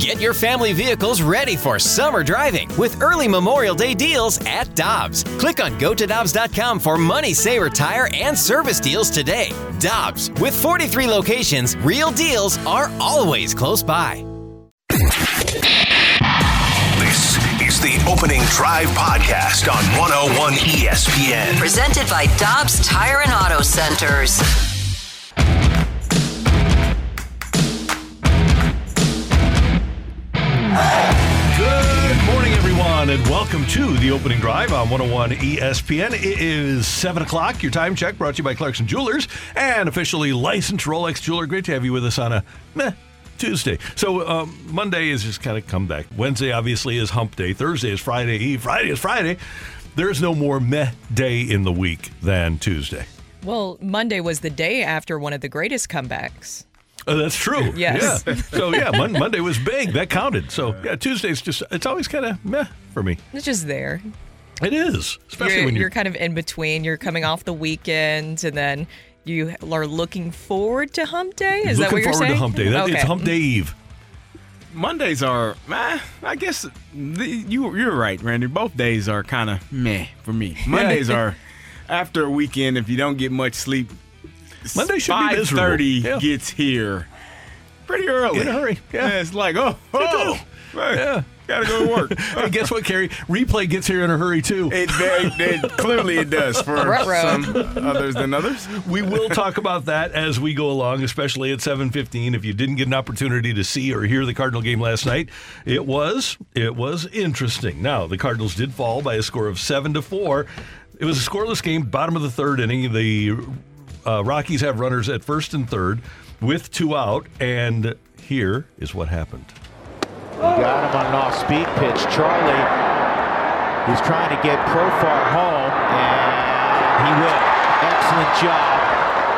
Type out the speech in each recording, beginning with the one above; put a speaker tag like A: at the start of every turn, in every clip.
A: Get your family vehicles ready for summer driving with early Memorial Day deals at Dobbs. Click on gotodobbs.com for money saver tire and service deals today. Dobbs, with 43 locations, real deals are always close by.
B: This is the Opening Drive Podcast on 101 ESPN.
C: Presented by Dobbs Tire and Auto Centers.
D: And welcome to the opening drive on 101 ESPN. It is 7 o'clock. Your time check brought to you by Clarkson Jewelers and officially licensed Rolex jeweler. Great to have you with us on a meh, Tuesday. So um, Monday is just kind of come back. Wednesday, obviously, is hump day. Thursday is Friday Eve. Friday is Friday. There's no more meh day in the week than Tuesday.
E: Well, Monday was the day after one of the greatest comebacks.
D: Oh, that's true.
E: Yes.
D: Yeah. So yeah, Mon- Monday was big. That counted. So yeah, Tuesday's just it's always kind of meh for me.
E: It's just there.
D: It is, especially
E: You're,
D: when
E: you're
D: you're
E: kind of in between. You're coming off the weekend, and then you are looking forward to Hump Day. Is
D: looking
E: that what you're saying?
D: Looking forward to Hump Day. That, It's Hump Day Eve.
F: Mondays are, eh, I guess the, you you're right, Randy. Both days are kind of meh for me. Mondays are after a weekend. If you don't get much sleep,
D: Monday should be
F: five
D: miserable.
F: thirty
D: Yeah.
F: gets here pretty early.
D: In a hurry, yeah.
F: it's like oh, oh hey,
D: Yeah.
F: gotta go to work.
D: Hey, guess what, Carrie? Replay gets here in a hurry too.
F: It, very- it- clearly it does for
E: Ruh-roh.
F: some others than others.
D: We will talk about that as we go along, especially at 7:15. If you didn't get an opportunity to see or hear the Cardinal game last night, it was it was interesting. Now, the Cardinals did fall by a score of 7 to 4. It was a scoreless game, bottom of the 3rd inning. The uh, Rockies have runners at first and third with two out, and here is what happened.
G: Got him on an off-speed pitch. Charlie, who's trying to get Profar home, and he will. Excellent job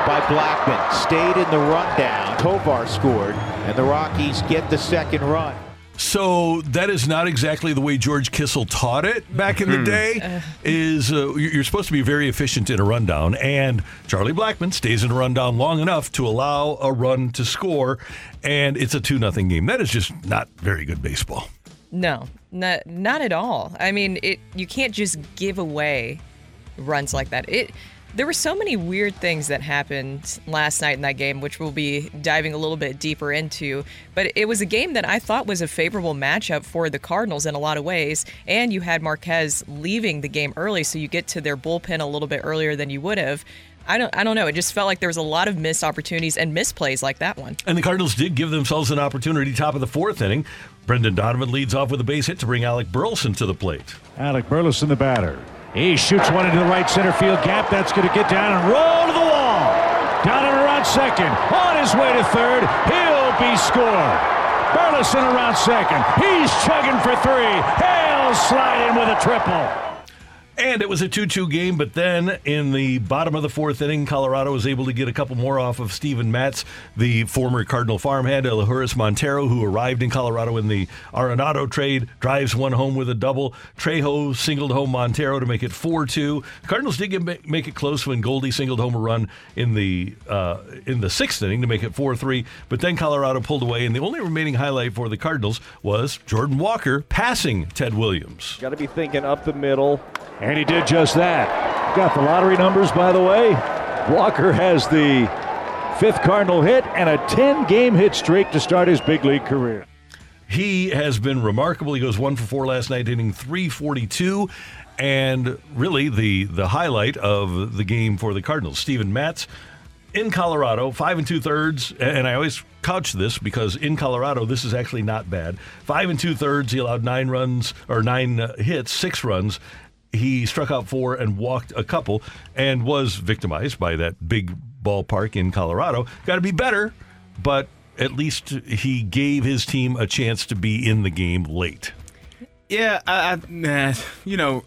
G: by Blackmon. Stayed in the rundown. Tovar scored, and the Rockies get the second run.
D: So that is not exactly the way George Kissel taught it back in the day. Is uh, you're you're supposed to be very efficient in a rundown, and Charlie Blackmon stays in a rundown long enough to allow a run to score, and it's a two nothing game. That is just not very good baseball.
E: No, not not at all. I mean, it. You can't just give away runs like that. It. There were so many weird things that happened last night in that game, which we'll be diving a little bit deeper into. But it was a game that I thought was a favorable matchup for the Cardinals in a lot of ways. And you had Marquez leaving the game early, so you get to their bullpen a little bit earlier than you would have. I don't. I don't know. It just felt like there was a lot of missed opportunities and misplays like that one.
D: And the Cardinals did give themselves an opportunity top of the fourth inning. Brendan Donovan leads off with a base hit to bring Alec Burleson to the plate.
H: Alec Burleson, the batter. He shoots one into the right center field gap. That's going to get down and roll to the wall. Down and around second. On his way to third. He'll be scored. Burleson around second. He's chugging for three. He'll slide in with a triple.
D: And it was a 2 2 game, but then in the bottom of the fourth inning, Colorado was able to get a couple more off of Steven Matz, the former Cardinal farmhand, Elehuris Montero, who arrived in Colorado in the Arenado trade, drives one home with a double. Trejo singled home Montero to make it 4 2. Cardinals did get, make it close when Goldie singled home a run in the, uh, in the sixth inning to make it 4 3, but then Colorado pulled away, and the only remaining highlight for the Cardinals was Jordan Walker passing Ted Williams.
I: Got to be thinking up the middle.
H: And he did just that. Got the lottery numbers, by the way. Walker has the fifth Cardinal hit and a 10 game hit streak to start his big league career.
D: He has been remarkable. He goes one for four last night, hitting 342. And really, the the highlight of the game for the Cardinals, Steven Matz in Colorado, five and two thirds. And I always couch this because in Colorado, this is actually not bad. Five and two thirds. He allowed nine runs or nine uh, hits, six runs. He struck out four and walked a couple, and was victimized by that big ballpark in Colorado. Got to be better, but at least he gave his team a chance to be in the game late.
F: Yeah, I, I you know,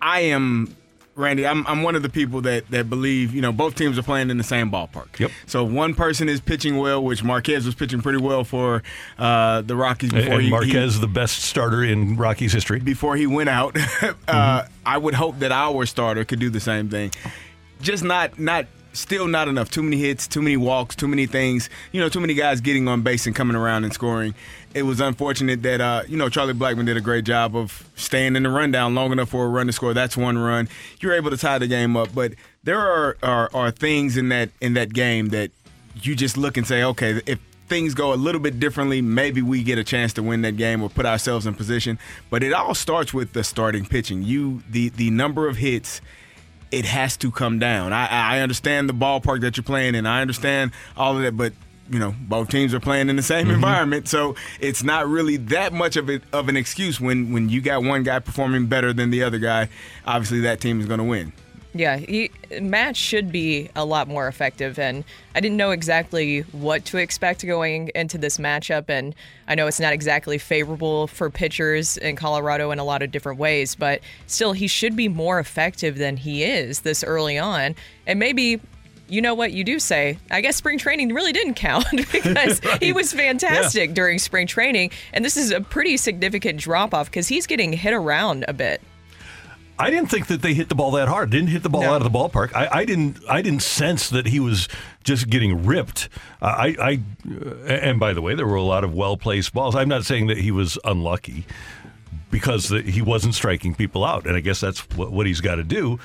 F: I am Randy. I'm I'm one of the people that that believe you know both teams are playing in the same ballpark.
D: Yep.
F: So one person is pitching well, which Marquez was pitching pretty well for uh, the Rockies before
D: and
F: he,
D: Marquez,
F: he
D: the best starter in Rockies history.
F: before he went out. uh, I would hope that our starter could do the same thing. Just not not still not enough. Too many hits, too many walks, too many things. You know, too many guys getting on base and coming around and scoring. It was unfortunate that uh, you know Charlie Blackmon did a great job of staying in the rundown long enough for a run to score. That's one run. You're able to tie the game up, but there are are, are things in that in that game that you just look and say, okay, if things go a little bit differently, maybe we get a chance to win that game or put ourselves in position. But it all starts with the starting pitching. You the the number of hits it has to come down. I, I understand the ballpark that you're playing in. I understand all of that, but you know both teams are playing in the same mm-hmm. environment, so it's not really that much of it of an excuse when when you got one guy performing better than the other guy. Obviously, that team is going to win.
E: Yeah, he Matt should be a lot more effective, and I didn't know exactly what to expect going into this matchup. And I know it's not exactly favorable for pitchers in Colorado in a lot of different ways, but still, he should be more effective than he is this early on. And maybe you know what you do say i guess spring training really didn't count because right. he was fantastic yeah. during spring training and this is a pretty significant drop off because he's getting hit around a bit
D: I didn't think that they hit the ball that hard. Didn't hit the ball no. out of the ballpark. I, I, didn't. I didn't sense that he was just getting ripped. Uh, I, I, and by the way, there were a lot of well placed balls. I'm not saying that he was unlucky because the, he wasn't striking people out, and I guess that's what, what he's got to do.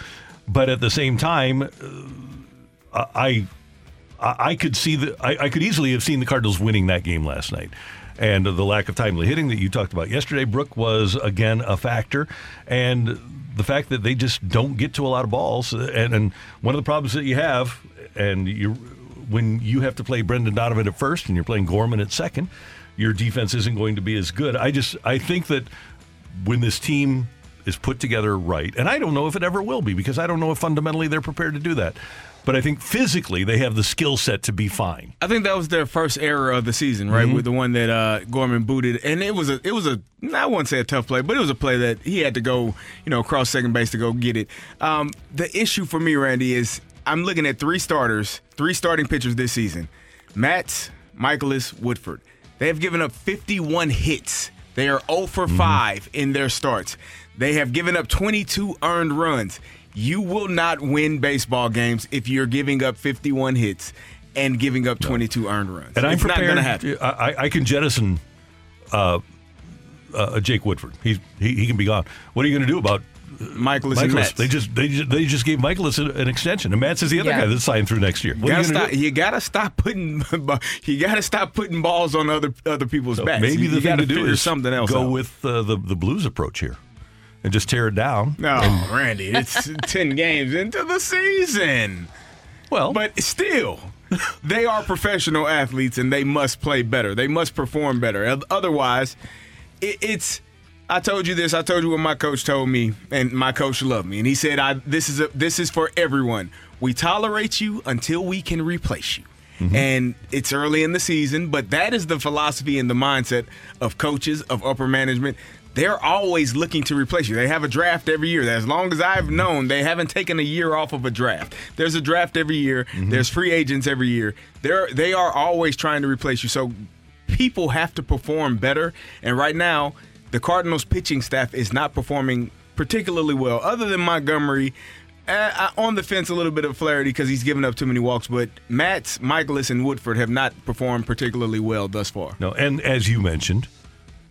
D: But at the same time, uh, I, I could see that. I, I could easily have seen the Cardinals winning that game last night and the lack of timely hitting that you talked about yesterday, Brooke, was again a factor. And the fact that they just don't get to a lot of balls, and, and one of the problems that you have, and you when you have to play Brendan Donovan at first and you're playing Gorman at second, your defense isn't going to be as good. I just I think that when this team is put together right, and I don't know if it ever will be because I don't know if fundamentally they're prepared to do that but I think physically they have the skill set to be fine.
F: I think that was their first error of the season, right? Mm-hmm. With the one that uh, Gorman booted, and it was a it was a I wouldn't say a tough play, but it was a play that he had to go, you know, across second base to go get it. Um, the issue for me, Randy, is I'm looking at three starters, three starting pitchers this season: Matz, Mikolas, Woodford. They have given up 51 hits. They are 0 for mm-hmm. 5 in their starts. They have given up 22 earned runs. You will not win baseball games if you're giving up 51 hits and giving up 22 earned runs.
D: And I'm
F: it's
D: prepared.
F: not going to happen.
D: I, I, can jettison uh, uh, Jake Woodford. He, he he can be gone. What are you going to do about
F: Mikolas, Mikolas. and Matz.
D: They just they just, they just gave Mikolas an, extension, and Matz is the other yeah. guy that's signed through next year.
F: What you, gotta stop, you gotta stop putting you gotta stop putting balls on other other people's so backs.
D: Maybe the
F: you
D: thing to do is
F: something else.
D: Go
F: out.
D: with uh, the the Blues approach here and just tear it down.
F: No, and, Randy, it's 10 games into the season.
D: Well,
F: but still, they are professional athletes and they must play better. They must perform better. Otherwise, it, it's. I told you this. I told you what my coach told me, and my coach loved me, and he said, "I this is a, this is for everyone. We tolerate you until we can replace you." Mm-hmm. And it's early in the season, but that is the philosophy and the mindset of coaches, of upper management they're always looking to replace you. They have a draft every year. As long as I've known, they haven't taken a year off of a draft. There's a draft every year. Mm-hmm. There's free agents every year. They're they are always trying to replace you. So people have to perform better. And right now, the Cardinals pitching staff is not performing particularly well. Other than Montgomery, uh, on the fence a little bit of Flaherty because he's given up too many walks, but Matz, Mikolas, and Woodford have not performed particularly well thus far.
D: No, and as you mentioned,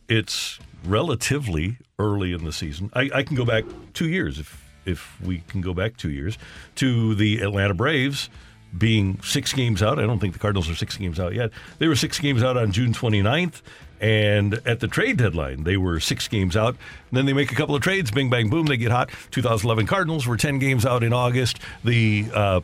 D: it's relatively early in the season. I, I, can go back two years if if we can go back two years to the Atlanta Braves being six games out. I don't think the Cardinals are six games out yet. They were six games out on June 29th. And at the trade deadline, they were six games out. Then they make a couple of trades, bing, bang, boom, they get hot. 2011 Cardinals were 10 games out in August. The uh,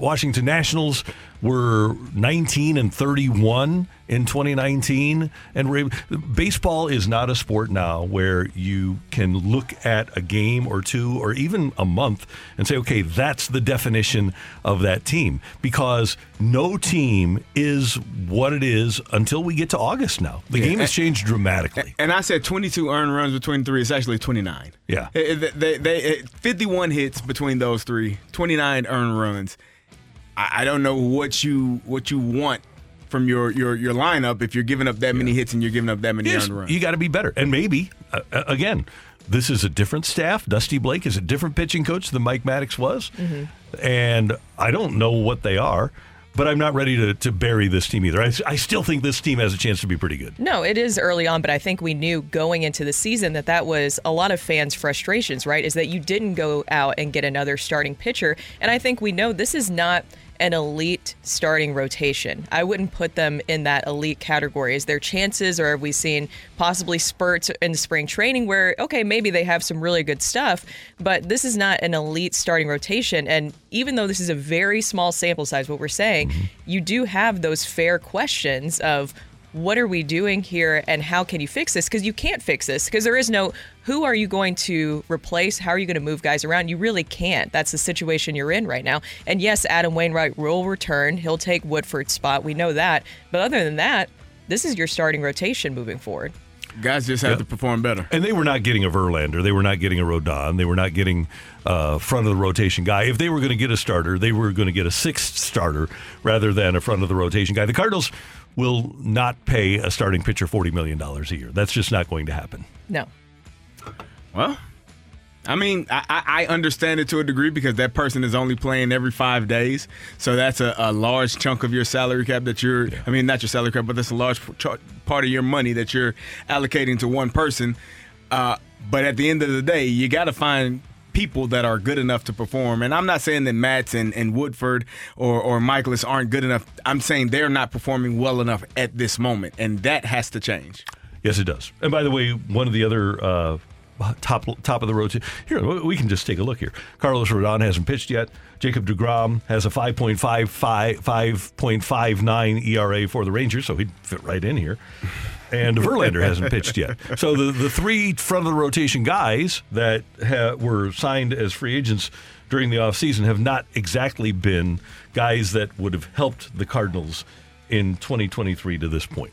D: Washington Nationals were 19 and 31 in 2019 and baseball is not a sport now where you can look at a game or two or even a month and say okay that's the definition of that team. Because no team is what it is until we get to August now. The yeah. game has changed dramatically.
F: and I said 22 earned runs between three it's actually 29
D: yeah.
F: They, they, they, 51 hits between those three 29 earned runs. I, don't know what you what you want from your your your lineup if you're giving up that many hits and you're giving up that many
D: Yes,
F: earned runs.
D: you got to be better. And maybe, uh, uh, again, this is a different staff. Dusty Blake is a different pitching coach than Mike Maddux was. And I don't know what they are, but I'm not ready to, to bury this team either. I, I still think this team has a chance to be pretty good.
E: No, it is early on, but I think we knew going into the season that that was a lot of fans' frustrations, right? Is that you didn't go out and get another starting pitcher. And I think we know this is not an elite starting rotation. I wouldn't put them in that elite category. Is there chances, or have we seen possibly spurts in spring training where, okay, maybe they have some really good stuff, but this is not an elite starting rotation. And even though this is a very small sample size, what we're saying, mm-hmm. you do have those fair questions of what are we doing here and how can you fix this? Because you can't fix this because there is no who are you going to replace? How are you going to move guys around? You really can't. That's the situation you're in right now. And yes, Adam Wainwright will return. He'll take Woodford's spot. We know that. But other than that, this is your starting rotation moving forward.
F: Guys just have
D: Yep.
F: to perform better.
D: And they were not getting a Verlander. They were not getting a Rodon. They were not getting uh, front of the rotation guy. If they were going to get a starter, they were going to get a sixth starter rather than a front of the rotation guy. The Cardinals will not pay a starting pitcher $40 million a year. That's just not going to happen.
E: No.
F: Well, I mean, I, I I understand it to a degree because that person is only playing every five days. So that's a, a large chunk of your salary cap that you're, I mean, not your salary cap, but that's a large part of your money that you're allocating to one person. Uh, but at the end of the day, you got to find people that are good enough to perform. And I'm not saying that Matz and, and Woodford or, or Mikolas aren't good enough. I'm saying they're not performing well enough at this moment. And that has to change.
D: Yes, it does. And by the way, one of the other uh, top top of the road. Here, we can just take a look here. Carlos Rodon hasn't pitched yet. Jacob Degrom has a 5.55 5.59 ERA for the Rangers, so he'd fit right in here. And Verlander hasn't pitched yet. So the the three front of the rotation guys that ha- were signed as free agents during the offseason have not exactly been guys that would have helped the Cardinals in 2023 to this point.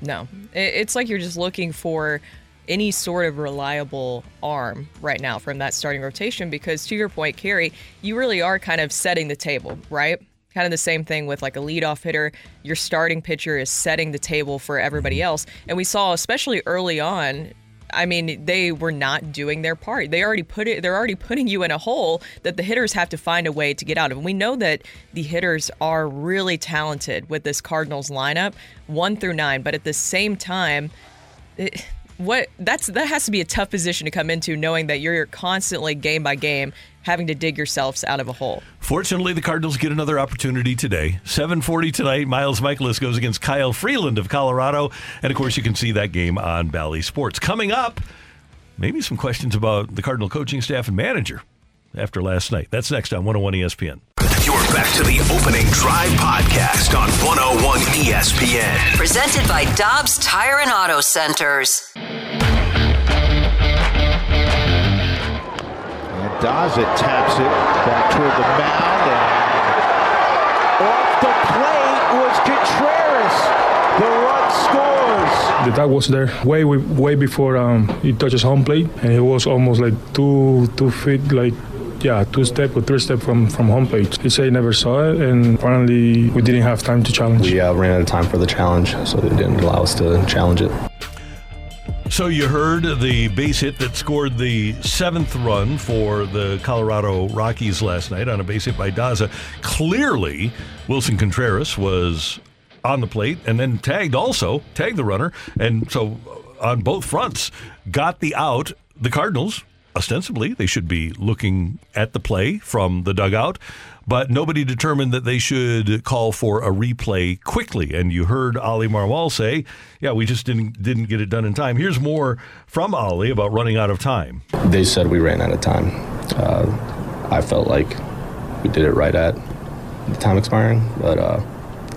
E: No, it's like you're just looking for any sort of reliable arm right now from that starting rotation because, to your point, Carrie, you really are kind of setting the table, right? Kind of the same thing with like a leadoff hitter. Your starting pitcher is setting the table for everybody else. And we saw, especially early on, I mean, they were not doing their part. They already put it. They're already putting you in a hole that the hitters have to find a way to get out of. And we know that the hitters are really talented with this Cardinals lineup, one through nine. But at the same time, it, what that's that has to be a tough position to come into, knowing that you're constantly game by game having to dig yourselves out of a hole.
D: Fortunately, the Cardinals get another opportunity today. 7:40 tonight. Miles Mikolas goes against Kyle Freeland of Colorado, and of course, you can see that game on Bally Sports. Coming up, maybe some questions about the Cardinal coaching staff and manager after last night. That's next on 101 ESPN.
B: You're back to the opening drive podcast on 101 ESPN.
C: Presented by Dobbs Tire and Auto Centers.
G: And Daza taps it back toward the mound. And off the plate was Contreras. The run scores.
I: The tag was there way way, way before um, he touches home plate, and it was almost like two two feet, like yeah, two step or three step from from homepage. plate. He said he never saw it, and finally we didn't have time to challenge.
J: We uh, ran out of time for the challenge, so they didn't allow us to challenge it.
D: So you heard the base hit that scored the seventh run for the Colorado Rockies last night on a base hit by Daza. Clearly, Willson Contreras was on the plate and then tagged also, tagged the runner, and so on both fronts got the out. The Cardinals, ostensibly, they should be looking at the play from the dugout, but nobody determined that they should call for a replay quickly. And you heard Oli Marmol say, "Yeah, we just didn't didn't get it done in time." Here's more from Oli about running out of time.
J: They said we ran out of time. Uh, I felt like we did it right at the time expiring, but uh,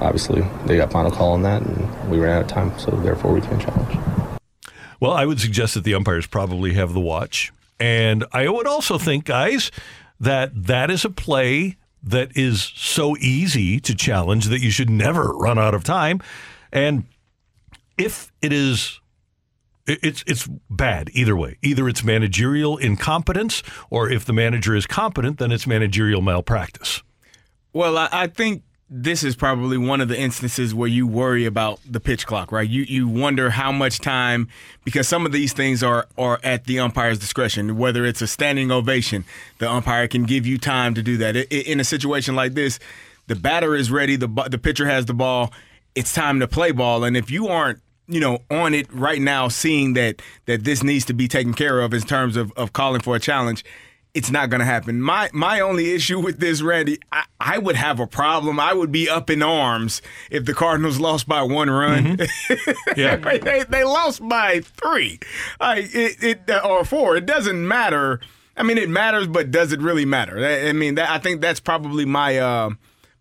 J: obviously they got final call on that, and we ran out of time, so therefore we can't challenge.
D: Well, I would suggest that the umpires probably have the watch. And I would also think, guys, that that is a play that is so easy to challenge that you should never run out of time. And if it is it's it's bad either way. Either it's managerial incompetence or if the manager is competent, then it's managerial malpractice.
F: Well, I, I think this is probably one of the instances where you worry about the pitch clock, right? You you wonder how much time because some of these things are are at the umpire's discretion. Whether it's a standing ovation, the umpire can give you time to do that. in a situation like this, the batter is ready, the the pitcher has the ball. It's time to play ball, and if you aren't you know on it right now, seeing that that this needs to be taken care of in terms of of calling for a challenge it's not going to happen. My my only issue with this, Randy, I, I, would have a problem. I would be up in arms if the Cardinals lost by one run. Mm-hmm. Yeah, they, they, lost by three, I, it, it, or four. It doesn't matter. I mean, it matters, but does it really matter? I, I mean, that, I think that's probably my. Uh,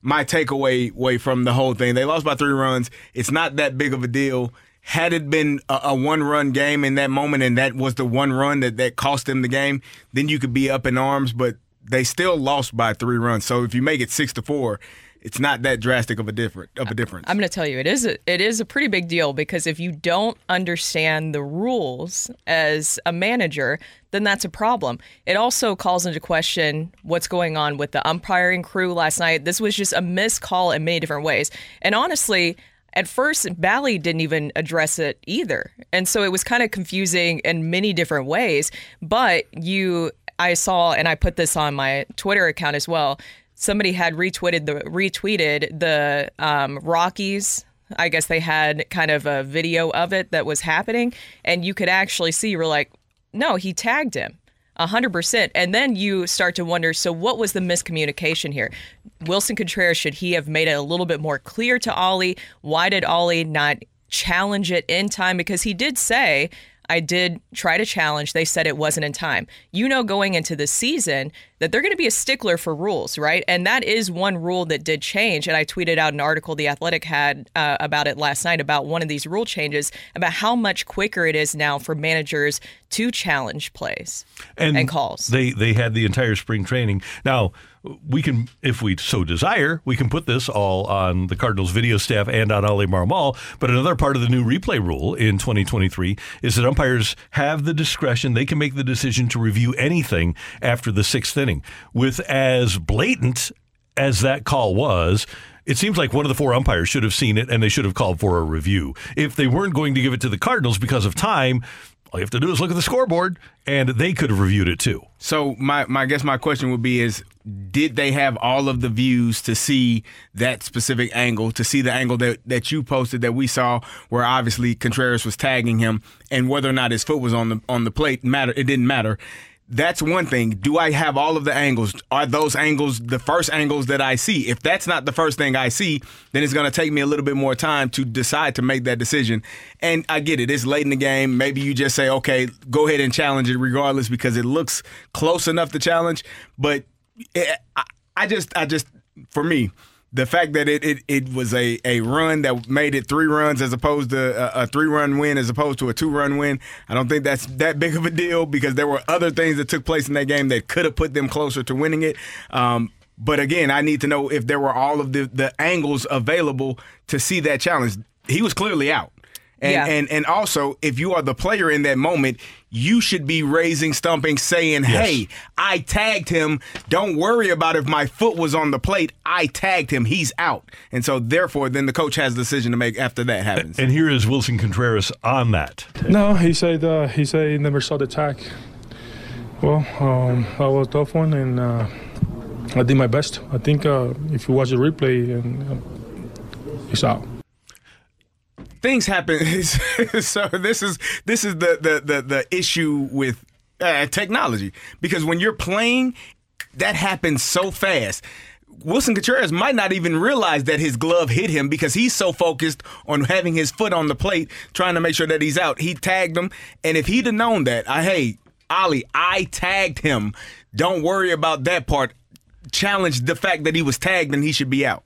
F: my takeaway way from the whole thing. They lost by three runs. It's not that big of a deal had it been a, a one run game in that moment and that was the one run that, that cost them the game, then you could be up in arms, but they still lost by three runs. So if you make it six to four, it's not that drastic of a different of a difference.
E: I'm going to tell you, it is a, it is a pretty big deal because if you don't understand the rules as a manager, then that's a problem. It also calls into question what's going on with the umpiring crew last night. This was just a missed call in many different ways, and honestly, at first, Bally didn't even address it either. And so it was kind of confusing in many different ways. But you, I saw, and I put this on my Twitter account as well. Somebody had retweeted the retweeted the um, Rockies. I guess they had kind of a video of it that was happening, and you could actually see. You were like, no, he tagged him. 100%. And then you start to wonder so, what was the miscommunication here? Willson Contreras, should he have made it a little bit more clear to Ollie? Why did Ollie not challenge it in time? Because he did say, I did try to challenge. They said it wasn't in time. You know, going into the season, that they're going to be a stickler for rules, right? And that is one rule that did change. And I tweeted out an article The Athletic had uh, about it last night about one of these rule changes about how much quicker it is now for managers to challenge plays and, and calls.
D: They they had the entire spring training. Now we can, if we so desire, we can put this all on the Cardinals video staff and on Oli Marmol. But another part of the new replay rule in 2023 is that umpires have the discretion; they can make the decision to review anything after the sixth inning With as blatant as that call was, it seems like one of the four umpires should have seen it and they should have called for a review. If they weren't going to give it to the Cardinals because of time, all you have to do is look at the scoreboard and they could have reviewed it too.
F: So my, my I guess my question would be is did they have all of the views to see that specific angle, to see the angle that, that you posted that we saw where obviously Contreras was tagging him and whether or not his foot was on the on the plate matter it didn't matter that's one thing. Do I have all of the angles? Are those angles the first angles that I see? If that's not the first thing I see, then it's going to take me a little bit more time to decide to make that decision. And I get it. It's late in the game. Maybe you just say, okay, go ahead and challenge it regardless because it looks close enough to challenge. But it, I, I just, I just, for me, the fact that it, it, it was a, a run that made it three runs as opposed to a, a three run win as opposed to a two run win, I don't think that's that big of a deal because there were other things that took place in that game that could have put them closer to winning it. Um, but again, I need to know if there were all of the, the angles available to see that challenge. He was clearly out. And, yeah. and and also, if you are the player in that moment, you should be raising, stumping, saying, yes. "Hey, I tagged him. Don't worry about if my foot was on the plate. I tagged him. He's out." And so, therefore, then the coach has a decision to make after that happens.
D: And here is Willson Contreras on that.
I: No, he said uh, he said he never saw the tag. Well, um, that was a tough one, and uh, I did my best. I think uh, if you watch the replay, and uh, it's out
F: things happen. so this is this is the the the, the issue with uh, technology because when you're playing, that happens so fast. Willson Contreras might not even realize that his glove hit him because he's so focused on having his foot on the plate, trying to make sure that he's out. He tagged him, and if he'd have known that, I hey, Ollie, I tagged him. Don't worry about that part. Challenge the fact that he was tagged and he should be out.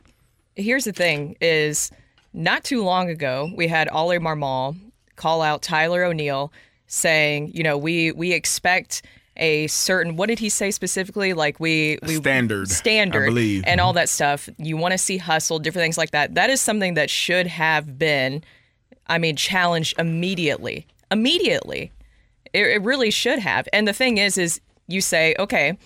E: Here's the thing: is not too long ago, we had Ollie Marmol call out Tyler O'Neill saying, you know, we we expect a certain what did he say specifically? Like we we
F: standard
E: standard
F: I believe.
E: and all mm-hmm. that stuff. You want to see hustle different things like that. That is something that should have been i mean challenged immediately immediately. It, it really should have. And the thing is is you say okay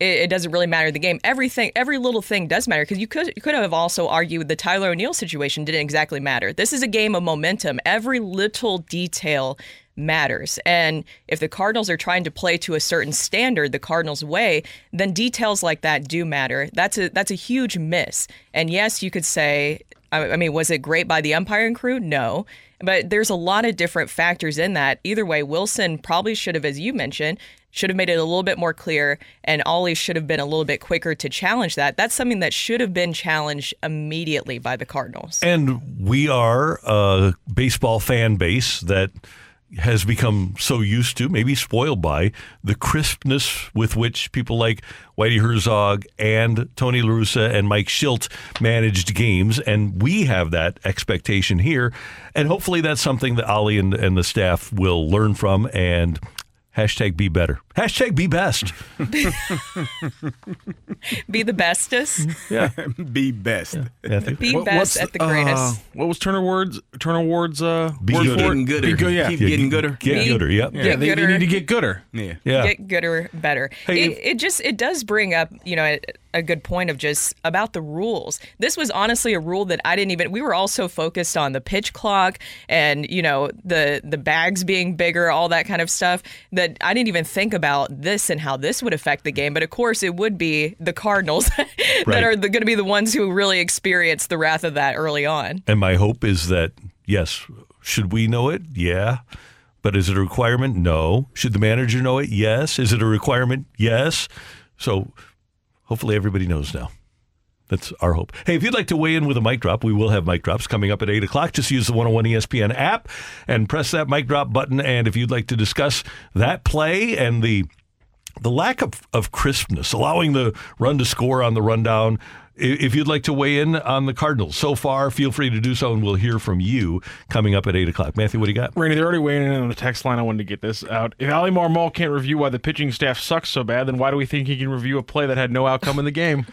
E: it, doesn't really matter the game. Everything, every little thing does matter because you could you could have also argued the Tyler O'Neill situation didn't exactly matter. This is a game of momentum. Every little detail matters. And if the Cardinals are trying to play to a certain standard, the Cardinals way, then details like that do matter. That's a that's a huge miss. And yes, you could say I mean, was it great by the umpiring crew? No. But there's a lot of different factors in that. Either way, Willson probably should have, as you mentioned, should have made it a little bit more clear, and Ollie should have been a little bit quicker to challenge that. That's something that should have been challenged immediately by the Cardinals.
D: And we are a baseball fan base that has become so used to, maybe spoiled by, the crispness with which people like Whitey Herzog and Tony La Russa and Mike Shildt managed games. And we have that expectation here. And hopefully that's something that Oli and, and the staff will learn from and Hashtag be better. Hashtag be best.
E: be the bestest.
D: Yeah.
F: be best.
D: Yeah.
E: Be what, best at the greatest.
K: Uh, what was Turner Ward's Turner Ward's uh
D: be
K: word
D: gooder.
F: Getting gooder.
K: Be good, yeah.
F: Keep
D: Yeah,
F: getting gooder.
D: Get
E: Be-
D: gooder. Yep.
K: Yeah,
E: Get
K: they, they need to get gooder.
F: Yeah.
D: Yeah.
E: Get gooder better.
D: Hey,
E: it,
D: if-
E: it just it does bring up you know a, a good point of just about the rules. This was honestly a rule that I didn't even. We were all so focused on the pitch clock and you know the the bags being bigger, all that kind of stuff that I didn't even think about this and how this would affect the game. But of course, it would be the Cardinals that
D: Right.
E: are going to be the ones who really experience the wrath of that early on.
D: And my hope is that, yes, should we know it? Yeah. But is it a requirement? No. Should the manager know it? Yes. Is it a requirement? Yes. So hopefully everybody knows now. That's our hope. Hey, if you'd like to weigh in with a mic drop, we will have mic drops coming up at 8 o'clock. Just use the 101 ESPN app and press that mic drop button. And if you'd like to discuss that play and the the lack of, of crispness, allowing the run to score on the rundown. I- If you'd like to weigh in on the Cardinals so far, feel free to do so, and we'll hear from you coming up at 8 o'clock. Matthew, what do you got?
K: Randy, they're already weighing in on the text line. I wanted to get this out. If Oli Marmol can't review why the pitching staff sucks so bad, then why do we think he can review a play that had no outcome in the game?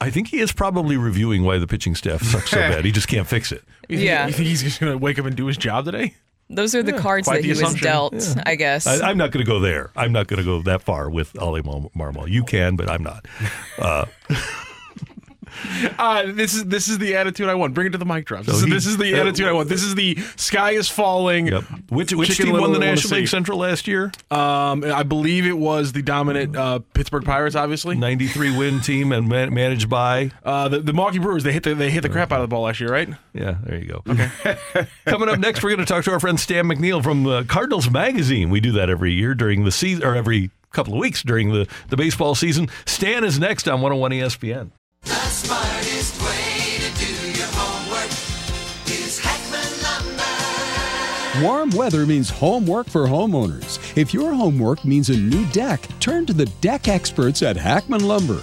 D: I think he is probably reviewing why the pitching staff sucks so bad. He just can't fix it.
K: You think,
E: Yeah.
K: You think he's just going to wake up and do his job today?
E: Those are the cards that
K: the
E: he was
K: assumption.
E: dealt, I guess.
D: I, I'm not going to go there. I'm not going to go that far with Oli Mar- Marmol. You can, but I'm not. Uh,
K: Uh, this is this is the attitude I want. Bring it to the mic drop. This,
D: So
K: is,
D: he-
K: this is the
D: uh,
K: attitude I want. This is the sky is falling.
D: yep. Which, which team won the National League. Central last year?
K: Um, I believe it was the dominant uh, Pittsburgh Pirates. Obviously,
D: 93 win team and man- managed by.
K: uh, the the Milwaukee Brewers. They hit the they hit the crap out of the ball last year, right?
D: Yeah, there you go. Okay. Coming up next, we're going to talk to our friend Stan McNeal from uh, Cardinals Magazine. We do that every year during the season, or every couple of weeks during the, the baseball season. Stan is next on 101 ESPN.
L: The smartest way to do your homework is Hackman Lumber.
M: Warm weather means homework for homeowners. If your homework means a new deck, turn to the deck experts at Hackman Lumber.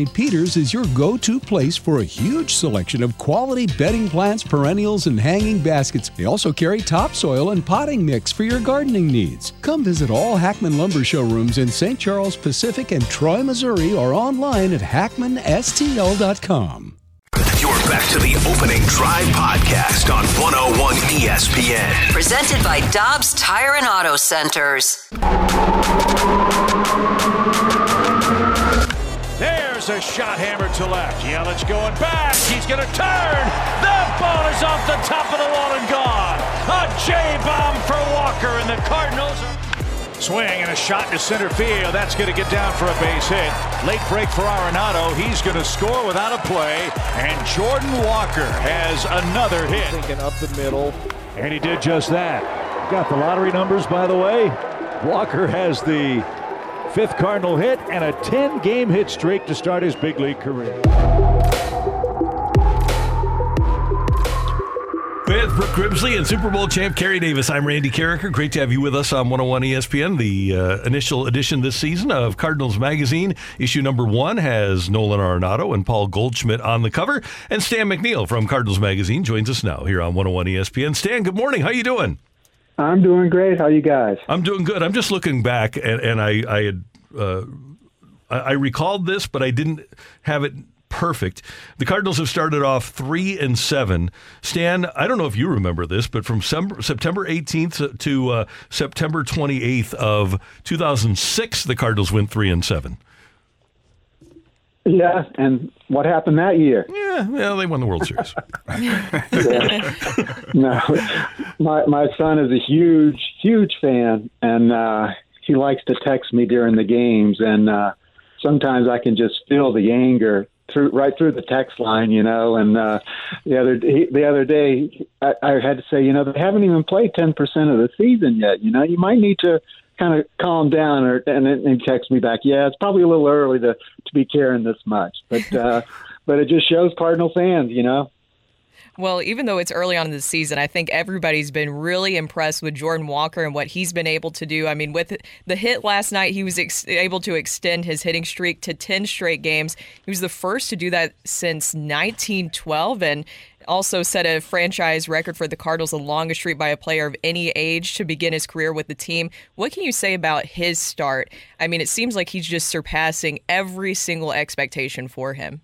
M: St. Peter's is your go to place for a huge selection of quality bedding plants, perennials, and hanging baskets. They also carry topsoil and potting mix for your gardening needs. Come visit all Hackman Lumber showrooms in St. Charles Pacific and Troy, Missouri, or online at hackmanstl.com.
B: You're back to the opening drive podcast on 101 ESPN.
C: Presented by Dobbs Tire and Auto Centers.
H: There's a shot hammered to left. Yelich going back. He's going to turn. The ball is off the top of the wall and gone. A J bomb for Walker, and the Cardinals. Swing and a shot to center field. That's going to get down for a base hit. Late break for Arenado. He's going to score without a play. And Jordan Walker has another hit.
G: Thinking up the middle.
H: And he did just that. Got the lottery numbers, by the way. Walker has the fifth Cardinal hit and a 10 game hit streak to start his big league career.
D: With Brooke Grimsley and Super Bowl champ Kerry Davis, I'm Randy Karraker. Great to have you with us on 101 ESPN. The uh, initial edition this season of Cardinals Magazine, issue number one, has Nolan Arenado and Paul Goldschmidt on the cover, and Stan McNeal from Cardinals Magazine joins us now here on 101 ESPN. Stan, good morning. How you doing?
N: I'm doing great. How you guys?
D: I'm doing good. I'm just looking back, and, and I, I had uh, I, I recalled this, but I didn't have it perfect. The Cardinals have started off three and seven. Stan, I don't know if you remember this, but from Sem- September 18th to uh, September 28th of 2006, the Cardinals went three and seven.
N: Yeah, and what happened that year?
D: Yeah, well, they won the World Series.
N: no, my my son is a huge, huge fan, and uh, he likes to text me during the games, and uh, sometimes I can just feel the anger through right through the text line, you know. And uh, the other he, the other day, I, I had to say, you know, they haven't even played ten percent of the season yet. You know, you might need to kind of calm down, or and then and text me back. Yeah, it's probably a little early to to be caring this much, but uh, but it just shows Cardinal fans, you know.
E: Well, even though it's early on in the season, I think everybody's been really impressed with Jordan Walker and what he's been able to do. I mean, with the hit last night, he was ex- able to extend his hitting streak to 10 straight games. He was the first to do that since 1912 and also set a franchise record for the Cardinals, the longest streak by a player of any age to begin his career with the team. What can you say about his start? I mean, it seems like he's just surpassing every single expectation for him.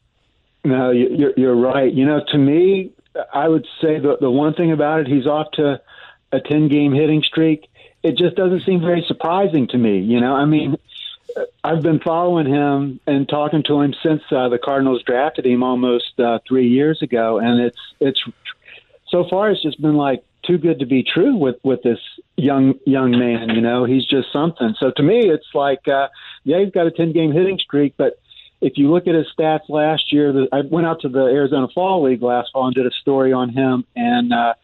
N: No, you- you're, you're right. You know, to me, I would say the the one thing about it, he's off to a ten game hitting streak. It just doesn't seem very surprising to me. You know, I mean, I've been following him and talking to him since uh, the Cardinals drafted him almost uh, three years ago, and it's it's so far it's just been like too good to be true with with this young young man. You know, he's just something. So to me, it's like, uh, yeah, he's got a ten game hitting streak, but if you look at his stats last year, the, I went out to the Arizona Fall League last fall and did a story on him, and uh,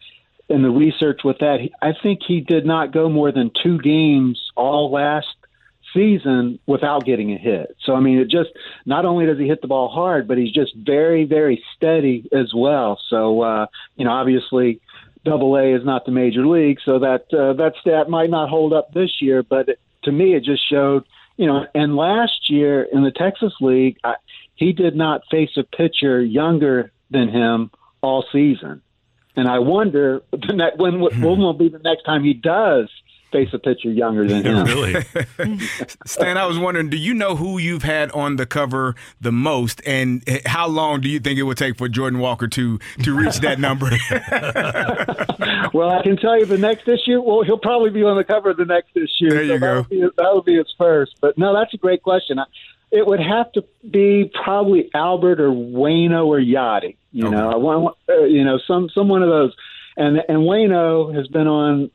N: in the research with that, I think he did not go more than two games all last season without getting a hit. So I mean, it just not only does he hit the ball hard, but he's just very, very steady as well. So uh, you know, obviously. Double A is not the major league, so that uh, that stat might not hold up this year. But it, to me, it just showed you know, and last year in the Texas League, I, he did not face a pitcher younger than him all season. And I wonder when when will be the next time he does face a pitcher younger than him. Really?
F: Stan, I was wondering, do you know who you've had on the cover the most, and how long do you think it would take for Jordan Walker to to reach that number?
N: well, I can tell you the next issue. Well, he'll probably be on the cover of the next issue.
F: There you
N: so
F: go.
N: That would, be, that would be his first. But no, that's a great question. I- It would have to be probably Albert or Waino or Yadi. You know, I want uh, you know some some one of those. And and Waino has been on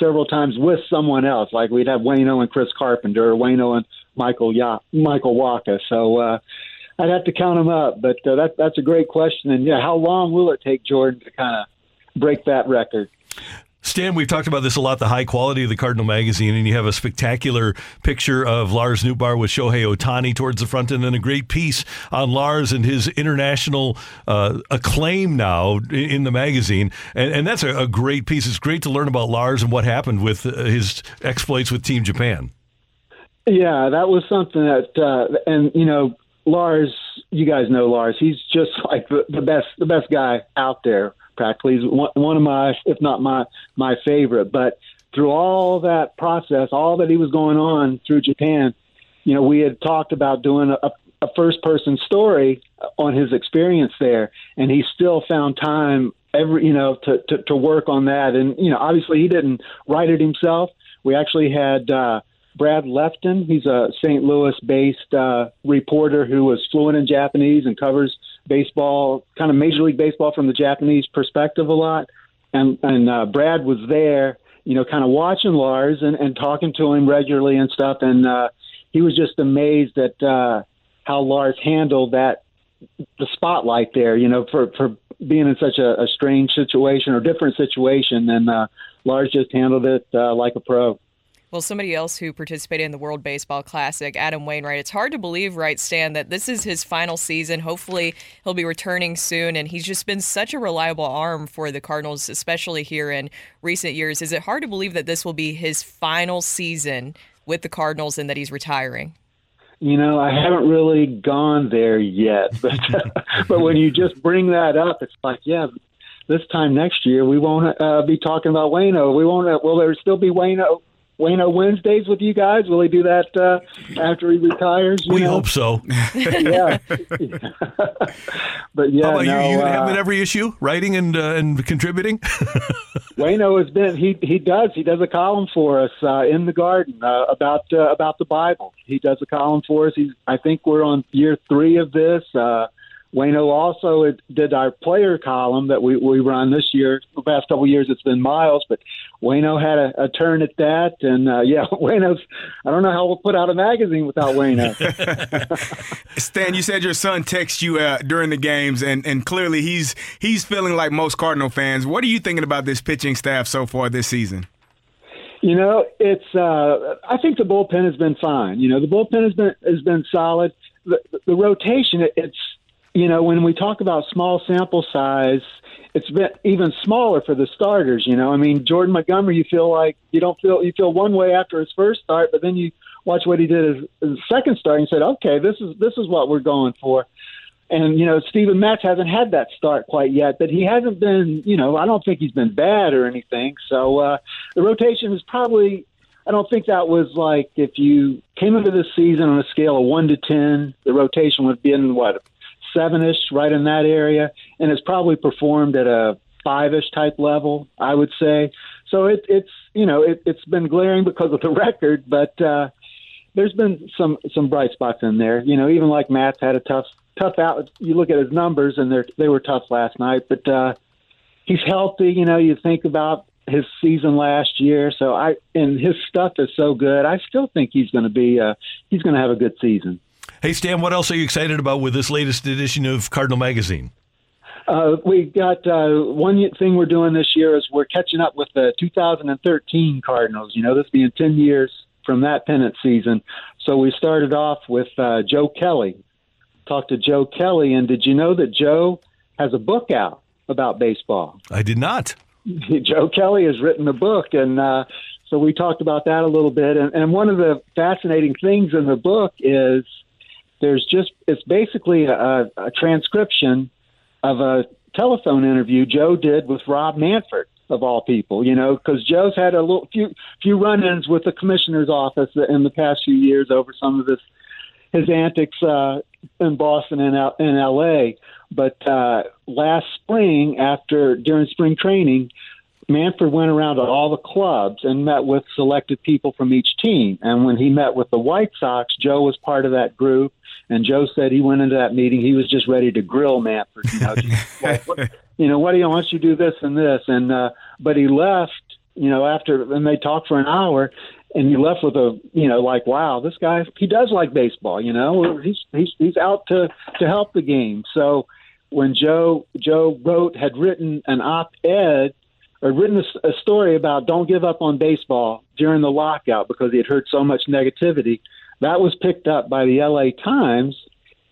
N: several times with someone else. Like we'd have Waino and Chris Carpenter, Waino and Michael ya- Michael Wacha. So. uh I'd have to count them up, but uh, that that's a great question. And yeah, how long will it take Jordan to kind of break that record?
D: Stan, we've talked about this a lot, the high quality of the Cardinal magazine, and you have a spectacular picture of Lars Nootbaar with Shohei Ohtani towards the front, and then a great piece on Lars and his international uh, acclaim now in- the magazine. And, and that's a, a great piece. It's great to learn about Lars and what happened with uh, his exploits with Team Japan.
N: Yeah, that was something that, uh, and you know, Lars, you guys know Lars. He's just like the, the best, the best guy out there. Practically, one, one of my, if not my, my favorite. But through all that process, all that he was going on through Japan, you know, we had talked about doing a, a first-person story on his experience there, and he still found time every, you know, to, to to work on that. And you know, obviously, he didn't write it himself. We actually had. uh Brad Lefton. He's a St. Louis-based uh, reporter who was fluent in Japanese and covers baseball, kind of Major League Baseball from the Japanese perspective a lot. And and uh, Brad was there, you know, kind of watching Lars and, and talking to him regularly and stuff. And uh, he was just amazed at uh, how Lars handled that the spotlight there, you know, for for being in such a, a strange situation or different situation. And uh, Lars just handled it uh, like a pro.
E: Well, somebody else who participated in the World Baseball Classic, Adam Wainwright. It's hard to believe, right, Stan, that this is his final season. Hopefully, he'll be returning soon. And he's just been such a reliable arm for the Cardinals, especially here in recent years. Is it hard to believe that this will be his final season with the Cardinals and that he's retiring?
N: You know, I haven't really gone there yet, but but when you just bring that up, it's like, yeah, this time next year we won't uh, be talking about Waino. We won't. Uh, will there still be Waino? Waino Wednesdays with you guys? Will he do that uh, after he retires?
D: We
N: know?
D: hope so.
N: yeah. but yeah,
D: How about
N: no,
D: you? You
N: uh,
D: have in every issue, writing and uh, and contributing.
N: Waino has been he he does he does a column for us uh, in the garden uh, about uh, about the Bible. He does a column for us. He's I think we're on year three of this. Waino also did our player column that we, we run this year. The past couple of years it's been Miles, but Waino had a, a turn at that, and uh, yeah, Waino's. I don't know how we'll put out a magazine without Waino.
F: Stan, you said your son texts you uh, during the games, and, and clearly he's he's feeling like most Cardinal fans. What are you thinking about this pitching staff so far this season?
N: You know, it's. Uh, I think the bullpen has been fine. You know, the bullpen has been has been solid. The, the rotation, it, it's. You know, when we talk about small sample size, it's been even smaller for the starters. You know, I mean, Jordan Montgomery, you feel like you don't feel you feel one way after his first start, but then you watch what he did his, his second start and said, okay, this is this is what we're going for. And you know, Steven Matz hasn't had that start quite yet, but he hasn't been. You know, I don't think he's been bad or anything. So uh, the rotation is probably. I don't think that was like if you came into this season on a scale of one to ten, the rotation would be in what seven ish, right in that area, and it's probably performed at a five ish type level, I would say. So it, it's you know it, it's been glaring because of the record, but uh, there's been some some bright spots in there. You know, even like Matz had a tough tough out. You look at his numbers, and they they were tough last night, but uh, he's healthy. You know, you think about his season last year, so I and his stuff is so good. I still think he's going to be uh, he's going to have a good season.
D: Hey, Stan, what else are you excited about with this latest edition of Cardinal Magazine?
N: Uh, we got uh, one thing we're doing this year is we're catching up with the 2013 Cardinals. You know, this being 10 years from that pennant season. So we started off with uh, Joe Kelly. Talked to Joe Kelly, and did you know that Joe has a book out about baseball?
D: I did not.
N: Joe Kelly has written a book, and uh, so we talked about that a little bit. And, and one of the fascinating things in the book is there's just it's basically a, a transcription of a telephone interview Joe did with Rob Manfred of all people. You know, because Joe's had a little few few run-ins with the commissioner's office in the past few years over some of his his antics uh, in Boston and in L.A. But uh, last spring, after during spring training, Manfred went around to all the clubs and met with selected people from each team. And when he met with the White Sox, Joe was part of that group. And Joe said he went into that meeting, he was just ready to grill Manfred. You know, like, what, you know, what do you want you to do this and this? And uh, but he left. You know, after and they talked for an hour, and he left with a you know like wow this guy he does like baseball you know he's he's he's out to to help the game so when joe joe wrote had written an op-ed or written a story about don't give up on baseball during the lockout because he had heard so much negativity that was picked up by the la times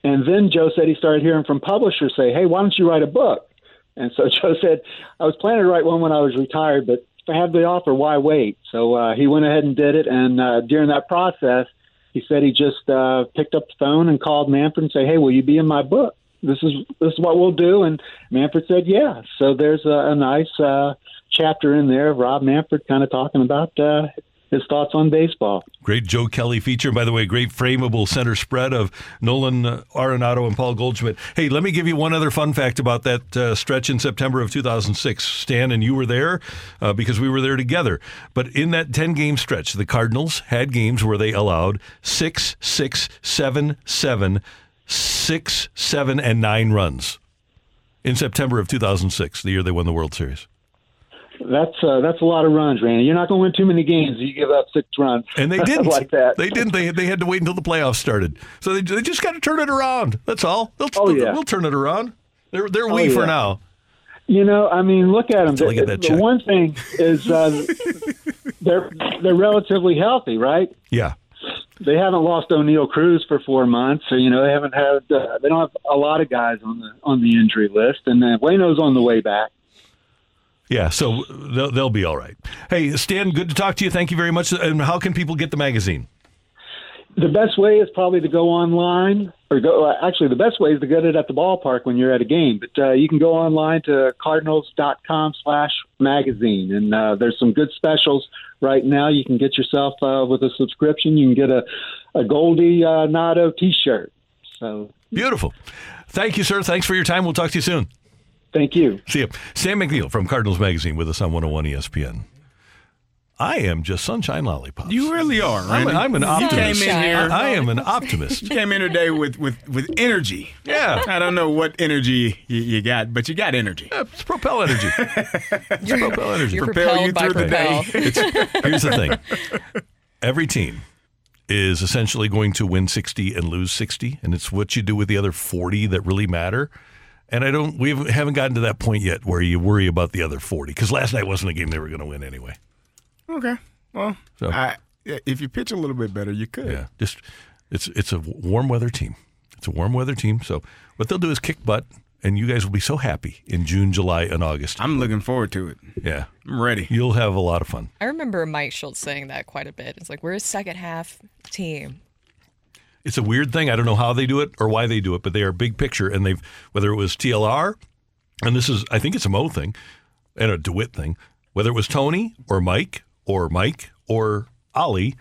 N: and then joe said he started hearing from publishers say hey why don't you write a book and so joe said i was planning to write one when i was retired but if I have the offer, why wait? So uh, he went ahead and did it. And uh, during that process, he said he just uh, picked up the phone and called Manfred and say, "Hey, will you be in my book? This is this is what we'll do." And Manfred said, "Yeah." So there's a, a nice uh, chapter in there of Rob Manfred kind of talking about uh, his thoughts on baseball.
D: Great Joe Kelly feature. By the way, great frameable center spread of Nolan Arenado and Paul Goldschmidt. Hey, let me give you one other fun fact about that uh, stretch in September of 2006. Stan and you were there uh, because we were there together. But in that 10 game stretch, the Cardinals had games where they allowed six, six, seven, seven, six, seven, and nine runs in September of 2006, the year they won the World Series.
N: That's uh, that's a lot of runs, Randy. You're not going to win too many games if you give up six runs.
D: And they didn't
N: like that.
D: They didn't. They, they had to wait until the playoffs started. So they, they just got to turn it around. That's all. They'll,
N: Oh, yeah.
D: We'll turn it around. They're they're
N: Oh,
D: we for now.
N: You know, I mean, look at them. The, the
D: check.
N: one thing is uh, they're they're relatively healthy, right?
D: Yeah.
N: They haven't lost Oneil Cruz for four months, so you know they haven't had uh, they don't have a lot of guys on the on the injury list, and uh, Waino's on the way back.
D: Yeah, so they'll, they'll be all right. Hey, Stan, good to talk to you. Thank you very much. And how can people get the magazine?
N: The best way is probably to go online, or go. Uh, actually, the best way is to get it at the ballpark when you're at a game. But uh, you can go online to cardinals.com/magazine, and uh, there's some good specials right now. You can get yourself uh, with a subscription. You can get a a Goldie uh, Nado T-shirt. So
D: Beautiful. Thank you, sir. Thanks for your time. We'll talk to you soon.
N: Thank you.
D: See you. Stan McNeal from Cardinals Magazine with us on 101 ESPN. I am just sunshine lollipops.
F: You really are,
D: I'm,
F: Randy.
D: a, I'm an
F: You
D: optimist.
F: came in here.
D: I, I am an optimist.
F: You came in today with, with, with energy.
D: Yeah.
F: I don't know what energy you, you got, but you got energy.
D: It's propel energy. It's propel energy.
E: You're
F: Propel you through the day.
D: It's, here's the thing. Every team is essentially going to win 60 and lose 60, and it's what you do with the other 40 that really matter. And I don't, we haven't gotten to that point yet where you worry about the other 40 because last night wasn't a game they were going to win anyway.
F: Okay. Well,
D: So-
F: I, if you pitch a little bit better, you could.
D: Yeah, just it's it's a warm weather team. It's a warm weather team. So what they'll do is kick butt, and you guys will be so happy in June, July, and August.
F: I'm looking forward to it.
D: Yeah,
F: I'm ready.
D: You'll have a lot of fun.
E: I remember Mike Shildt saying that quite a bit. It's like we're a second half team.
D: It's a weird thing. I don't know how they do it or why they do it, but they are big picture, and they've whether it was TLR, and this is I think it's a Mo thing and a Dewitt thing. Whether it was Tony or Mike or Mike or Oli,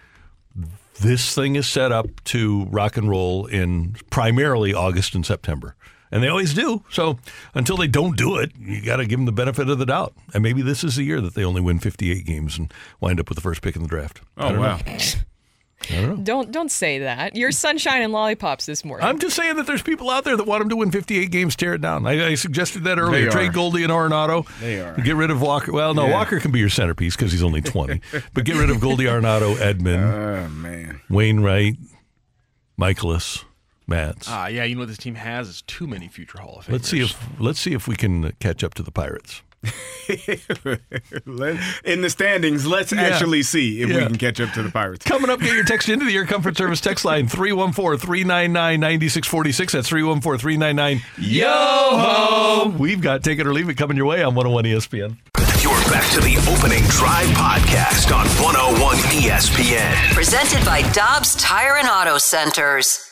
D: this thing is set up to rock and roll in primarily August and September. And they always do. So until they don't do it, you got to give them the benefit of the doubt. And maybe this is the year that they only win 58 games and wind up with the first pick in the draft.
F: Oh, wow.
D: Know. I don't.
E: Don't don't say that. You're sunshine and lollipops this morning.
D: I'm just saying that there's people out there that want him to win 58 games, tear it down. I, I suggested that earlier.
F: They
D: Trade
F: are.
D: Goldie and Arenado.
F: They are.
D: Get rid of Walker. Well, no,
F: Yeah.
D: Walker can be your centerpiece because he's only 20. but get rid of Goldie, Arenado, Edman,
F: Oh, man.
D: Wainwright, Mikolas, Matz.
K: Ah, yeah. You know what this team has is too many future Hall of Famers.
D: let's see if let's see if we can catch up to the Pirates.
F: Let- in the standings, let's
D: Yeah.
F: actually see if we can catch up to the Pirates.
D: Coming up, get your text into the Air Comfort Service text line 314 399 9646. That's 314 399 Yo ho! We've got Take It or Leave It coming your way on 101 ESPN.
B: You're back to the opening drive podcast on 101 ESPN.
C: Presented by Dobbs Tire and Auto Centers.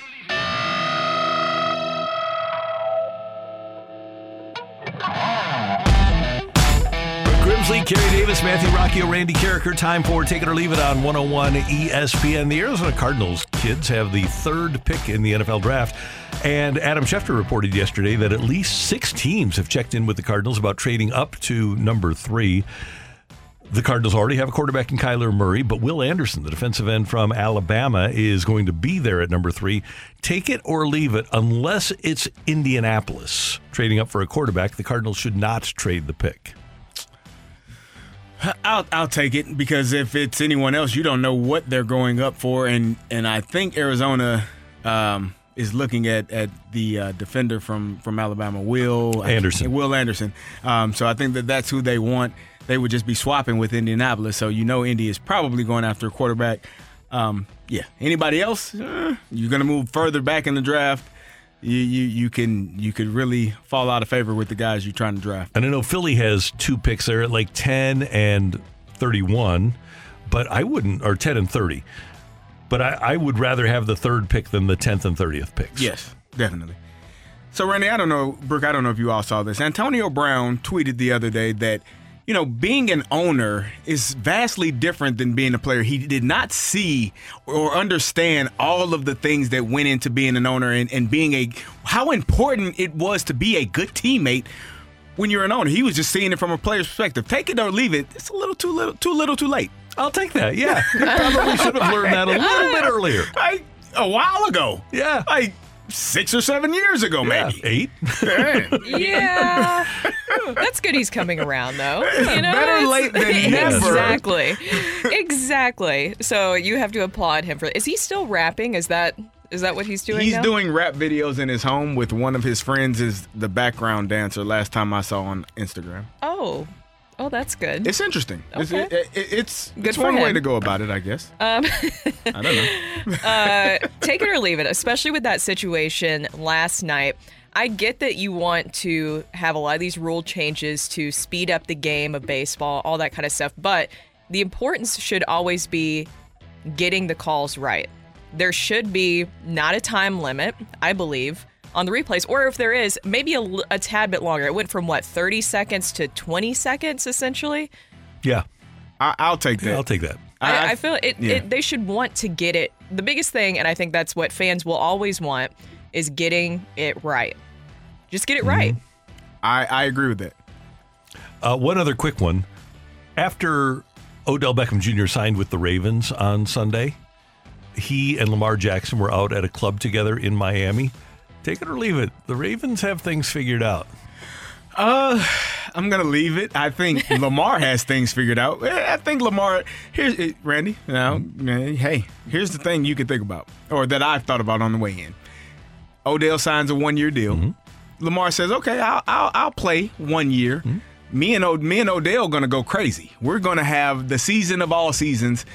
D: Grimsley, Kerry Davis, Matthew Rocchio, Randy Karraker. Time for Take It or Leave It on 101 ESPN. The Arizona Cardinals kids have the third pick in the NFL draft. And Adam Schefter reported yesterday that at least six teams have checked in with the Cardinals about trading up to number three. The Cardinals already have a quarterback in Kyler Murray, but Will Anderson, the defensive end from Alabama, is going to be there at number three. Take it or leave it, unless it's Indianapolis trading up for a quarterback. The Cardinals should not trade the pick.
F: I'll I'll take it because if it's anyone else, you don't know what they're going up for, and and I think Arizona um, is looking at at the uh, defender from from Alabama, Will
D: Anderson.
F: Will Anderson. Um, so I think that that's who they want. They would just be swapping with Indianapolis, so you know Indy is probably going after a quarterback. Um, yeah. Anybody else? Eh, you're going to move further back in the draft. You, you you can you could really fall out of favor with the guys you're trying to draft.
D: And I know Philly has two picks there at like 10 and 31, but I wouldn't, or 10 and 30. But I, I would rather have the third pick than the 10th and 30th picks.
F: Yes, definitely. So, Randy, I don't know, Brooke, I don't know if you all saw this. Antonio Brown tweeted the other day that, you know, being an owner is vastly different than being a player. He did not see or understand all of the things that went into being an owner and, and being a, how important it was to be a good teammate when you're an owner. He was just seeing it from a player's perspective. Take it or leave it. It's a little too little, too little, too late.
D: I'll take that. Yeah, you probably should have learned that a little bit earlier.
F: I a while ago.
D: Yeah,
F: like six or seven years ago, maybe
D: eight.
E: Yeah. That's good he's coming around though. You know,
F: Better
E: it's-
F: late than never.
E: Exactly. Exactly. So you have to applaud him for Is he still rapping? Is that is that what he's doing
F: He's
E: now?
F: doing rap videos in his home with one of his friends is the background dancer. Last time I saw on Instagram.
E: Oh. Oh, that's good.
F: It's interesting. It's,
E: Okay.
F: it- it- it's,
E: Good
F: it's one way to go about it, I guess.
E: Um,
F: I don't know.
E: uh, take it or leave it, especially with that situation last night. I get that you want to have a lot of these rule changes to speed up the game of baseball, all that kind of stuff, but the importance should always be getting the calls right. There should be not a time limit, I believe, on the replays, or if there is, maybe a tad bit longer. It went from what, 30 seconds to 20 seconds, essentially?
D: Yeah,
F: I, I'll take that.
D: I'll take that.
E: I, I feel it,
F: yeah.
E: it. They should want to get it. The biggest thing, and I think that's what fans will always want, is getting it right. Just get it right.
F: I, I agree with that.
D: Uh, one other quick one. After Odell Beckham Jr. signed with the Ravens on Sunday, he and Lamar Jackson were out at a club together in Miami. Take it or leave it. The Ravens have things figured out.
F: Uh, I'm gonna leave it. I think Lamar has things figured out. Eh, I think Lamar. Here's eh, Randy. Now, hey, here's the thing you can think about, or that I've thought about on the way in. Odell signs a one-year deal. Lamar says, "Okay, I'll I'll, I'll play one year." Me and o, me and Odell gonna go crazy. We're gonna have the season of all seasons,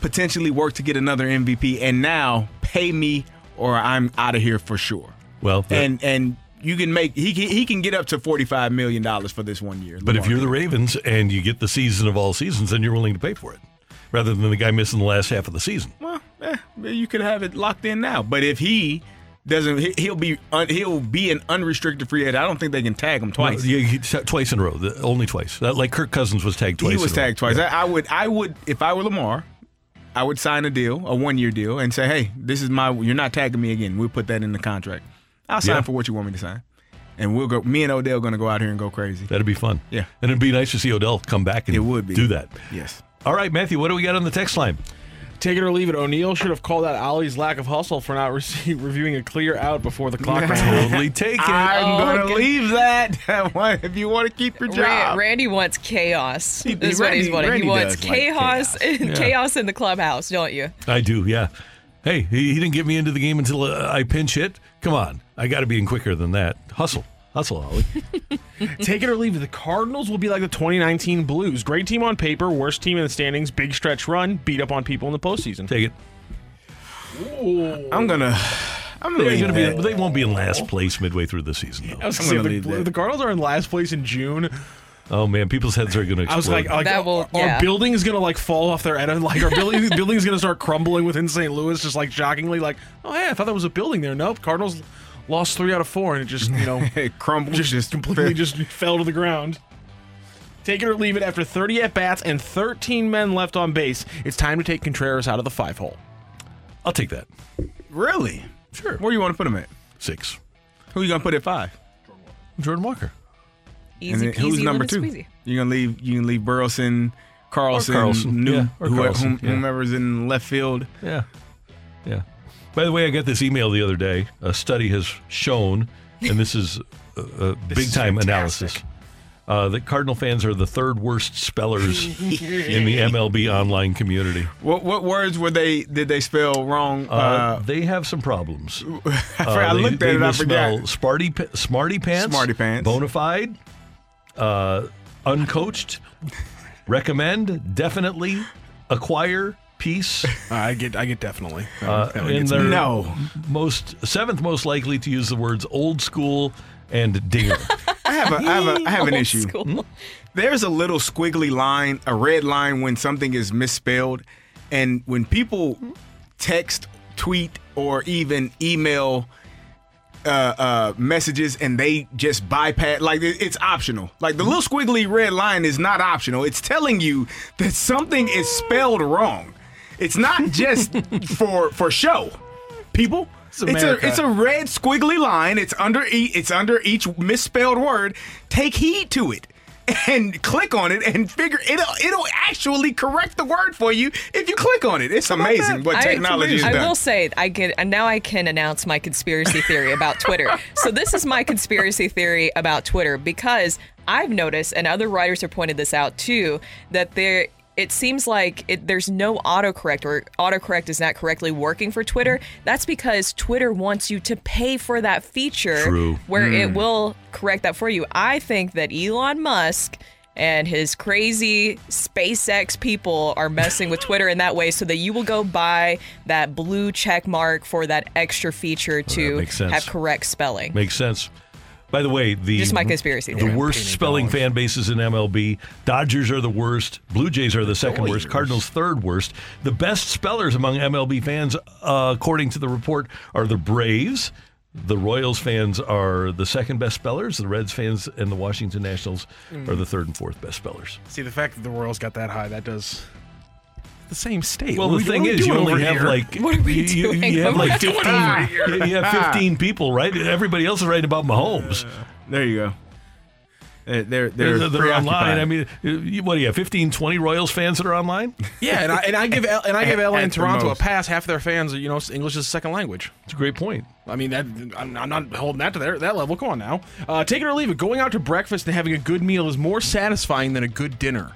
F: potentially work to get another MVP, and now pay me or I'm out of here for sure.
D: Well,
F: and and you can make he can, he can get up to forty five million dollars for this one year.
D: But if you're the. Ravens and you get the season of all seasons, then you're willing to pay for it, rather than the guy missing the last half of the season.
F: well, eh, you could have it locked in now. But if he doesn't, he- he'll be un, he'll be an unrestricted free agent. I don't think they can tag him twice.
D: No, yeah, twice in a row. The, only twice. Like Kirk Cousins was tagged twice.
F: he was
D: in a row.
F: tagged twice.
D: Yeah.
F: I, I would I would if I were Lamar, I would sign a deal, a one year deal, and say, hey, this is my you're not tagging me again. We'll put that in the contract. I'll sign
D: Yeah.
F: for what you want me to sign, and we'll go. Me and Odell going to go out here and go crazy.
D: That'd be fun.
F: Yeah.
D: And it'd be nice to see Odell come back and
F: It would be.
D: do that.
F: Yes.
D: All right, Matthew, what do we got on the text line?
K: Take it or leave it. O'Neal should have called out Oli's lack of hustle for not rece- reviewing a clear out before the clock ran.
D: Totally take it.
F: I'm
E: Oh,
F: going to
E: good.
F: leave that if you want to keep your job.
E: Randy wants chaos.
F: He-
E: Is what he's wanting.
F: Randy
E: he wants
F: does like
E: chaos,
F: chaos.
E: Chaos in the clubhouse, don't you?
D: I do, yeah. Hey, he, he didn't get me into the game until uh, I pinch hit. Come on. I got to be in quicker than that. Hustle. Hustle, Oli.
K: Take it or leave it. The Cardinals will be like the 2019 Blues. Great team on paper, worst team in the standings, big stretch run, beat up on people in the postseason.
D: Take it.
F: I'm gonna. I'm gonna,
D: gonna be, they won't be in last place midway through the season, though.
F: I'm
K: gonna
F: gonna
K: say,
F: leave
K: the, the Cardinals are in last place in June.
D: Oh, man. People's heads are going to explode.
K: I was like, like
E: That will-
K: our
E: yeah.
K: building's gonna like fall off their end. Like our building, building's gonna start crumbling within St. Louis, just like shockingly. Like, oh yeah, I thought that was a building there. Nope, Cardinals lost three out of four, and it just you know
F: it crumbled.
K: just,
F: Just,
K: completely just fell to the ground. Take it or leave it. After 30 at bats and 13 men left on base, it's time to take Contreras out of the five hole.
D: I'll take that.
F: really.
D: Sure.
F: Where do you want to put him at?
D: Six.
F: Who are you gonna put at five?
D: Jordan Walker.
E: Easy
F: and
E: peasy,
F: who's number two?
E: squeezy.
F: You gonna leave? You can leave Burleson, Carlson,
D: Carlson,
F: New,
D: yeah, or
F: whoe-
D: Carlson,
F: whom-
D: yeah.
F: whomever's in left field.
D: Yeah. Yeah. By the way, I got this email the other day. A study has shown, and this is a, a big
F: is
D: time
F: fantastic.
D: analysis, uh, that Cardinal fans are the third worst spellers in the MLB online community.
F: What what words were they? Did they spell wrong?
D: Uh,
F: Uh,
D: they have some problems.
F: I, forgot- I
D: Uh, they-
F: looked
D: they
F: at it. I
D: misspell
F: forgot.
D: Smarty, smarty pants.
F: Smarty pants.
D: Bona fide. Uh, uncoached. recommend. Definitely. Acquire. Peace.
K: I get, I get definitely.
D: Uh,
K: That one
D: and they're.
F: No.
D: most seventh most likely to use the words old school and dinger.
F: I have a I have a I have an issue.
E: school.
F: There's a little squiggly line, a red line when something is misspelled, and when people text, tweet, or even email uh, uh, messages and they just bypass like it- it's optional. Like the little squiggly red line is not optional. It's telling you that something is spelled wrong. It's not just for for show. People, it's, a it's a red squiggly line. It's under e- it's under each misspelled word. Take heed to it. And click on it and figure it'll it'll actually correct the word for you if you click on it. It's amazing what
E: I-
F: technology
E: I
F: done.
E: will say I can and now I can announce my conspiracy theory about Twitter. so this is my conspiracy theory about Twitter because I've noticed and other writers have pointed this out too that there it seems like it, there's no autocorrect or autocorrect is not correctly working for Twitter. That's because Twitter wants you to pay for that feature
D: True.
E: where it
D: Mm.
E: will correct that for you. I think that Elon Musk and his crazy SpaceX people are messing with Twitter in that way so that you will go buy that blue check mark for that extra feature to
D: sense.
E: have correct spelling.
D: Makes sense. By the way, the
E: Just my conspiracy
D: The
E: theory.
D: worst spelling fan bases in MLB. Dodgers are the worst. Blue Jays are the second worst. Cardinals third worst. The best spellers among MLB fans, uh, according to the report, are the Braves. The Royals fans are the second best spellers. The Reds fans and the Washington Nationals
K: Mm.
D: are the third and fourth best spellers.
K: See, the fact that the Royals got that high, that does the same state.
D: Well,
K: What
D: the
K: we-
D: thing
K: what are we
D: is, you only have
K: here?
D: like
K: What are we
D: you, you-
K: doing
D: you have like fifteen. you- you have fifteen people, right? Everybody else is writing about Mahomes.
F: There you go. Uh, they're
D: They're,
F: they're,
D: they're online. I mean, what do you have? 15, 20 Royals fans that are online?
K: Yeah, and I, and I give L, and I give
D: At-
K: LA and Toronto a pass. Half their fans, you know, English is a second language.
D: It's a great point.
K: I mean, that I'm, I'm not holding that to their, that level. Come on now, uh, take it or leave it. Going out to breakfast and having a good meal is more satisfying than a good dinner.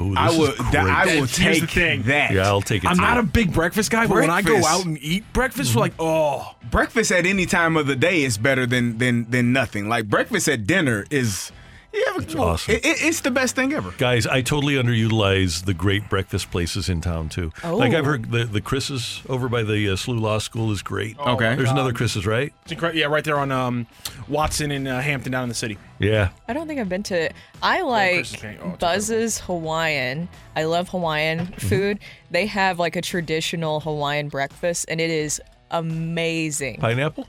D: Ooh,
F: I will- that- I will take that.
D: Yeah, I'll take it
K: I'm
D: too.
K: not a big breakfast guy, but when I go out and eat breakfast, we're like, mm-hmm. oh,
F: breakfast at any time of the day is better than than than nothing. Like breakfast at dinner is yeah, it's
D: awesome.
F: It, it- it's the best thing ever.
D: Guys, I totally underutilize the great breakfast places in town too. Like I've
K: Oh.
D: heard the the Chris's over by the uh, SLU Law School is great.
K: Oh, Okay.
D: there's another
K: um,
D: Chris's, right?
K: it's incredible. Yeah, right there on um, Watson and uh, Hampton down in the city.
D: Yeah,
E: I don't think I've been to. I like
K: Chris's Oh,
E: Buzz's Hawaiian. I love Hawaiian
D: Mm-hmm.
E: food. They have like a traditional Hawaiian breakfast, and it is amazing.
D: pineapple.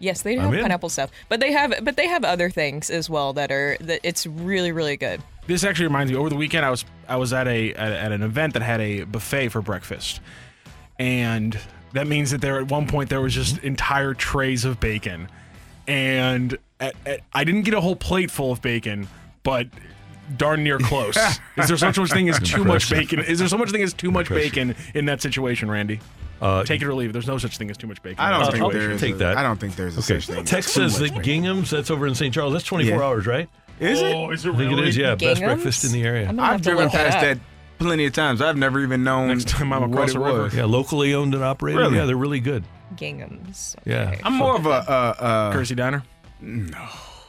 E: Yes, they
D: I'm
E: have
D: in.
E: pineapple stuff, but they have but they have other things as well that are that it's really really good.
K: This actually reminds me. Over the weekend, I was I was at a at, at an event that had a buffet for breakfast, and that means that there at one point there was just entire trays of bacon, and at, at, I didn't get a whole plate full of bacon, but darn near close. Is there such a thing as too much bacon? Is there so much thing as too much bacon in that situation, Randy?
D: Uh,
K: Take it or leave it. There's no such thing as too much bacon.
F: I don't
K: that
F: think
K: situation.
F: there is.
D: take
F: a-
D: that.
F: I don't think there's a
D: Okay.
F: such thing. as
D: Text
F: too
D: says that
F: bacon.
D: Gingham's. That's over in St. Charles. That's 24
F: Yeah.
D: hours, right?
F: Is it?
K: Oh, is it
D: I think
K: really?
D: it is. Yeah, best
E: Gingham's?
D: breakfast in the area.
E: I'm gonna have
F: I've
E: to
F: driven
E: look that
F: past
E: up.
F: that plenty of times. I've never even known
K: Next time I'm
F: what
K: across
F: it
K: the river.
F: was.
D: Yeah, locally owned and operated.
F: Really?
D: Yeah, they're really good.
E: Gingham's.
D: Yeah.
F: I'm more of a uh, uh,
K: Courtesy diner.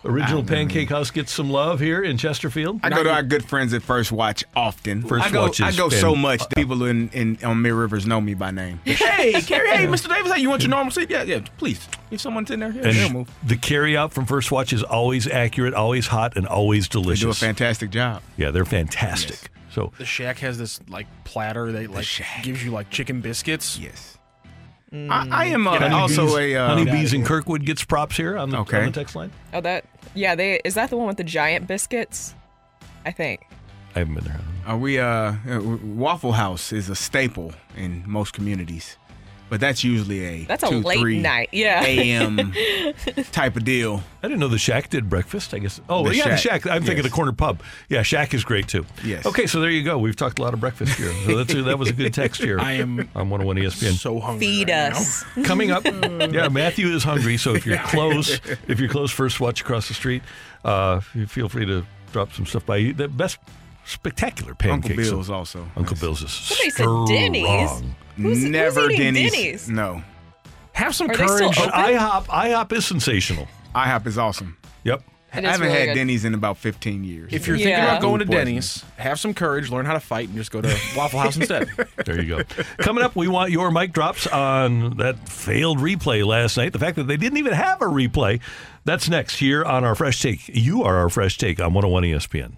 D: Original Pancake House gets some love here in Chesterfield.
F: I go to our good friends at First Watch often.
D: First
F: I go,
D: Watch
F: I
D: is
F: go so
D: fan-
F: much that people in, in on Mid Rivers know me by name. hey, Carrie, hey, Mr. Davis, hey, you want your normal seat? Yeah, yeah, please. If someone's in there, yeah, they'll
D: And
F: move.
D: the carry out from First Watch is always accurate, always hot, and always delicious.
F: They
D: delicious.
F: do a fantastic job.
D: yeah, they're fantastic. So
K: The Shack has this like platter that like gives you like chicken biscuits.
F: Yes. I, I am uh,
K: Honeybees-
F: also a uh,
D: Honeybees in Kirkwood gets props here on the,
F: Okay.
D: on the text line.
E: Oh, that yeah. They is that the one with the giant biscuits? I think.
D: I haven't been there.
F: Are we uh, uh Waffle House is a staple in most communities, but that's usually a
E: That's a
F: 2,
E: late
F: 3
E: night, yeah.
F: a.m. type of deal.
D: I didn't know the Shack did breakfast. I guess. Oh,
F: The
D: yeah, the
F: Shack,
D: Shack. I'm thinking the corner pub. Yeah, Shack is great too.
F: Yes.
D: Okay, so there you go. We've talked a lot of breakfast here. So that's that was a good text here.
K: I am
D: on 101 ESPN.
K: so hungry.
E: Feed
K: right now.
E: us.
D: Coming up, yeah, Matthew is hungry. So if you're close, if you're close, first watch across the street. Uh, you feel free to drop some stuff by. The best spectacular pancakes.
F: Uncle Bill's also.
D: Uncle Bill's is
E: Somebody said Denny's.
D: Strong.
E: Who's- who's
F: Never
E: eating
F: Denny's.
E: Denny's?
F: No.
K: Have some
E: Are they still
K: courage.
D: But
E: open?
D: IHOP, IHOP is sensational.
F: IHOP is awesome.
D: Yep.
E: It
F: I haven't
E: really
F: had
E: good.
F: Denny's in about 15 years.
K: If you're thinking
E: Yeah.
K: about going to
F: Food poisoning.
K: Denny's, have some courage, learn how to fight, and just go to Waffle House instead.
D: There you go. Coming up, we want your mic drops on that failed replay last night. The fact that they didn't even have a replay. That's next here on our Fresh Take. You are our Fresh Take on 101 ESPN.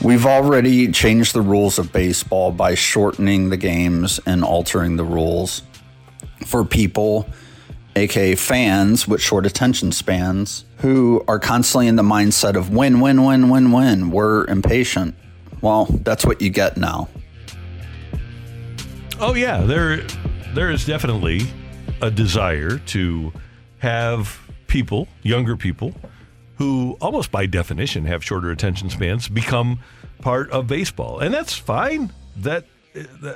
O: We've already changed the rules of baseball by shortening the games and altering the rules for people, aka fans with short attention spans, who are constantly in the mindset of win, win, win, win, win. We're impatient. Well, that's what you get now.
D: Oh yeah, there there is definitely a desire to have people, younger people, who almost by definition have shorter attention spans, become part of baseball, and that's fine. That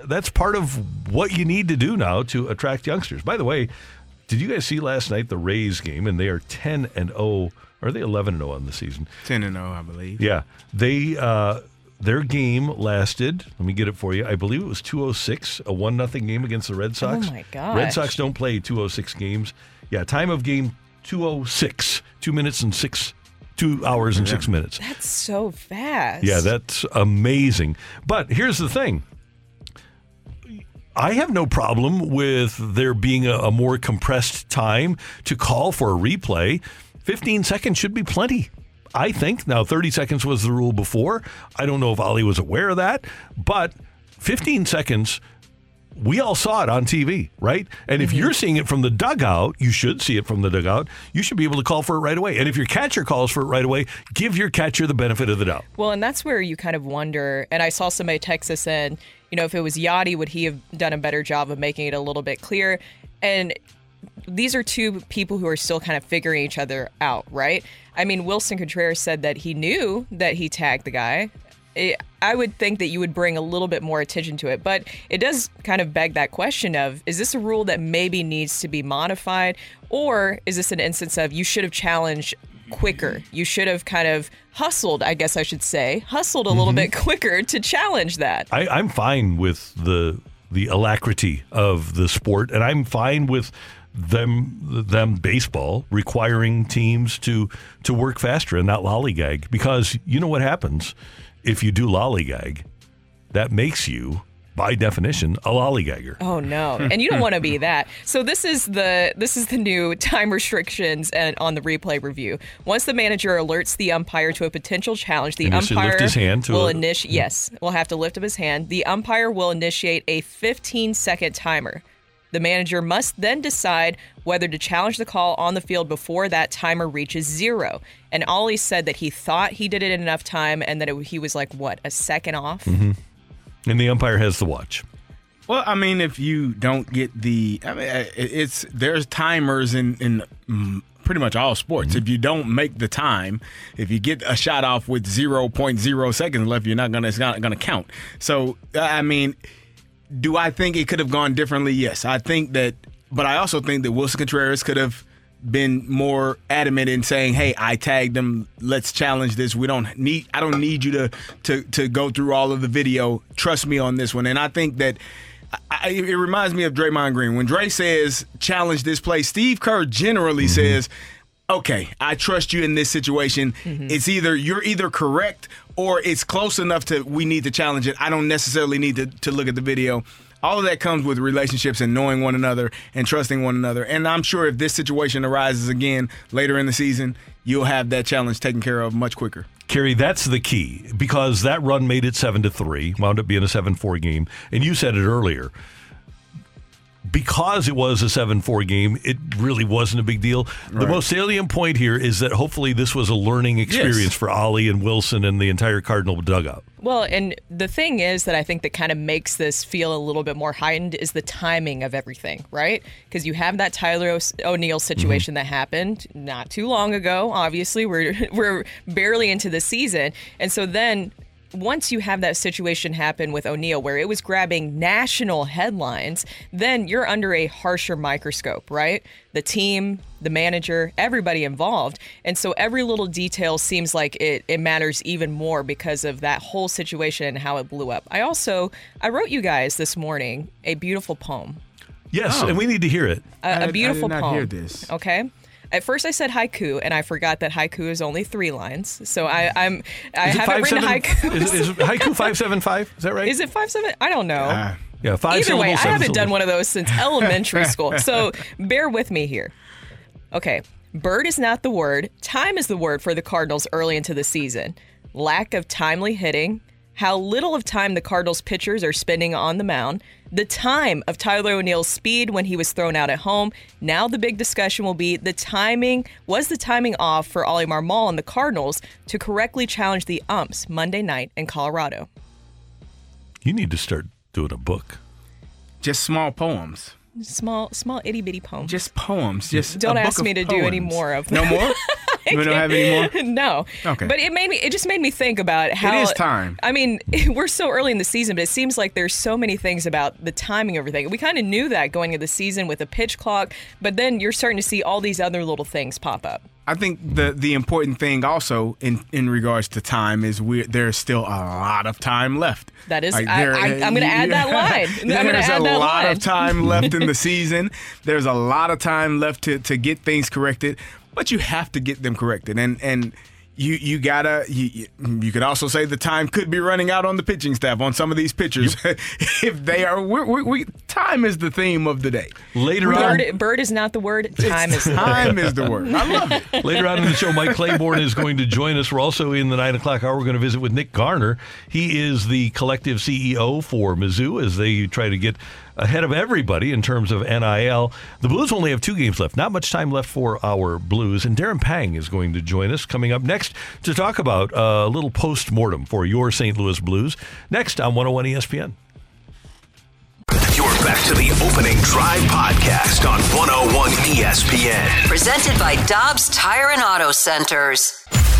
D: that's part of what you need to do now to attract youngsters. By the way, did you guys see last night the Rays game? And they are ten and zero. Are they eleven and zero on the season?
F: Ten and zero, I believe.
D: Yeah, they uh, their game lasted. Let me get it for you. I believe it was two oh six, a one nothing game against the Red Sox.
E: Oh my gosh.
D: Red Sox don't play two oh six games. Yeah, time of game two oh six, two minutes and six, two hours and six minutes.
E: That's so fast.
D: Yeah, that's amazing. But here's the thing. I have no problem with there being a, a more compressed time to call for a replay. 15 seconds should be plenty. I think. Now, 30 seconds was the rule before. I don't know if Oli was aware of that, but 15 seconds, we all saw it on TV, right? And if mm-hmm. you're seeing it from the dugout, you should see it from the dugout. You should be able to call for it right away. And if your catcher calls for it right away, give your catcher the benefit of the doubt.
E: Well, and that's where you kind of wonder. And I saw somebody text us in, you know, if it was Yadi, would he have done a better job of making it a little bit clear? And these are two people who are still kind of figuring each other out, right? I mean, Willson Contreras said that he knew that he tagged the guy. It, I would think that you would bring a little bit more attention to it, but it does kind of beg that question of is this a rule that maybe needs to be modified, or is this an instance of you should have challenged quicker? You should have kind of hustled, I guess I should say, hustled a little
D: Mhm.
E: bit quicker to challenge that.
D: I, I'm fine with the the alacrity of the sport, and I'm fine with them them baseball requiring teams to to work faster and not lollygag because you know what happens if you do lollygag, that makes you by definition a lollygagger.
E: Oh no. And you don't want to be that. So this is the this is the new time restrictions and on the replay review. Once the manager alerts the umpire to a potential challenge, the
D: And he has to
E: umpire
D: lift his hand to
E: will initiate hmm. yes, will have to lift up his hand. The umpire will initiate a 15 second timer. The manager must then decide whether to challenge the call on the field before that timer reaches zero. And Oli said that he thought he did it in enough time and that it, he was like, what, a second off?
D: hmm And the umpire has the watch.
F: Well, I mean, if you don't get the, I mean, uh, it's there's timers in in pretty much all sports. If you don't make the time, if you get a shot off with 0.0 seconds left, you're not gonna it's not gonna count. So, uh, I mean, do I think it could have gone differently? Yes, I think that, but I also think that Willson Contreras could have been more adamant in saying, "Hey, I tagged him. Let's challenge this. We don't need. I don't need you to to to go through all of the video. Trust me on this one." And I think that. I, it reminds me of Draymond Green. When Dre says challenge this play, Steve Kerr generally mm-hmm. says, "Okay, I trust you in this situation. Mm-hmm. It's either you're either correct or it's close enough to we need to challenge it. I don't necessarily need to, to look at the video." All of that comes with relationships and knowing one another and trusting one another. And I'm sure if this situation arises again later in the season, you'll have that challenge taken care of much quicker.
D: Kerry, that's the key because that run made it seven to three, wound up being a seven four game, and you said it earlier. Because it was a seven four game, it really wasn't a big deal. The most salient point here is that hopefully this was a learning experience for Oli and Willson and the entire Cardinal dugout.
E: Well, and the thing is that I think that kind of makes this feel a little bit more heightened is the timing of everything, right? Because you have that Tyler O- O'Neill mm-hmm. situation that happened not too long ago. Obviously, we're we're barely into the season, and so then once you have that situation happen with O'Neill where it was grabbing national headlines, then you're under a harsher microscope, right? The team, the manager, everybody involved. And so every little detail seems like it, it matters even more because of that whole situation and how it blew up. I also I wrote you guys this morning a beautiful poem.
D: Yes,
F: Oh.
D: and we need to hear it.
E: A beautiful
F: did not
E: poem.
F: hear this.
E: Okay. At first, I said haiku, and I forgot that haiku is only three lines. So I, I'm I
D: Is
E: haven't
D: five,
E: written
D: seven-
E: haiku.
D: Is, is haiku five seven five? Is that right?
E: Is it five seven? I don't know.
F: Ah.
D: yeah, five.
E: Either way, I haven't done one of those since elementary school. So bear with me here. Okay. Bird is not the word. Time is the word for the Cardinals early into the season. lack of timely hitting, how little of time the Cardinals pitchers are spending on the mound, the time of Tyler O'Neill's speed when he was thrown out at home. Now the big discussion will be the timing. Was the timing off for Oli Marmol and the Cardinals to correctly challenge the umps Monday night in Colorado?
D: You need to start doing a book.
F: Just small poems.
E: Small, small itty bitty poems.
F: Just poems. Just
E: Don't
F: a book
E: ask me
F: of
E: to do any more of them.
F: No
E: them.
F: more. you don't have any more.
E: no.
F: Okay.
E: But it made me. It just made me think about how
F: is time.
E: I mean, we're so early in the season, but it seems like there's so many things about the timing of everything. We kind of knew that going into the season with a pitch clock, but then you're starting to see all these other little things pop up.
F: I think the the important thing also in in regards to time is we there's still a lot of time left.
E: That is-
F: Like,
E: I- I- I'm gonna add that line.
F: There's
E: add
F: a
E: that
F: lot
E: line.
F: of time left in the season. There's a lot of time left to to get things corrected, but you have to get them corrected. And and you you gotta you, you- you could also say the time could be running out on the pitching staff on some of these pitchers if they are. We're, we we time is the theme of the day.
D: Later on,
E: Bird, bird is not the word. Time is the
F: time
E: word.
F: is the word. I love it.
D: Later on in the show, Mike Claiborne is going to join us. We're also in the nine o'clock hour. We're going to visit with Nick Garner. He is the collective CEO for Mizzou as they try to get ahead of everybody in terms of NIL. The Blues only have two games left. Not much time left for our Blues. And Darren Pang is going to join us coming up next to talk about uh, a little post mortem for your St. Louis Blues. Next on 101 ESPN.
B: You're back to the opening drive podcast on 101 ESPN.
C: Presented by Dobbs Tire and Auto Centers.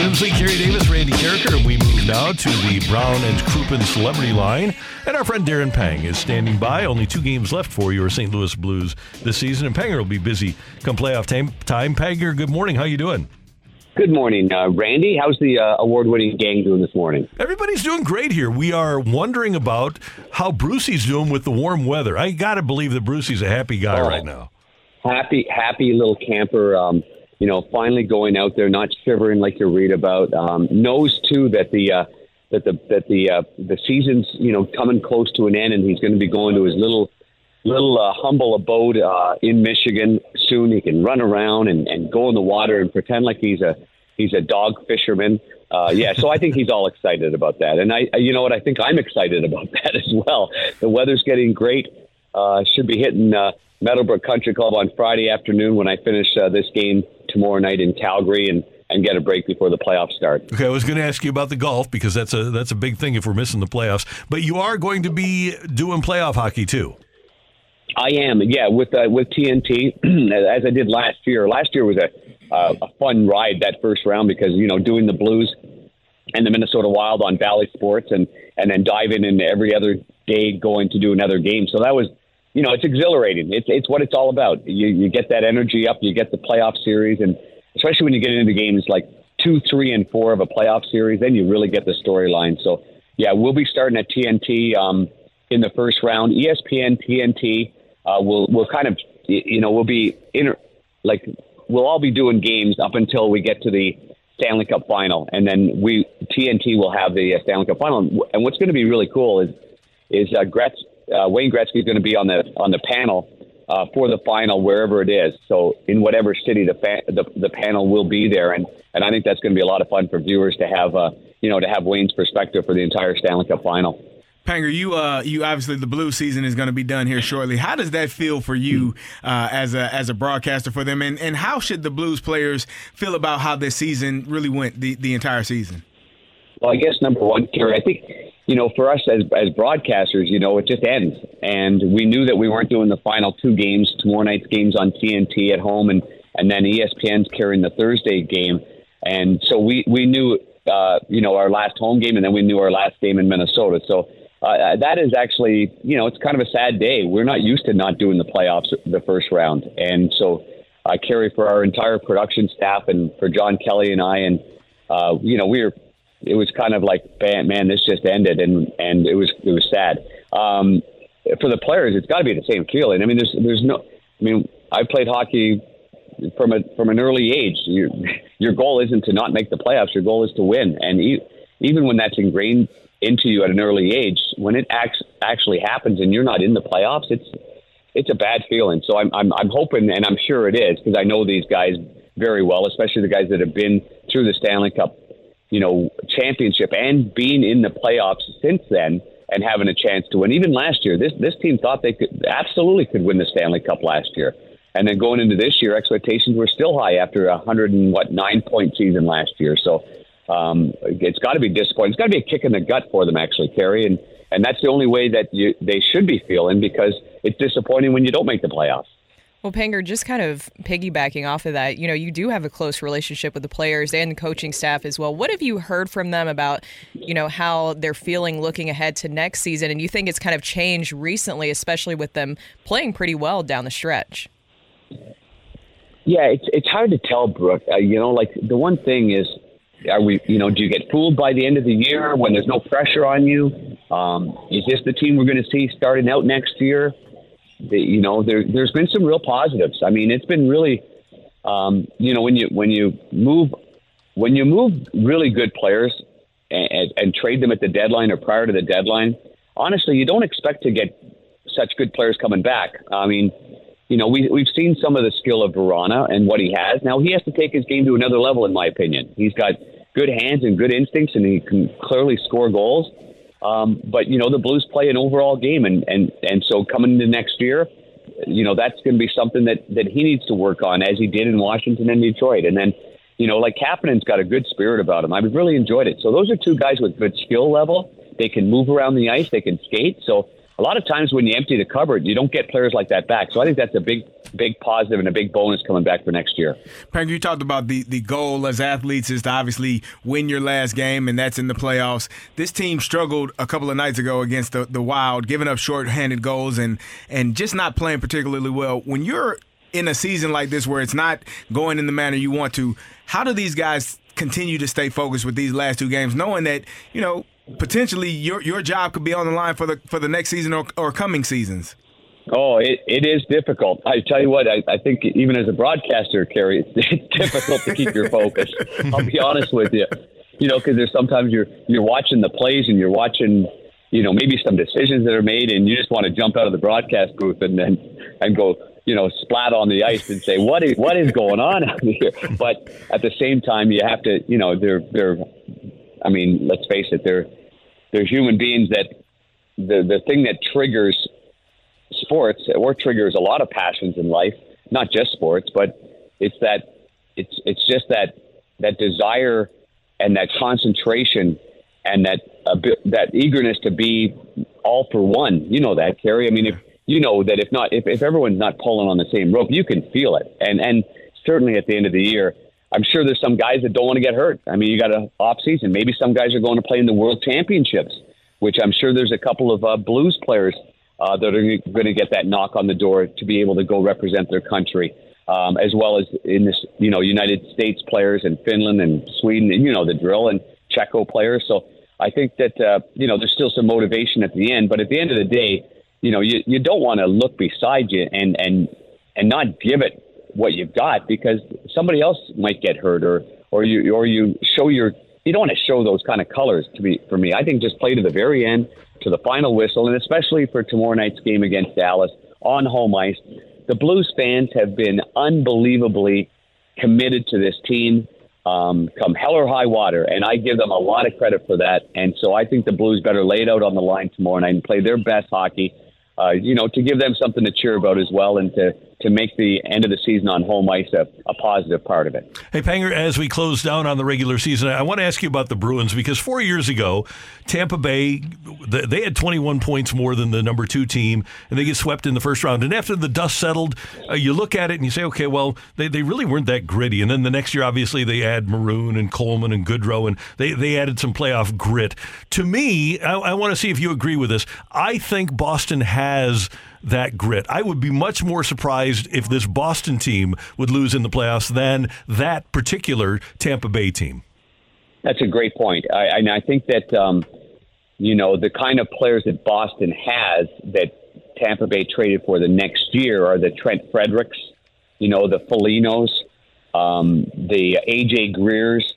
D: Grimsley, Kerry Davis, Randy Karraker, and we move now to the Brown and Crouppen celebrity line. And our friend Darren Pang is standing by. Only two games left for your St. Louis Blues this season, and Panger will be busy come playoff time. Time, Panger, good morning. How you doing?
P: Good morning, uh, Randy. How's the uh, award-winning gang doing this morning?
D: Everybody's doing great here. We are wondering about how Brucey's doing with the warm weather. I got to believe that Brucey's a happy guy
P: Oh.
D: right now.
P: Happy, happy little camper. Um, you know, finally going out there, not shivering like you read about. Um, knows too that the uh, that the that the uh, the season's you know coming close to an end, and he's going to be going to his little little uh, humble abode uh, in Michigan soon. He can run around and, and go in the water and pretend like he's a he's a dog fisherman. Uh, yeah, so I think he's all excited about that, and I, you know what, I think I'm excited about that as well. The weather's getting great. Uh, should be hitting uh, Meadowbrook Country Club on Friday afternoon when I finish uh, this game tomorrow night in Calgary and and get a break before the playoffs start.
D: Okay, I was going to ask you about the golf because that's a that's a big thing if we're missing the playoffs. But you are going to be doing playoff hockey too.
P: I am, yeah, with uh, with TNT as I did last year. Last year was a uh, a fun ride that first round because you know doing the Blues and the Minnesota Wild on Bally Sports and and then diving in every other day going to do another game. So that was you know it's exhilarating. It's it's what it's all about. You you get that energy up. You get the playoff series, and especially when you get into games like two, three, and four of a playoff series, then you really get the storyline. So yeah, we'll be starting at TNT um, in the first round. ESPN, TNT. Uh, we'll we'll kind of you know we'll be inter- like we'll all be doing games up until we get to the Stanley Cup final, and then we TNT will have the uh, Stanley Cup final. And what's going to be really cool is is uh, Gretz, uh, Wayne Gretzky is going to be on the on the panel uh, for the final wherever it is. So in whatever city the, fa- the the panel will be there, and and I think that's going to be a lot of fun for viewers to have uh, you know to have Wayne's perspective for the entire Stanley Cup final.
F: Panger, you uh, you obviously the blue season is going to be done here shortly. How does that feel for you uh, as a as a broadcaster for them, and and how should the Blues players feel about how this season really went the the entire season?
P: Well, I guess number one, Kerry, I think, you know, for us as, as broadcasters, you know, it just ends. And we knew that we weren't doing the final two games, tomorrow night's games on TNT at home, and, and then ESPN's carrying the Thursday game. And so we, we knew, uh, you know, our last home game, and then we knew our last game in Minnesota. So uh, that is actually, you know, it's kind of a sad day. We're not used to not doing the playoffs the first round. And so I carry for our entire production staff and for John Kelly and I, and, uh, you know, we were it was kind of like, man, this just ended, and and it was it was sad. Um, for the players, it's got to be the same feeling. I mean, there's there's no I mean, I played hockey from a from an early age. Your your goal isn't to not make the playoffs. Your goal is to win. And even when that's ingrained into you at an early age, when it acts, actually happens and you're not in the playoffs, it's it's a bad feeling. So I'm I'm, I'm hoping, and I'm sure it is, because I know these guys very well, especially the guys that have been through the Stanley Cup, you know, championship and being in the playoffs since then and having a chance to win. Even last year, this this team thought they could absolutely could win the Stanley Cup last year. And then going into this year, expectations were still high after a hundred and what nine point season last year. So um, it's got to be disappointing. It's got to be a kick in the gut for them, actually, Kerry. And and that's the only way that you, they should be feeling because it's disappointing when you don't make the playoffs.
E: Well, Panger, just kind of piggybacking off of that, you know, you do have a close relationship with the players and the coaching staff as well. What have you heard from them about, you know, how they're feeling looking ahead to next season? And you think it's kind of changed recently, especially with them playing pretty well down the stretch?
P: Yeah, it's it's hard to tell, Brooke. Uh, you know, like the one thing is, are we? You know, do you get fooled by the end of the year when there's no pressure on you? Um, is this the team we're going to see starting out next year? You know, there there's been some real positives. I mean, it's been really, um, you know, when you when you move when you move really good players and, and, trade them at the deadline or prior to the deadline, honestly, you don't expect to get such good players coming back. I mean, you know, we, we've seen some of the skill of Vrana and what he has. Now, he has to take his game to another level, in my opinion. He's got good hands and good instincts, and he can clearly score goals. Um, but, you know, the Blues play an overall game, and, and, and so coming into next year, you know, that's going to be something that, that he needs to work on, as he did in Washington and Detroit. And then, you know, like Kapanen's got a good spirit about him. I've really enjoyed it. So those are two guys with good skill level. They can move around the ice. They can skate. So a lot of times when you empty the cupboard, you don't get players like that back. So I think that's a big, big positive and a big bonus coming back for next year.
F: Pank, you talked about the, the goal as athletes is to obviously win your last game, and that's in the playoffs. This team struggled a couple of nights ago against the, the Wild, giving up short-handed goals and and just not playing particularly well. When you're in a season like this where it's not going in the manner you want to, how do these guys continue to stay focused with these last two games, knowing that you know potentially your your job could be on the line for the for the next season or, or coming seasons?
P: Oh, it, it is difficult. I tell you what, I, I think even as a broadcaster, Kerry, it's, difficult to keep your focus. I'll be honest with you. You know, because there's sometimes you're you're watching the plays and you're watching, you know, maybe some decisions that are made, and you just want to jump out of the broadcast booth and then and go, you know, splat on the ice and say, what is what is going on out here? But at the same time, you have to, you know, they're they're. I mean, let's face it, they're they're human beings that the the thing that triggers sports or triggers a lot of passions in life, not just sports, but it's that it's it's just that that desire and that concentration and that that eagerness to be all for one. You know that, Kerry. I mean, if you know that if not if, if everyone's not pulling on the same rope, you can feel it. And and certainly at the end of the year, I'm sure there's some guys that don't want to get hurt. I mean, you got an off season. Maybe some guys are going to play in the World Championships, which I'm sure there's a couple of uh, Blues players uh, that are going to get that knock on the door to be able to go represent their country, um, as well as in this, you know, United States players and Finland and Sweden, and you know the drill and Checo players. So I think that uh, you know there's still some motivation at the end, but at the end of the day, you know, you, you don't want to look beside you and and and not give it what you've got because somebody else might get hurt or or you or you show your you don't want to show those kind of colors to be for me. I think just play to the very end, to the final whistle, and especially for tomorrow night's game against Dallas on home ice. The Blues fans have been unbelievably committed to this team, um, come hell or high water, and I give them a lot of credit for that. And so I think the Blues better lay it out on the line tomorrow night and play their best hockey. Uh, you know, to give them something to cheer about as well, and to to make the end of the season on home ice a, a positive part of it.
D: Hey, Panger, as we close down on the regular season, I want to ask you about the Bruins because four years ago, Tampa Bay, they had 21 points more than the number two team, and they get swept in the first round. And after the dust settled, uh, you look at it and you say, okay, well, they, they really weren't that gritty. And then the next year, obviously, they add Maroon and Coleman and Goodrow, and they, they added some playoff grit. To me, I, I want to see if you agree with this. I think Boston has that grit. I would be much more surprised if this Boston team would lose in the playoffs than that particular Tampa Bay team.
P: That's a great point. I, and I think that, um, you know, the kind of players that Boston has that Tampa Bay traded for the next year are the Trent Frederics, you know, the Folignos, um, the AJ Greers.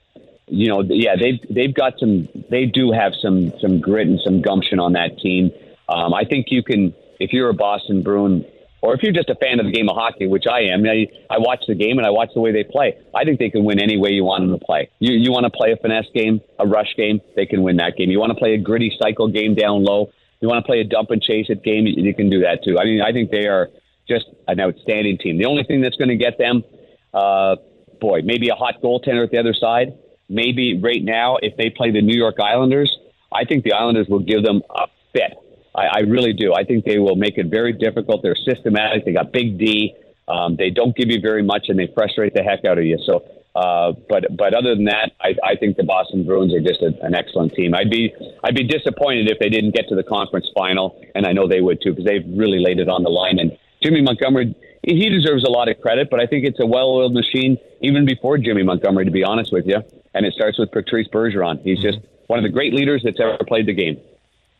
P: You know, yeah, they've they've got some. They do have some some grit and some gumption on that team. Um, I think you can, if you're a Boston Bruin, or if you're just a fan of the game of hockey, which I am. I, I watch the game and I watch the way they play. I think they can win any way you want them to play. You you want to play a finesse game, a rush game, they can win that game. You want to play a gritty cycle game down low, you want to play a dump and chase it game, you, you can do that too. I mean, I think they are just an outstanding team. The only thing that's going to get them, uh, boy, maybe a hot goaltender at the other side. Maybe right now, if they play the New York Islanders, I think the Islanders will give them a fit. I, I really do. I think they will make it very difficult. They're systematic. They got big D. Um, they don't give you very much, and they frustrate the heck out of you. So, uh, but but other than that, I, I think the Boston Bruins are just a, an excellent team. I'd be I'd be disappointed if they didn't get to the conference final, and I know they would too because they've really laid it on the line. And Jimmy Montgomery, he deserves a lot of credit, but I think it's a well-oiled machine even before Jimmy Montgomery, to be honest with you. And it starts with Patrice Bergeron. He's just one of the great leaders that's ever played the game.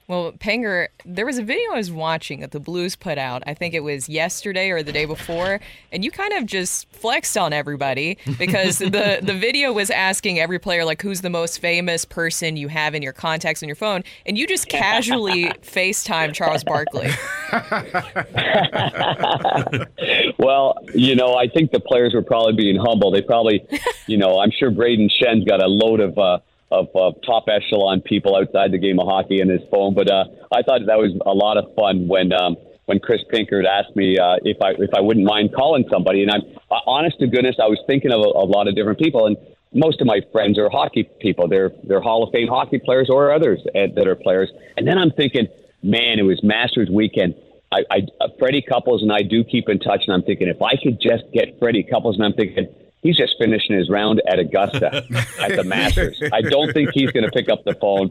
E: Well, Panger, there was a video I was watching that the Blues put out. I think it was yesterday or the day before, and you kind of just flexed on everybody because the the video was asking every player like who's the most famous person you have in your contacts on your phone, and you just casually FaceTime Charles Barkley.
P: well, you know, I think the players were probably being humble. They probably, you know, I'm sure Brayden Schenn's got a load of uh, of uh, top echelon people outside the game of hockey in his phone. But uh, I thought that was a lot of fun when um, when Chris Pinkert asked me uh, if I if I wouldn't mind calling somebody. And I'm uh, honest to goodness, I was thinking of a, a lot of different people and. Most of my friends are hockey people. They're they're Hall of Fame hockey players or others that are players. And then I'm thinking, man, it was Masters weekend. I, I uh, Freddie Couples and I do keep in touch, and I'm thinking if I could just get Freddie Couples, and I'm thinking he's just finishing his round at Augusta at the Masters. I don't think he's going to pick up the phone.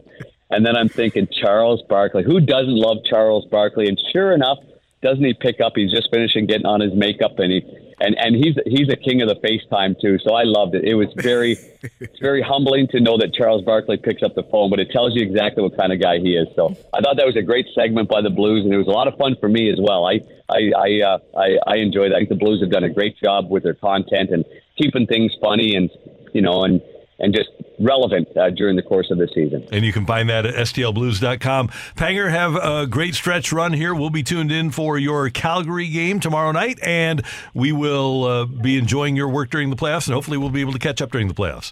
P: And then I'm thinking Charles Barkley. Who doesn't love Charles Barkley? And sure enough, doesn't he pick up? He's just finishing getting on his makeup, and he and and he's he's a king of the FaceTime too. So I loved it. It was very it's very humbling to know that Charles Barkley picks up the phone, but it tells you exactly what kind of guy he is. So I thought that was a great segment by the Blues, and it was a lot of fun for me as well. I I I uh, I, I enjoyed that. I think the Blues have done a great job with their content and keeping things funny and you know and and just relevant uh, during the course of the season.
D: And you can find that at stlblues.com. Panger, have a great stretch run here. We'll be tuned in for your Calgary game tomorrow night, and we will uh, be enjoying your work during the playoffs, and hopefully we'll be able to catch up during the playoffs.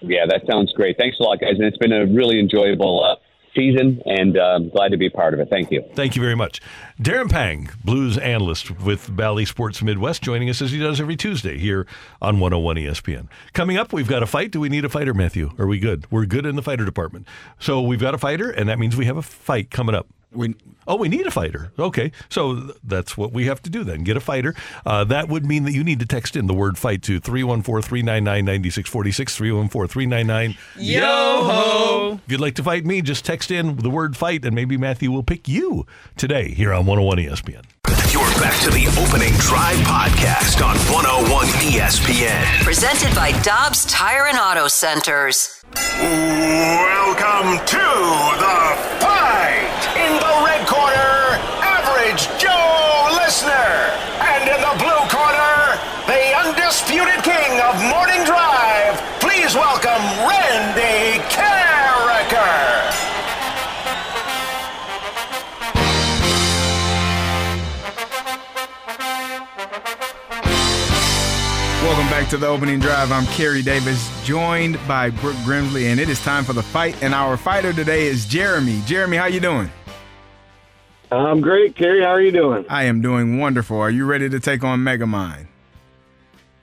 P: Yeah, that sounds great. Thanks a lot, guys, and it's been a really enjoyable uh, season, and I'm glad to be part of it. Thank you.
D: Thank you very much. Darren Pang, Blues analyst with Bally Sports Midwest, joining us as he does every Tuesday here on 101 ESPN. Coming up, we've got a fight. Do we need a fighter, Matthew? Are we good? We're good in the fighter department. So we've got a fighter, and that means we have a fight coming up.
F: We,
D: oh, we need a fighter. Okay, so th- that's what we have to do then. Get a fighter. Uh, that would mean that you need to text in the word fight to 314 399 9646. 314 399
E: Yo ho!
D: If you'd like to fight me, just text in the word fight, and maybe Matthew will pick you today here on 101 ESPN.
B: You're back to the opening drive podcast on 101 ESPN.
C: Presented by Dobbs Tire and Auto Centers.
B: Welcome to the fight. Corner, average Joe Listener. And in the blue corner, the undisputed king of morning drive. Please welcome Randy Karraker.
F: Welcome back to the opening drive. I'm Kerry Davis, joined by Brooke Grimsley, and it is time for the fight. And our fighter today is Jeremy. Jeremy, how you doing?
Q: I'm great, Kerry. How are you doing?
F: I am doing wonderful. Are you ready to take on Megamind?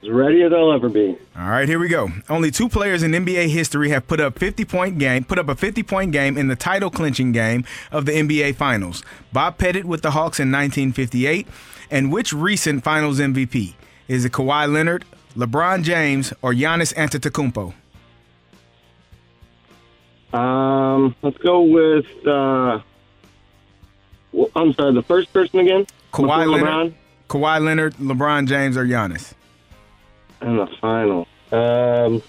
Q: As ready as I'll ever be.
F: All right, here we go. Only two players in NBA history have put up 50 point game, put up a 50 point game in the title clinching game of the NBA Finals. Bob Pettit with the Hawks in 1958, and which recent Finals MVP? Is it Kawhi Leonard, LeBron James, or Giannis Antetokounmpo?
Q: Um, let's go with. Uh, well, I'm sorry, the first person again.
F: Kawhi
Q: Before
F: Leonard, Kawhi Leonard, LeBron James, or Giannis?
Q: in the final. Um,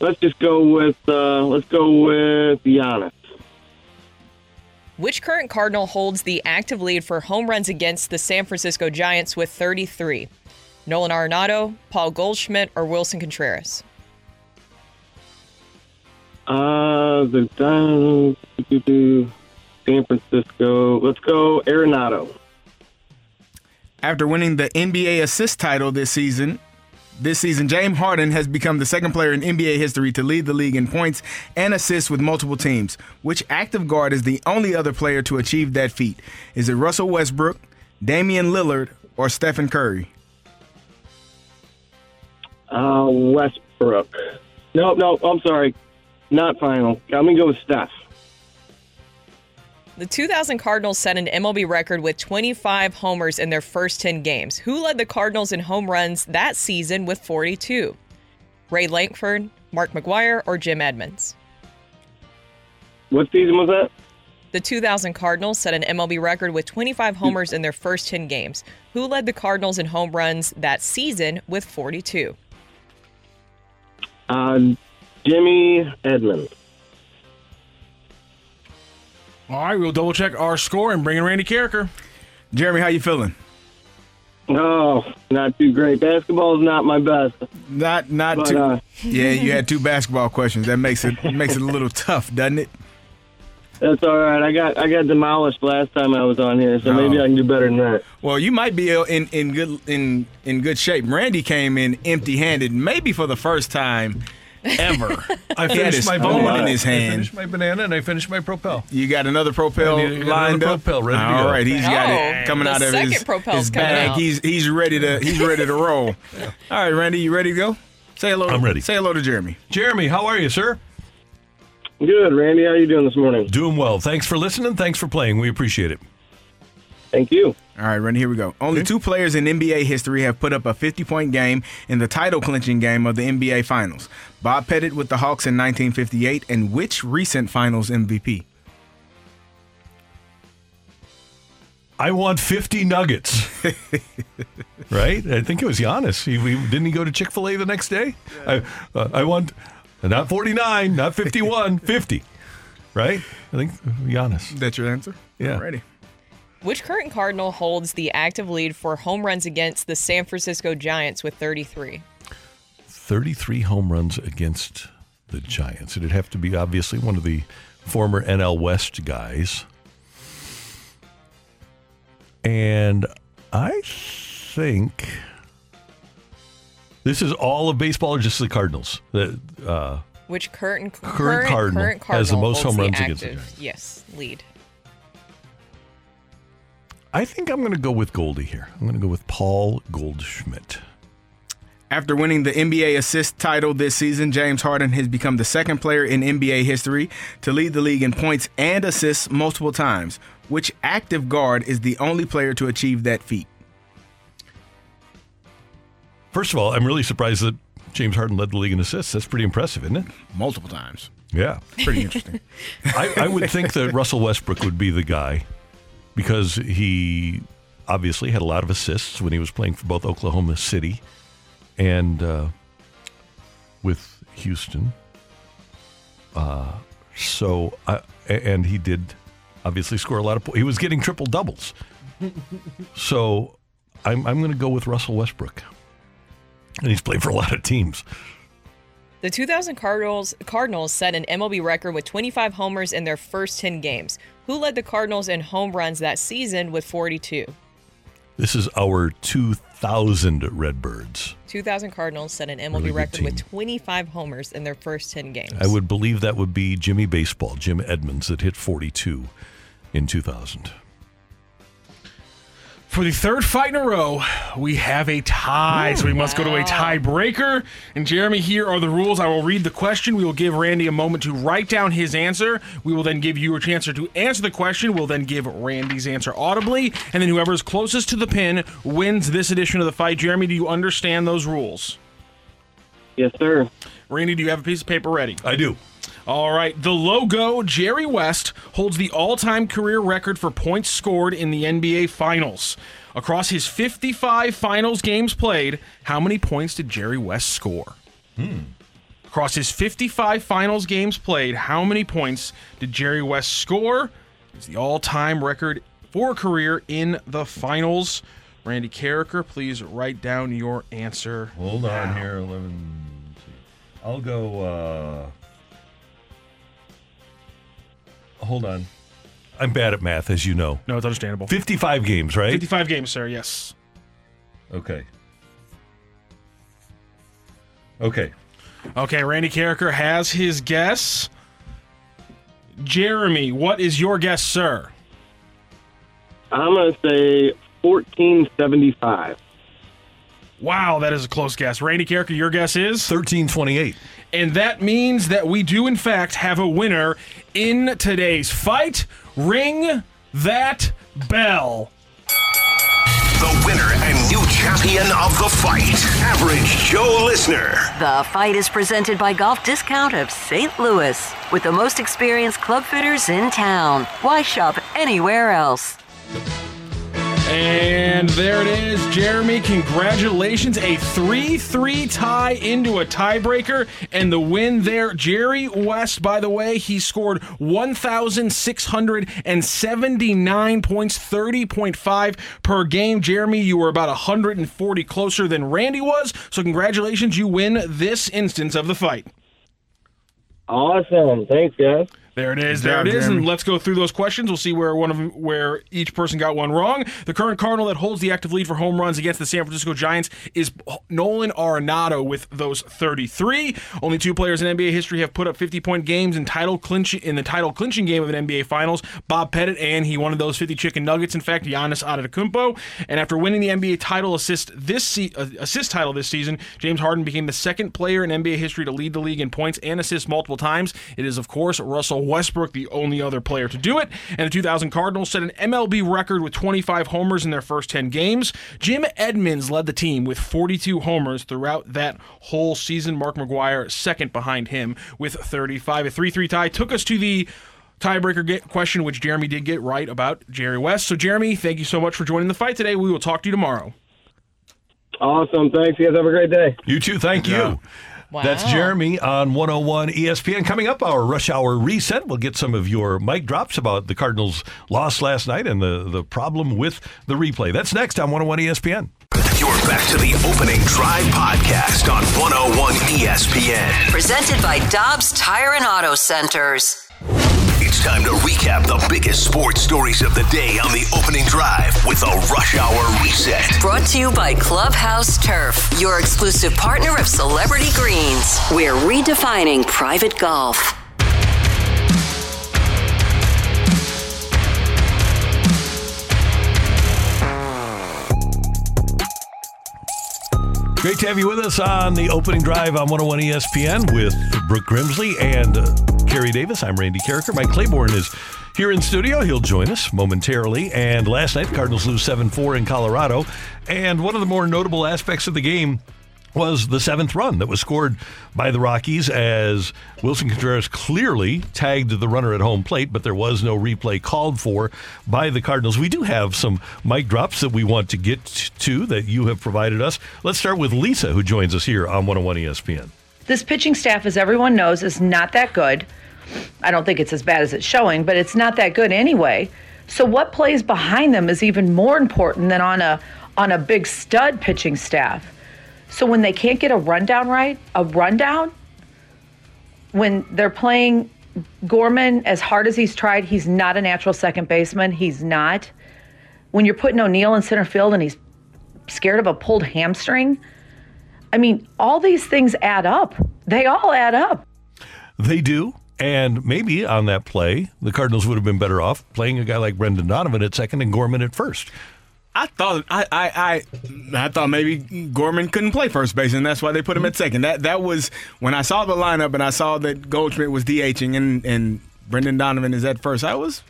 Q: let's just go with. Uh, let's go with Giannis.
E: Which current Cardinal holds the active lead for home runs against the San Francisco Giants with 33? Nolan Arenado, Paul Goldschmidt, or Willson Contreras?
Q: Uh, the Diamond, San Francisco. Let's go Arenado.
F: After winning the NBA assist title this season, this season James Harden has become the second player in NBA history to lead the league in points and assists with multiple teams. Which active guard is the only other player to achieve that feat? Is it Russell Westbrook, Damian Lillard, or Stephen Curry?
Q: Uh, Westbrook. No, no, I'm sorry. Not final. I'm going to go with Steph.
E: The 2000 Cardinals set an MLB record with 25 homers in their first 10 games. Who led the Cardinals in home runs that season with 42? Ray Lankford, Mark McGwire, or Jim Edmonds?
Q: What season was that?
E: The 2000 Cardinals set an MLB record with 25 homers in their first 10 games. Who led the Cardinals in home runs that season with 42?
Q: Uh, Jimmy Edmonds.
K: All right, we'll double check our score and bring in Randy Karraker.
F: Jeremy, how you feeling?
Q: Oh, not too great. Basketball is not my best.
F: Not not
Q: But,
F: too.
Q: uh,
F: yeah, you had two basketball questions. That makes it makes it a little tough, doesn't it?
Q: That's all right. I got I got demolished last time I was on here, so maybe
F: Oh.
Q: I can do better than that.
F: Well, you might be in in good in in good shape. Randy came in empty-handed, maybe for the first time ever.
D: I finished my
F: phone
D: banana.
F: in his hand.
D: I finished my banana and I finished my propel.
F: You got another propel
D: I need
F: lined
D: another
F: up.
D: propel ready to
F: All
D: go.
F: right, he's got
E: Oh,
F: it coming out of
E: second
F: his,
E: propel's
F: his
E: coming
F: bag.
E: out.
F: He's he's ready to he's ready to roll. All right, Randy, you ready to go? Say hello.
D: I'm ready.
F: Say hello to Jeremy.
D: Jeremy, how are you, sir?
Q: Good, Randy. How are you doing this morning?
D: Doing well. Thanks for listening. Thanks for playing. We appreciate it.
Q: Thank you.
F: All right, Randy, here we go. Only two players in NBA history have put up a 50 point game in the title clinching game of the NBA Finals Bob Pettit with the Hawks in 1958, and which recent Finals MVP?
D: I want 50 nuggets. right? I think it was Giannis. He, he- didn't he go to Chick fil A the next day? I, uh, I want not 49, not 51, 50. Right? I think Giannis.
F: That's your answer?
D: Yeah.
F: Ready.
E: Which current Cardinal holds the active lead for home runs against the San Francisco Giants with 33?
D: 33 home runs against the Giants. It'd have to be obviously one of the former NL West guys. And I think this is all of baseball or just the Cardinals? The, uh,
E: Which current
D: Current Cardinal
E: current
D: has the most home runs against the Giants.
E: Yes, lead.
D: I think I'm going to go with Goldie here. I'm going to go with Paul Goldschmidt.
F: After winning the NBA assist title this season, James Harden has become the second player in NBA history to lead the league in points and assists multiple times. Which active guard is the only player to achieve that feat?
D: First of all, I'm really surprised that James Harden led the league in assists. That's pretty impressive, isn't it?
F: Multiple times.
D: Yeah.
F: Pretty interesting.
D: I, I would think that Russell Westbrook would be the guy because he obviously had a lot of assists when he was playing for both Oklahoma City and uh, with Houston. Uh, so, I, and he did obviously score a lot of points. He was getting triple doubles. So, I'm, I'm going to go with Russell Westbrook. And he's played for a lot of teams.
E: The 2000 Cardinals Cardinals set an MLB record with 25 homers in their first 10 games. Who led the Cardinals in home runs that season with 42?
D: This is our 2000 Redbirds.
E: 2000 Cardinals set an MLB
D: Really
E: record with 25 homers in their first 10 games.
D: I would believe that would be Jimmy Baseball, Jim Edmonds, that hit 42 in 2000.
K: For the third fight in a row, we have a tie. so we must go to a tiebreaker. And Jeremy, here are the rules. I will read the question. We will give Randy a moment to write down his answer. We will then give you a chance to answer the question. We'll then give Randy's answer audibly. And then whoever is closest to the pin wins this edition of the fight. Jeremy, do you understand those rules?
Q: Yes, sir.
K: Randy, do you have a piece of paper ready?
D: I do.
K: All right. The logo, Jerry West, holds the all time career record for points scored in the NBA Finals. Across his 55 finals games played, how many points did Jerry West score? Across his 55 finals games played, how many points did Jerry West score? It's the all-time record for a career in the finals. Randy Karraker, please write down your answer.
D: Hold on here, 11. I'll go. Uh, hold on. I'm bad at math, as you know.
K: No, it's understandable.
D: 55 games, right?
K: 55 games, sir. Yes.
D: Okay. Okay.
K: Okay, Randy Karraker has his guess. Jeremy, what is your guess, sir?
Q: I'm going to say 1475.
K: Wow, that is a close guess. Randy Karraker, your guess is
D: 1328.
K: And that means that we do in fact have a winner in today's fight. Ring that bell.
B: The winner and new champion of the fight, Average Joe Listener.
C: The fight is presented by Golf Discount of St. Louis. With the most experienced club fitters in town. Why shop anywhere else?
K: And there it is, Jeremy. Congratulations. A 3 3 tie into a tiebreaker. And the win there. Jerry West, by the way, he scored 1,679 points, 30.5 per game. Jeremy, you were about 140 closer than Randy was. So, congratulations. You win this instance of the fight.
Q: Awesome. Thanks, guys.
K: There it is. There it is. And let's go through those questions. We'll see where one of them, where each person got one wrong. The current Cardinal that holds the active lead for home runs against the San Francisco Giants is Nolan Arenado with those 33. Only two players in NBA history have put up 50 point games in title clinch in the title clinching game of an NBA Finals. Bob Pettit and he won those 50 chicken nuggets. In fact, Giannis Antetokounmpo. And after winning the NBA title assist this se- uh, assist title this season, James Harden became the second player in NBA history to lead the league in points and assists multiple times. It is of course Russell Westbrook, the only other player to do it. And the 2000 Cardinals set an MLB record with 25 homers in their first 10 games. Jim Edmonds led the team with 42 homers throughout that whole season. Mark McGwire second behind him with 35. A 3-3 tie took us to the tiebreaker question, which Jeremy did get right about Jerry West. So, Jeremy, thank you so much for joining the fight today. We will talk to you tomorrow.
Q: Awesome. Thanks. You guys have a great day.
D: You too. Thank you. That's Jeremy on 101 ESPN. Coming up, our rush hour reset. We'll get some of your mic drops about the Cardinals' loss last night and the, the problem with the replay. That's next on 101 ESPN.
B: You're back to the opening drive podcast on 101 ESPN.
C: Presented by Dobbs Tire and Auto Centers.
B: It's time to recap the biggest sports stories of the day on the opening drive with a rush hour reset.
C: Brought to you by Clubhouse Turf, your exclusive partner of Celebrity Greens. We're redefining private golf.
D: Great to have you with us on the opening drive on 101 ESPN with Brooke Grimsley and uh, Carrie Davis. I'm Randy Karraker. Mike Claiborne is here in studio. He'll join us momentarily. And last night, Cardinals lose 7 4 in Colorado. And one of the more notable aspects of the game was the seventh run that was scored by the Rockies as Willson Contreras clearly tagged the runner at home plate, but there was no replay called for by the Cardinals. We do have some mic drops that we want to get to that you have provided us. Let's start with Lisa, who joins us here on 101 ESPN.
R: This pitching staff, as everyone knows, is not that good. I don't think it's as bad as it's showing, but it's not that good anyway. So what plays behind them is even more important than on a on a big stud pitching staff. So when they can't get a rundown right, a rundown, when they're playing Gorman as hard as he's tried, he's not a natural second baseman. He's not. When you're putting Oneil in center field and he's scared of a pulled hamstring, I mean, all these things add up. They all add up.
D: They do. And maybe on that play, the Cardinals would have been better off playing a guy like Brendan Donovan at second and Gorman at first.
F: I thought I, I I I thought maybe Gorman couldn't play first base, and that's why they put him at second. That that was when I saw the lineup and I saw that Goldschmidt was DHing and and Brendan Donovan is at first. I was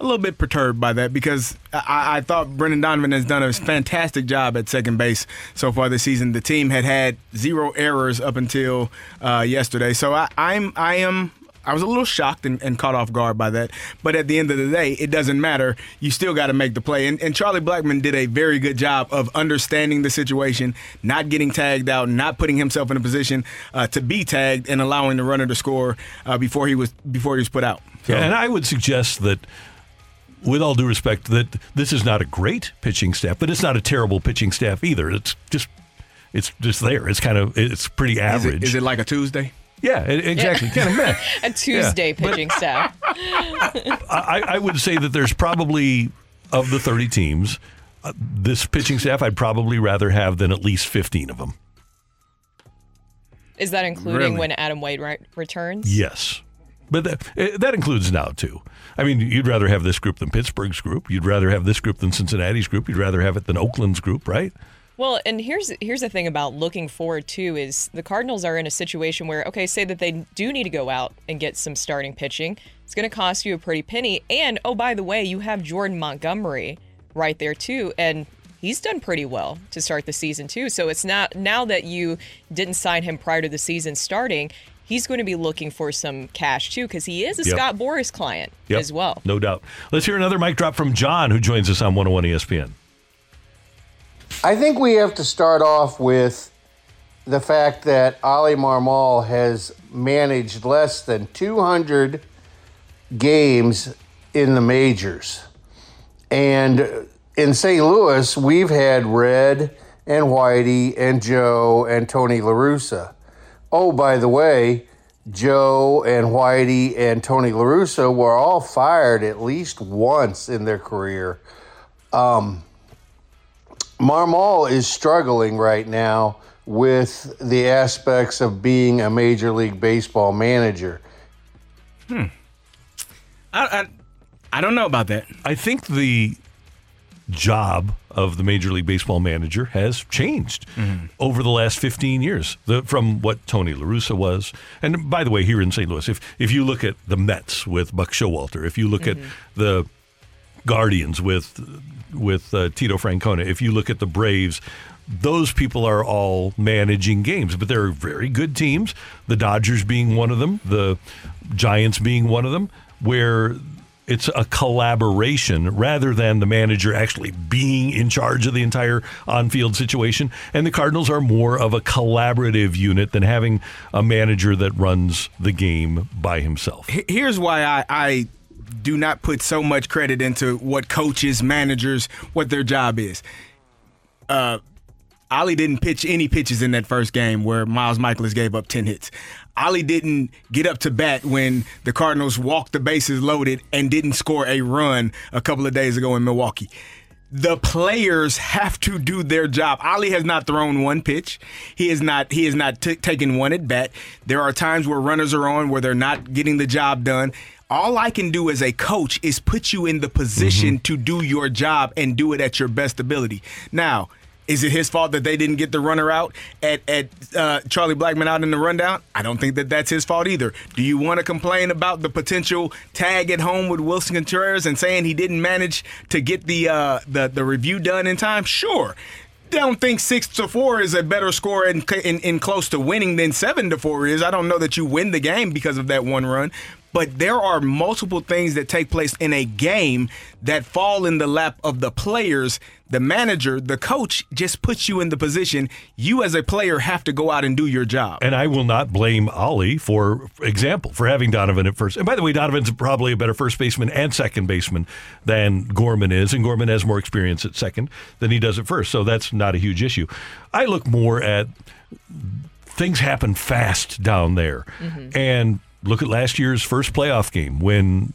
F: a little bit perturbed by that because I, I thought Brendan Donovan has done a fantastic job at second base so far this season. The team had had zero errors up until uh, yesterday, so I, I'm I am I was a little shocked and, and, caught off guard by that. But at the end of the day, it doesn't matter. You still got to make the play. And, and, Charlie Blackmon did a very good job of understanding the situation, not getting tagged out, not putting himself in a position uh, to be tagged, and allowing the runner to score uh, before he was before he was put out.
D: So. Yeah, and I would suggest that with all due respect, that this is not a great pitching staff, but it's not a terrible pitching staff either. It's just it's just there. It's kind of it's pretty
F: Is
D: average.
F: it, is it like a Tuesday?
D: Yeah, exactly. Kind of meh.
E: A Tuesday pitching staff.
D: I, I would say that there's probably of the 30 teams, uh, this pitching staff I'd probably rather have than at least 15 of them.
E: Is that including
D: Really?
E: when Adam Wade ri- returns?
D: Yes. But that, eh, that includes now, too. I mean, you'd rather have this group than Pittsburgh's group. You'd rather have this group than Cincinnati's group. You'd rather have it than Oakland's group, right?
E: Well, and here's here's the thing about looking forward too is the Cardinals are in a situation where okay, say that they do need to go out and get some starting pitching. It's going to cost you a pretty penny, and oh by the way, you have Jordan Montgomery right there too, and he's done pretty well to start the season too. So it's not now that you didn't sign him prior to the season starting. He's going to be looking for some cash too because he is a
D: Yep.
E: Scott Boras client
D: Yep.
E: as well.
D: No doubt. Let's hear another mic drop from John, who joins us on 101 ESPN.
S: I think we have to start off with the fact that Oli Marmol has managed less than 200 games in the majors. And in St. Louis, we've had Red and Whitey and Joe and Tony LaRussa. Oh, by the way, Joe and Whitey and Tony LaRussa were all fired at least once in their career. Um, Marmol is struggling right now with the aspects of being a Major League Baseball manager.
F: Hmm. I, I I don't know about that.
D: I think the job of the Major League Baseball manager has changed
F: Mm-hmm.
D: over the last 15 years the, from what Tony La Russa was. And by the way, here in St. Louis, if, if you look at the Mets with Buck Showalter, if you look at the Guardians with with uh, Tito Francona, if you look at the Braves, those people are all managing games, but they're very good teams. The Dodgers being one of them, the Giants being one of them, where it's a collaboration rather than the manager actually being in charge of the entire on-field situation. And the Cardinals are more of a collaborative unit than having a manager that runs the game by himself.
F: Here's why I, I do not put so much credit into what coaches, managers, what their job is. Uh, Oli didn't pitch any pitches in that first game where Miles Mikolas gave up 10 hits. Oli didn't get up to bat when the Cardinals walked the bases loaded and didn't score a run a couple of days ago in Milwaukee. The players have to do their job. Oli has not thrown one pitch. He has not. He has not t- taken one at bat. There are times where runners are on where they're not getting the job done. All I can do as a coach is put you in the position to do your job and do it at your best ability. Now, is it his fault that they didn't get the runner out at at uh, Charlie Blackmon out in the rundown? I don't think that that's his fault either. Do you want to complain about the potential tag at home with Willson Contreras and saying he didn't manage to get the uh, the the review done in time? Sure. Don't think six to four is a better score in, in in close to winning than seven to four is. I don't know that you win the game because of that one run. But there are multiple things that take place in a game that fall in the lap of the players. The manager, the coach, just puts you in the position. You, as a player, have to go out and do your job.
D: And I will not blame Oli, for example, for having Donovan at first. And by the way, Donovan's probably a better first baseman and second baseman than Gorman is, and Gorman has more experience at second than he does at first. So that's not a huge issue. I look more at things happen fast down there. Mm-hmm. And look at last year's first playoff game when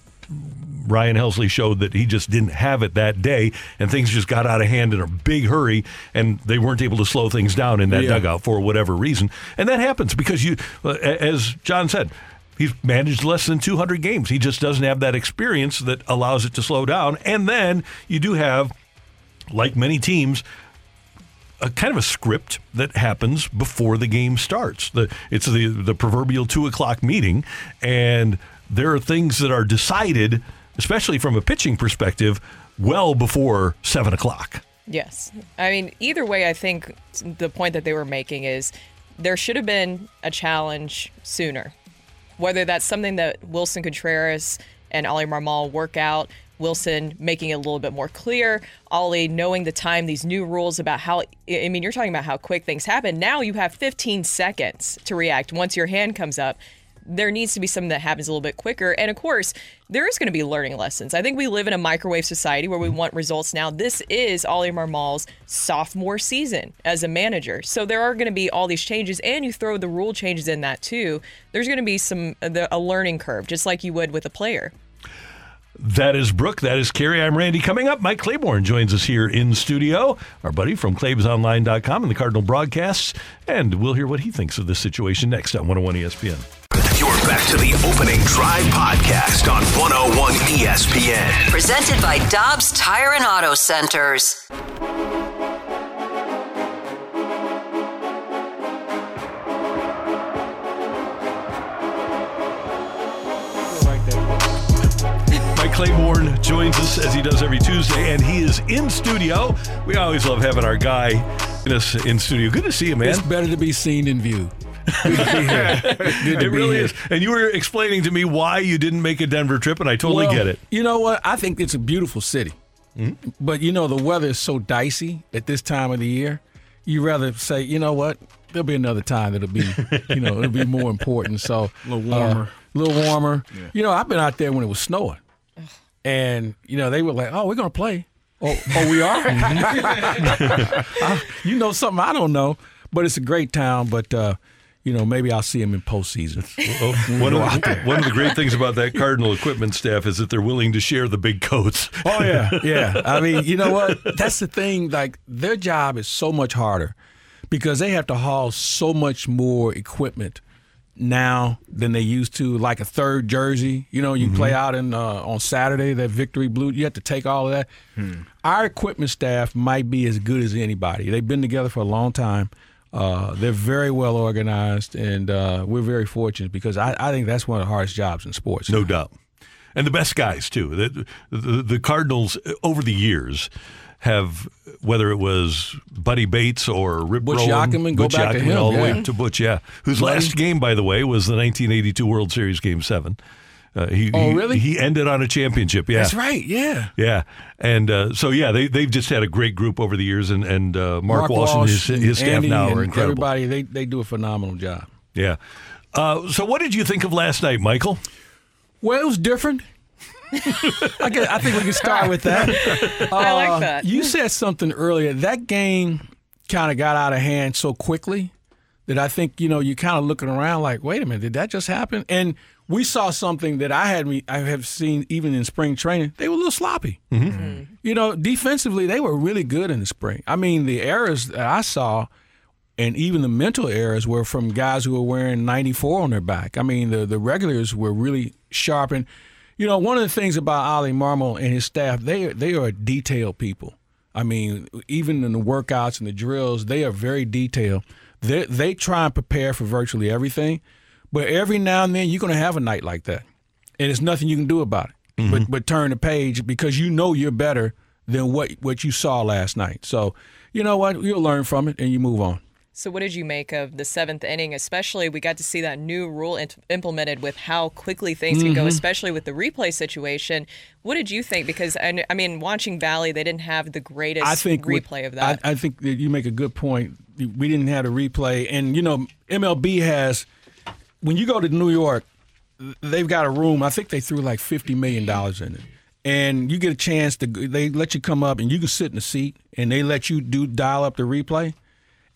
D: Ryan Helsley showed that he just didn't have it that day, and things just got out of hand in a big hurry, and they weren't able to slow things down in that
F: Yeah.
D: dugout for whatever reason. And that happens because you, uh, as John said, he's managed less than 200 games. He just doesn't have that experience that allows it to slow down. And then you do have, like many teams, a kind of a script that happens before the game starts. The it's the the proverbial two o'clock meeting, and there are things that are decided, especially from a pitching perspective, well before seven o'clock.
E: Yes. I mean, either way, I think the point that they were making is there should have been a challenge sooner. Whether that's something that Willson Contreras and Oli Marmol work out, Willson making it a little bit more clear, Oli knowing the time, these new rules about how, I mean, you're talking about how quick things happen. Now you have 15 seconds to react once your hand comes up. there needs to be something that happens a little bit quicker. And of course, there is going to be learning lessons. I think we live in a microwave society where we want results now. This is Oli Marmol's sophomore season as a manager. So there are going to be all these changes, and you throw the rule changes in that too. There's going to be some a learning curve, just like you would with a player.
D: That is Brooke. That is Carrie. I'm Randy. Coming up, Mike Claiborne joins us here in studio, our buddy from ClaibsOnline.com and the Cardinal broadcasts, and we'll hear what he thinks of this situation next on 101 ESPN.
B: You're back to the opening drive podcast on 101 ESPN.
C: Presented by Dobbs Tire and Auto Centers.
D: Claiborne joins us as he does every Tuesday, and he is in studio. We always love having our guy in us in studio. Good to see you, man.
T: It's better to be seen than viewed. Good to be here. Good to
D: it
T: be
D: really
T: here.
D: is. And you were explaining to me why you didn't make a Denver trip, and I totally
T: Well,
D: get it.
T: You know what? I think it's a beautiful city.
D: Mm-hmm.
T: But you know, the weather is so dicey at this time of the year. You rather say, you know what? There'll be another time that'll be, you know, it'll be more important. So
K: A little warmer.
T: a little warmer. You know, I've been out there when it was snowing, and you know they were like, "Oh, we're gonna play." Oh, oh, we are. You know something I don't know, but it's a great town. But uh, you know, maybe I'll see him in postseason. We'll
D: one,
T: go
D: of
T: out
D: the, one of the great things about that Cardinal equipment staff is that they're willing to share the big coats.
T: Oh yeah, yeah. I mean, you know what? That's the thing. Like their job is so much harder because they have to haul so much more equipment now than they used to. Like a third jersey, you know, you play out in uh, on Saturday that victory blue. You have to take all of that. Our equipment staff might be as good as anybody. They've been together for a long time. Uh, they're very well organized, and uh, we're very fortunate because I, I think that's one of the hardest jobs in sports.
D: No doubt. And the best guys, too. The, the, the Cardinals, over the years, have, whether it was Buddy Bates or Rip
T: Butch
D: Rowland,
T: Yatkeman, go
D: Butch
T: back to him,
D: all the
T: yeah.
D: way to Butch, yeah. Whose
T: Buddy.
D: last game, by the way, was the 1982 World Series Game 7. Uh, he,
T: Oh, really?
D: He ended on a championship, yeah.
T: That's right. Yeah.
D: Yeah, and uh, so yeah, they they've just had a great group over the years, and and uh, Mark, Walsh, and his,
T: and
D: his staff
T: Andy
D: now are incredible.
T: Everybody, they, they do a phenomenal job.
D: Yeah. Uh, so what did you think of last night, Michael?
T: Well, it was different. I, guess, I think we can start with that.
E: I like
T: Uh,
E: that.
T: You said something earlier. That game kind of got out of hand so quickly that I think you know you're kind of looking around like, wait a minute, did that just happen? And we saw something that I had me I have seen even in spring training. They were a little sloppy. You know, defensively they were really good in the spring. I mean, the errors that I saw and even the mental errors were from guys who were wearing 94 on their back. I mean, the the regulars were really sharp. And you know, one of the things about Oli Marmol and his staff, they they are detailed people. I mean, even in the workouts and the drills, they are very detailed. They they try and prepare for virtually everything, but every now and then you're going to have a night like that, and there's nothing you can do about it. Mm-hmm. But but turn the page because you know you're better than what what you saw last night. So you know what, you'll learn from it and you move on.
E: So, what did you make of the seventh inning? Especially, we got to see that new rule int- implemented with how quickly things can go,
T: Mhm.
E: especially with the replay situation. What did you think? Because I, I mean, watching Bally, they didn't have the greatest
T: I think
E: replay of that.
T: I, I think that you make a good point. We didn't have a replay, and you know MLB has. When you go to New York, they've got a room. I think they threw like fifty million dollars in it, and you get a chance to. They let you come up, and you can sit in the seat, and they let you do dial up the replay,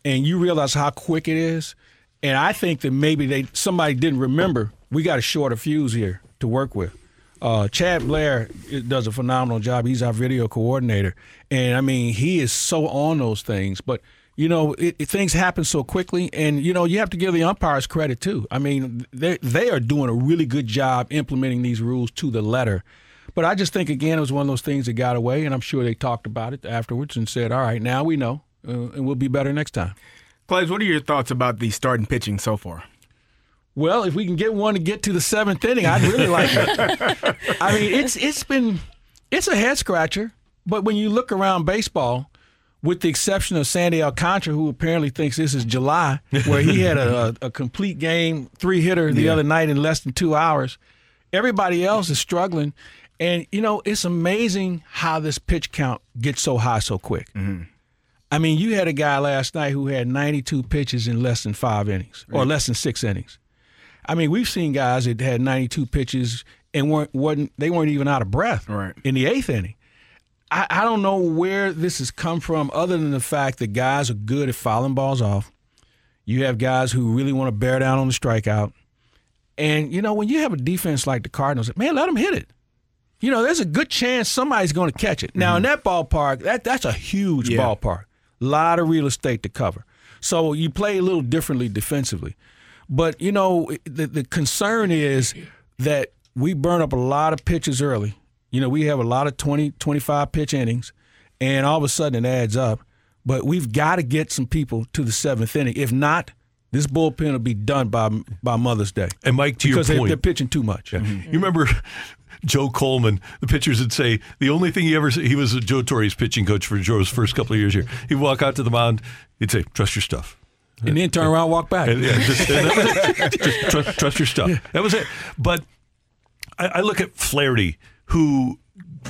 T: and you realize how quick it is. And I think that maybe they somebody didn't remember. We got a shorter fuse here to work with. Uh, Chad Blair does a phenomenal job. He's our video coordinator, and I mean he is so on those things. But you know, it, it- things happen so quickly, and you know you have to give the umpires credit too. I mean they they are doing a really good job implementing these rules to the letter. But I just think again it was one of those things that got away, and I'm sure they talked about it afterwards and said, "All right, now we know, uh, and we'll be better next time."
F: Claibs, what are your thoughts about the starting pitching so far?
T: Well, if we can get one to get to the seventh inning, I'd really like it. I mean, it's it's been it's a head scratcher. But when you look around baseball, with the exception of Sandy Alcantara, who apparently thinks this is July, where he had a, a, a complete game, three hitter the
F: Yeah.
T: other night in less than two hours, everybody else is struggling. And you know, it's amazing how this pitch count gets so high so quick. I mean, you had a guy last night who had 92 pitches in less than five innings or less than six innings. I mean, we've seen guys that had 92 pitches and weren't wasn't they weren't even out of breath
F: right.
T: in the eighth inning. I, I don't know where this has come from, other than the fact that guys are good at fouling balls off. You have guys who really want to bear down on the strikeout, and you know when you have a defense like the Cardinals, man, let them hit it. You know, there's a good chance somebody's going to catch it. Now in mm-hmm. that ballpark, that that's a huge
F: Yeah.
T: ballpark, lot of real estate to cover. So you play a little differently defensively. But you know, the the concern is that we burn up a lot of pitches early. You know, we have a lot of 20, 25 pitch innings, and all of a sudden it adds up. But we've got to get some people to the seventh inning. If not, this bullpen will be done by by Mother's Day.
D: And Mike, to your
T: because they-
D: point-
T: they're pitching too much.
D: You remember Joe Coleman? The pitchers would say the only thing he ever he was Joe Torre's pitching coach for Joe's first couple of years here. He'd walk out to the mound. He'd say, "Trust your stuff."
T: And then turn around, and walk back.
D: And, yeah, just, and that was it. Just trust, trust your stuff. That was it. But I, I look at Flaherty, who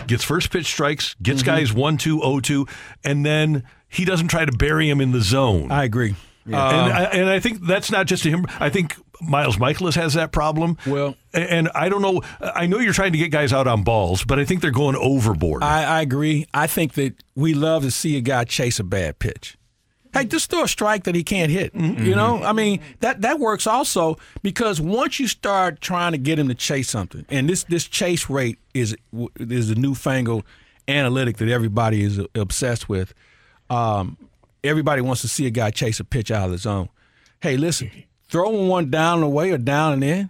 D: gets first pitch strikes, gets
T: Mm-hmm.
D: guys one, two, oh, two, and then he doesn't try to bury him in the zone.
T: I agree.
D: and,
T: Um,
D: I, and I think that's not just to him. I think Miles Mikolas has that problem.
T: Well,
D: and I don't know. I know you're trying to get guys out on balls, but I think they're going overboard.
T: I, I agree. I think that we love to see a guy chase a bad pitch. Hey, just throw a strike that he can't hit. You know, I mean that that works also because once you start trying to get him to chase something, and this this chase rate is is a newfangled analytic that everybody is obsessed with. Um, everybody wants to see a guy chase a pitch out of the zone. Hey, listen, throw him one down and away or down and in,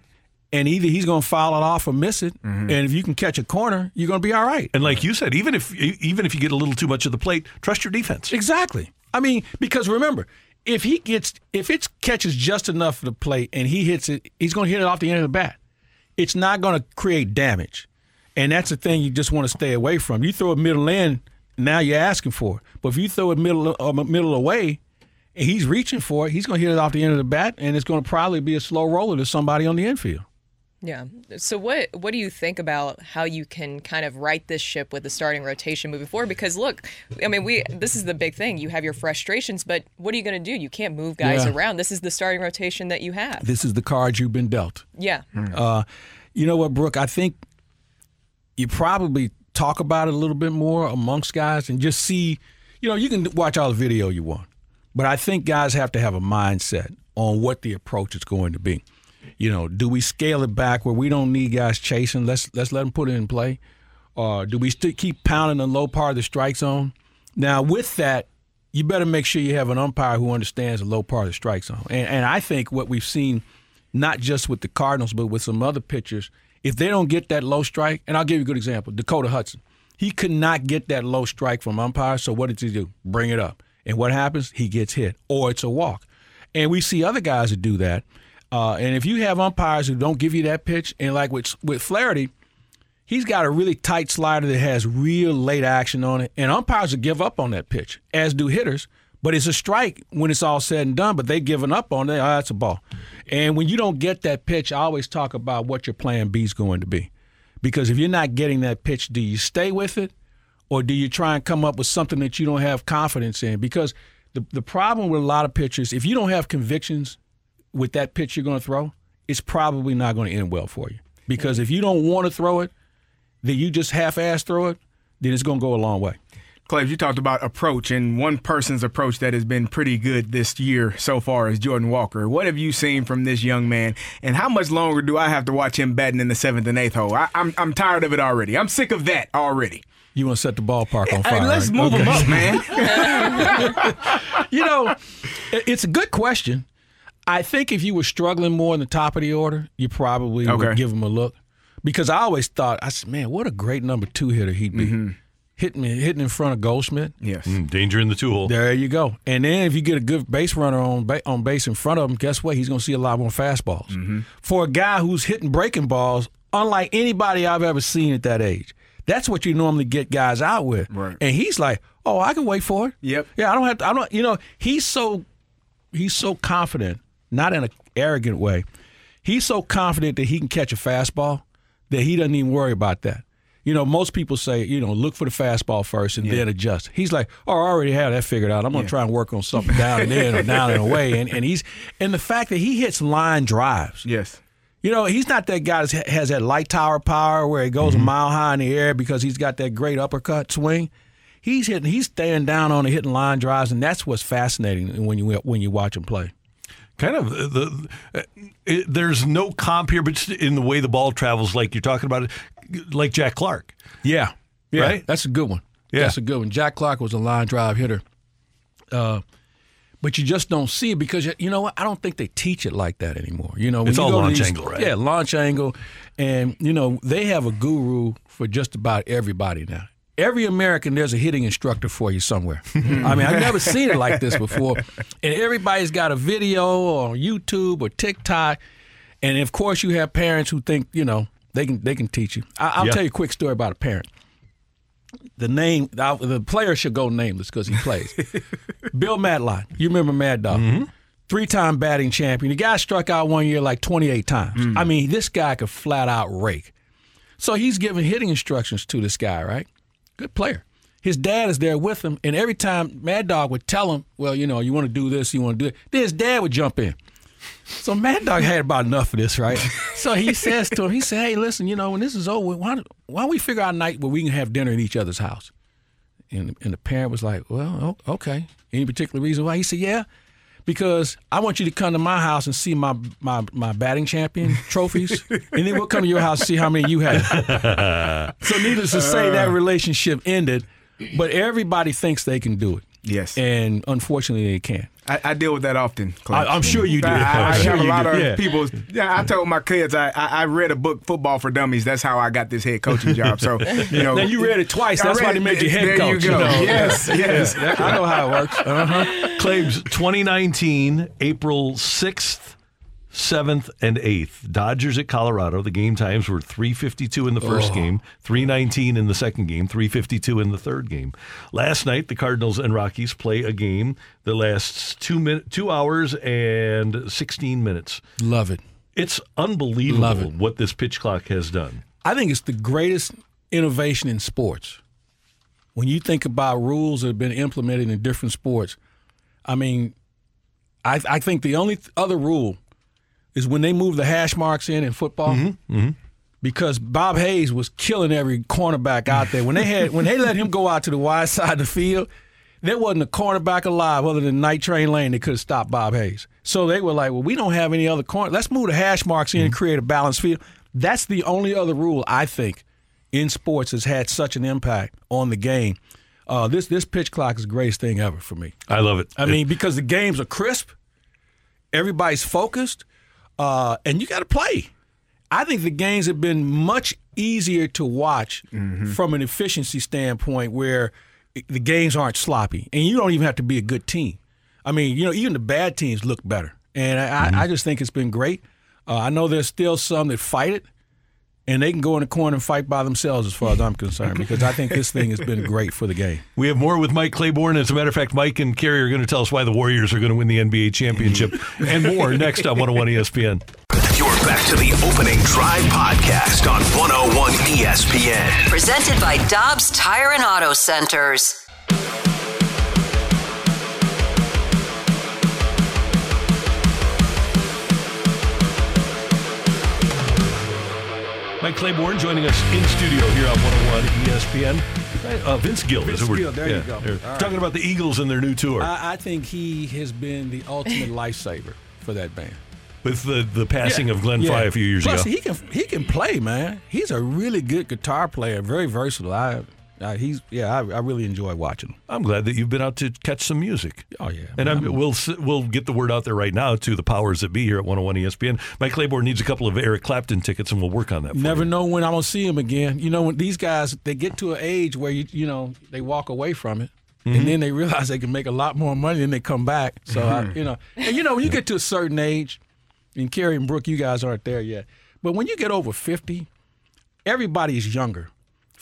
T: and either he's going to foul it off or miss it. And if you can catch a corner, you're going to be all right.
D: and like you said, even if even if you get a little too much of the plate, trust your defense.
T: Exactly. I mean, because remember, if he gets if it catches just enough of the plate and he hits it, he's going to hit it off the end of the bat. It's not going to create damage, and that's the thing you just want to stay away from. You throw a middle in, now you're asking for it. But if you throw it middle uh, middle away, and he's reaching for it, he's going to hit it off the end of the bat, and it's going to probably be a slow roller to somebody on the infield.
E: Yeah. So what what do you think about how you can kind of right this ship with the starting rotation moving forward? Because look, I mean, we this is the big thing. You have your frustrations, but what are you going to do? You can't move guys
T: Yeah.
E: around. This is the starting rotation that you have.
T: This is the card you've been dealt.
E: Yeah.
T: Uh, you know what, Brooke? I think you probably talk about it a little bit more amongst guys and just see. You know, you can watch all the video you want, but I think guys have to have a mindset on what the approach is going to be. You know, do we scale it back where we don't need guys chasing? Let's let's let them put it in play, or do we keep pounding the low part of the strike zone? Now, with that, you better make sure you have an umpire who understands the low part of the strike zone. And, and I think what we've seen, not just with the Cardinals, but with some other pitchers, if they don't get that low strike, and I'll give you a good example Dakota Hudson. He could not get that low strike from umpires, so what did he do? Bring it up. And what happens? He gets hit, or it's a walk. And we see other guys that do that. Uh, and if you have umpires who don't give you that pitch, and like with, with Flaherty, he's got a really tight slider that has real late action on it, and umpires will give up on that pitch, as do hitters. But it's a strike when it's all said and done. But they've given up on it. Oh, that's a ball. And when you don't get that pitch, I always talk about what your plan B is going to be, because if you're not getting that pitch, do you stay with it, or do you try and come up with something that you don't have confidence in? Because the the problem with a lot of pitchers, if you don't have convictions with that pitch you're going to throw, it's probably not going to end well for you. Because if you don't want to throw it, then you just half-ass throw it, then it's going to go a long way.
F: Claibs, you talked about approach, and one person's approach that has been pretty good this year so far is Jordan Walker. What have you seen from this young man, and how much longer do I have to watch him batting in the seventh and eighth hole? I, I'm I'm tired of it already. I'm sick of that already.
T: You want to set the ballpark on
F: Hey,
T: fire?
F: let's
T: right?
F: move
T: Okay.
F: him up, man.
T: you know, it's a good question. I think if you were struggling more in the top of the order, you probably
F: Okay.
T: would give him a look. Because I always thought, I said, man, what a great number two hitter he'd be. Hitting me, hitting in front of Goldschmidt.
F: Yes.
D: Mm, danger in the two hole.
T: There you go. And then if you get a good base runner on ba- on base in front of him, guess what? He's going to see a lot more fastballs.
F: Mm-hmm.
T: For a guy who's hitting breaking balls, unlike anybody I've ever seen at that age, that's what you normally get guys out with.
F: Right.
T: And he's like, "Oh, I can wait for it."
F: Yep.
T: Yeah, I don't have to. I don't. You know, he's so he's so confident, not in an arrogant way. He's so confident that he can catch a fastball that he doesn't even worry about that. You know, most people say, you know, look for the fastball first and then adjust. He's like, oh, I already have that figured out. I'm going to try and work on something down and in or down and away. And, and he's and the fact that he hits line drives.
F: Yes.
T: You know, he's not that guy that has that light tower power where he goes a mile high in the air because he's got that great uppercut swing. He's hitting, he's staying down on the hitting line drives, and that's what's fascinating when you when you watch him play.
D: Kind of the, uh, it, there's no comp here, but in the way the ball travels, like you're talking about it, like Jack Clark.
T: Yeah, yeah,
D: Right?
T: That's a good one.
D: Yeah.
T: That's a good one. Jack Clark was a line drive hitter, uh, but you just don't see it because you know what? I don't think they teach it like that anymore. You know,
D: It's
T: you
D: all launch
T: these-
D: angle, right?
T: Yeah, launch angle, and you know they have a guru for just about everybody now. Every American, there's a hitting instructor for you somewhere. I mean, I've never seen it like this before. And everybody's got a video on YouTube or TikTok, and of course, you have parents who think you know they can they can teach you. I, I'll
D: Yeah.
T: tell you a quick story about a parent. The name, the player should go nameless because he plays. Bill Madlock, you remember Mad Dog? Mm-hmm. Three-time batting champion. The guy struck out one year like 28 times. Mm. I mean, this guy could flat out rake. So he's giving hitting instructions to this guy, right? Good player. His dad is there with him, and every time Mad Dog would tell him, "Well, you know, you want to do this, you want to do it," then his dad would jump in. So Mad Dog had about enough of this, right? So he says to him, he said, "Hey, listen, you know, when this is over, why don't, why don't we figure out a night where we can have dinner in each other's house?" And, and the parent was like, "Well, okay. Any particular reason why?" He said, "Yeah, because I want you to come to my house and see my my, my batting champion trophies, and then we'll come to your house and see how many you have." so, needless to say, that uh. relationship ended. But everybody thinks they can do it.
F: Yes.
T: And unfortunately, they can't.
F: I, I deal with that often. Clark.
T: I- I'm sure you do.
F: I, I,
T: I'm sure
F: have a
T: you
F: lot
T: do.
F: of
T: Yeah.
F: people. Yeah, I told my kids I, I I read a book, Football for Dummies. That's how I got this head coaching job. So you know,
T: now you read it twice.
F: I
T: That's why they made you head
F: there
T: coach.
F: You go.
T: know?
F: Yes, yes.
T: Yeah, I know how it works. Uh-huh.
D: Claibs 2019, April 6th, 7th, and 8th. Dodgers at Colorado. The game times were 352 in the first
T: Oh.
D: game, 319 in the second game, 352 in the third game. Last night, the Cardinals and Rockies play a game that lasts two min- two hours and 16 minutes.
T: Love it.
D: It's unbelievable
T: it.
D: what this pitch clock has done.
T: I think it's the greatest innovation in sports. When you think about rules that have been implemented in different sports, I mean, I, I think the only th- other rule is when they move the hash marks in in football. Mm-hmm, mm-hmm. Because Bob Hayes was killing every cornerback out there. When they had when they let him go out to the wide side of the field, there wasn't a cornerback alive other than Night Train Lane that could have stopped Bob Hayes. So they were like, well, we don't have any other corner. Let's move the hash marks in and mm-hmm. create a balanced field. That's the only other rule I think in sports has had such an impact on the game. Uh, this this pitch clock is the greatest thing ever for me.
D: I love it.
T: I mean, because the games are crisp, everybody's focused, uh, and you got to play. I think the games have been much easier to watch from an efficiency standpoint, where the games aren't sloppy, and you don't even have to be a good team. I mean, you know, even the bad teams look better, and I, I just think it's been great. Uh, I know there's still some that fight it, and they can go in the corner and fight by themselves, as far as I'm concerned, because I think this thing has been great for the game.
D: We have more with Mike Claiborne. As a matter of fact, Mike and Kerry are going to tell us why the Warriors are going to win the NBA championship and more next on 101 ESPN.
B: You're back to the opening drive podcast on 101 ESPN.
C: Presented by Dobbs Tire and Auto Centers.
D: Mike Claiborne joining us in studio here on 101 ESPN. Uh, Vince Gill.
T: Vince
D: is who we're-
T: Gill, there you go.
D: they're Talking about the Eagles and their new tour.
T: I, I think he has been the ultimate lifesaver for that band.
D: with the, the passing
T: Yeah.
D: of Glenn
T: Yeah.
D: Frey a few years
T: Plus,
D: ago.
T: he can he can play, man. He's a really good guitar player, very versatile. I, I he's yeah, I, I really enjoy watching him.
D: I'm glad that you've been out to catch some music.
T: Oh yeah,
D: And I'm,
T: I'm-
D: we'll we'll get the word out there right now to the powers that be here at 101 ESPN. Mike Claiborne needs a couple of Eric Clapton tickets, and we'll work on that. For
T: Never
D: you.
T: know when I'm gonna see him again. You know, when these guys they get to an age where you you know they walk away from it,
D: Mhm.
T: and then they realize they can make a lot more money, and they come back. So I,
D: Mhm.
T: you know, and you know when you get to a certain age, and Kerry and Brooke, you guys aren't there yet, but when you get over fifty, everybody is younger.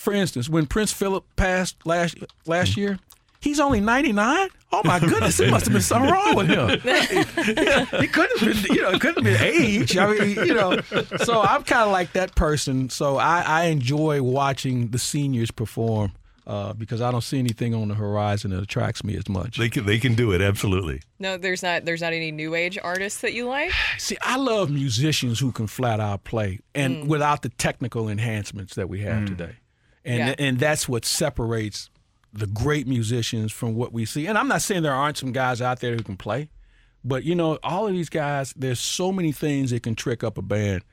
T: For instance, when Prince Philip passed last last year, he's only 99. Oh my goodness, there must have been something wrong with him. he couldn't have been, you know, it couldn't have been age. I mean, you know. So I'm kind of like that person. So I, I enjoy watching the seniors perform. uh, because I don't see anything on the horizon that attracts me as much.
D: They can they can do it absolutely.
E: No, there's not. There's not any new age artists that you like.
T: See, I love musicians who can flat out play and
E: Mm.
T: without the technical enhancements that we have today. And
E: Yeah.
T: and that's what separates the great musicians from what we see. And I'm not saying there aren't some guys out there who can play, but you know, all of these guys, there's so many things that can trick up a band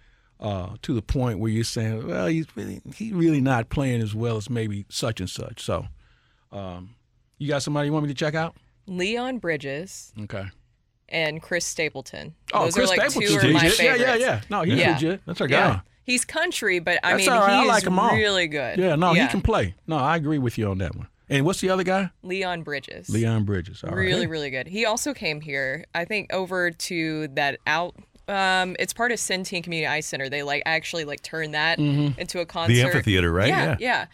T: uh, to the point where you're saying, well, he's really he's really not playing as well as maybe such and such. So, um, you got somebody you want me to check out?
E: Leon Bridges
T: Okay.
E: and Chris Stapleton.
T: Oh,
E: Those
T: Chris
E: are like
T: Stapleton's
E: two of my.
T: Yeah, yeah, yeah. No, he's legit. That's our
E: Yeah.
T: Guy.
E: He's country, but I
T: That's
E: mean,
T: all right. I
E: he's
T: like 'em all.
E: really good.
T: Yeah, no, he can play. No, I agree with you on that one. And what's the other guy?
E: Leon Bridges.
T: Leon Bridges. All right.
E: really, really good. He also came here, I think, over to that out. Um, it's part of Centene Community Ice Center. They like actually like turn that
D: Mhm.
E: into a concert.
D: The amphitheater, right?
E: Yeah,
D: Yeah.
E: yeah.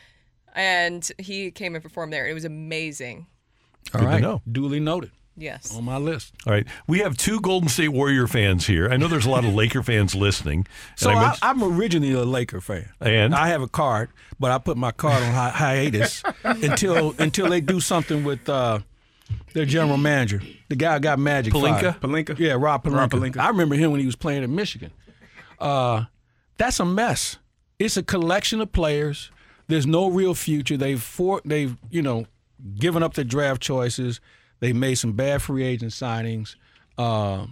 E: And he came and performed there. It was amazing.
T: All
D: Good to
T: right.
D: know.
T: Duly noted.
E: Yes.
T: On my list.
D: All right, we have two Golden State Warrior fans here. I know there's a lot of Laker fans listening.
T: So
D: I
T: I,
D: mentioned-
T: I'm originally a Laker fan,
D: And?
T: I have a card, but I put my card on hi- hiatus until until they do something with uh, their general manager, the guy who got Magic.
F: Pelinka?
T: fired.
F: Pelinka?
T: yeah, Rob Pelinka.
F: Rob Pelinka.
T: I remember him when he was playing in Michigan. Uh, that's a mess. It's a collection of players. There's no real future. They've for, they've you know given up their draft choices. They made some bad free agent signings. Uh,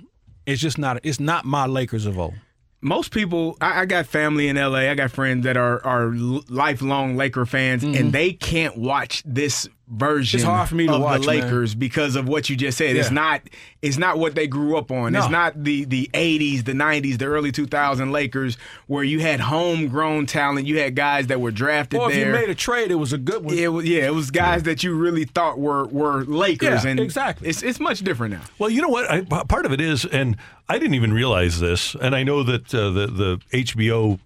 T: it's just not. It's not my Lakers of old.
F: most people I, I got family in LA. I got friends that are are lifelong Laker fans,
T: Mhm.
F: and they can't watch this version.
T: It's hard for me to
F: of
T: watch,
F: the
T: man.
F: Lakers because of what you just said. It's not it's not what they grew up on.
T: No.
F: It's not the the '80s, the '90s, the early 2000 Lakers where you had homegrown talent. You had guys that were drafted
T: Or if
F: there.
T: you made a trade, it was a good one.
F: it was, yeah, it was guys that you really thought were were Lakers,
D: Yeah,
F: and
D: exactly.
F: It's it's much different now.
D: Well, you know what? I, p- part of it is, and I didn't even realize this, and I know that uh, the the HBO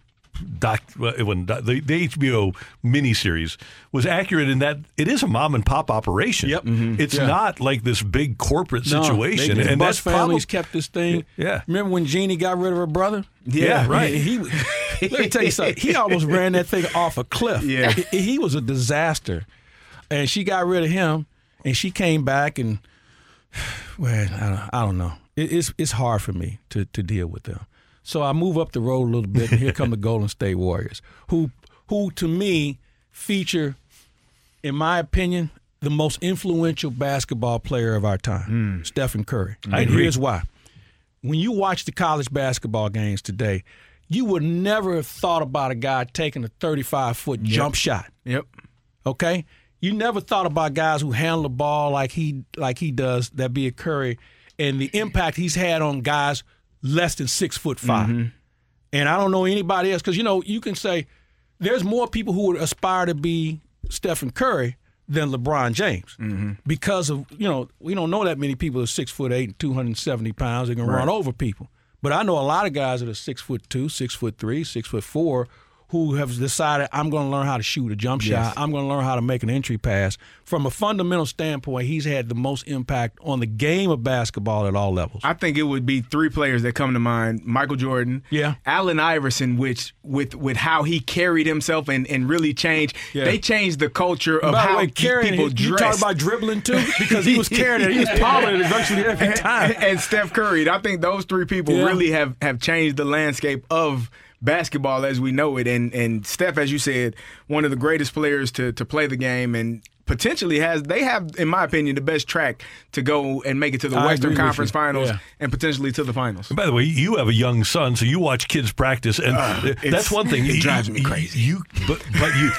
D: doc when doc- the, the HBO miniseries was accurate in that it is a mom and pop operation. Yep, mm-hmm. it's
T: Yeah.
D: not like this big corporate
T: No,
D: situation,
T: they,
D: and
T: Buss
D: that's
T: families
D: probably
T: kept this thing.
D: Yeah.
T: Remember when Jeanie got rid of her brother?
D: Yeah, right.
T: He, let me tell you something. He almost ran that thing off a cliff.
F: Yeah.
T: He, he was a disaster, and she got rid of him, and she came back and. Well, I don't, I don't know. It, it's it's hard for me to to deal with them. So I move up the road a little bit, and here come the Golden State Warriors, who who to me feature, in my opinion, the most influential basketball player of our time, hmm. Stephen Curry.
D: I
T: and
D: agree.
T: here's why. When you watch the college basketball games today, you would never have thought about a guy taking a 35 foot jump shot.
F: Yep.
T: Okay? You never thought about guys who handle the ball like he like he does, that be a Curry, and the impact he's had on guys less than six foot 5
F: Mm-hmm.
T: And I don't know anybody else because you know you can say there's more people who would aspire to be Stephen Curry than LeBron James
F: Mm-hmm.
T: because of you know we don't know that many people are six foot eight and two hundred and seventy pounds that can run over people. But I know a lot of guys that are six foot two, six foot three, six foot four, who have decided I'm going to learn how to shoot a jump
F: Yes.
T: shot. I'm going to learn how to make an entry pass. From a fundamental standpoint, he's had the most impact on the game of basketball at all levels.
F: I think it would be three players that come to mind: Michael Jordan,
T: Yeah.
F: Allen Iverson, which with with how he carried himself and, and really changed.
T: Yeah.
F: They changed the culture of
T: By
F: how
T: way, carrying
F: people
T: it, you
F: dress.
T: talk about dribbling too because he was carrying it. He was palming it virtually every time.
F: and, and Steph Curry. I think those three people
T: Yeah.
F: really have have changed the landscape of basketball as we know it. And and Steph, as you said, one of the greatest players to to play the game and. Potentially has they have, in my opinion, the best track to go and make it to the
D: I
F: Western Conference. Finals
D: Yeah.
F: and potentially to the finals.
D: And by the way, you have a young son, so you watch kids practice, and
F: Uh,
D: that's one thing.
F: it
D: You-
F: drives me crazy.
D: You, but but you,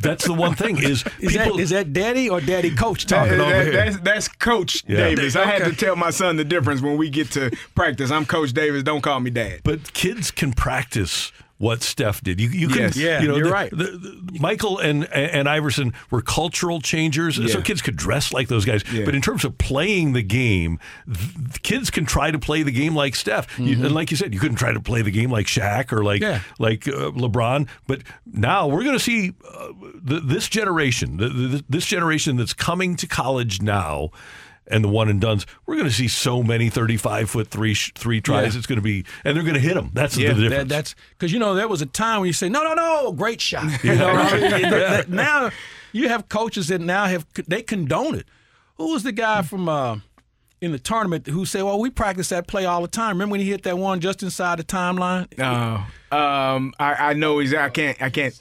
D: that's the one thing is
T: Is
D: people.
T: that, is that daddy or daddy coach talking
F: That-
T: over
F: that-
T: here?
F: That's, that's Coach
D: Yeah.
F: Davis. I had
T: Okay.
F: to tell my son the difference when we get to practice. I'm Coach Davis. Don't call me Dad.
D: But kids can practice what Steph did. You, you can,
F: Yes.
T: Yeah,
D: you know,
T: you're
D: the-
T: right.
D: the- the- Michael and and Iverson were cultural changers, so kids could dress like those guys.
F: Yeah.
D: But in terms of playing the game, th- kids can try to play the game like Steph. You- and like you said, you couldn't try to play the game like Shaq or like
T: Yeah.
D: like uh, LeBron. But now we're going to see uh, the, this generation, the, the, this generation that's coming to college now. And the one and duns, we're going to see so many thirty-five foot three three tries.
T: Yeah.
D: It's going to be, and they're going to hit them. That's
T: Yeah,
D: the
T: that-
D: difference.
T: that's because you know there was a time when you say no, no, no, great shot. You know, I mean, that- that- now you have coaches that now have they condone it. Who was the guy from uh, in the tournament who said, "Well, we practice that play all the time." Remember when he hit that one just inside the timeline?
F: Uh, um, I, I know he's. I can't. I can't.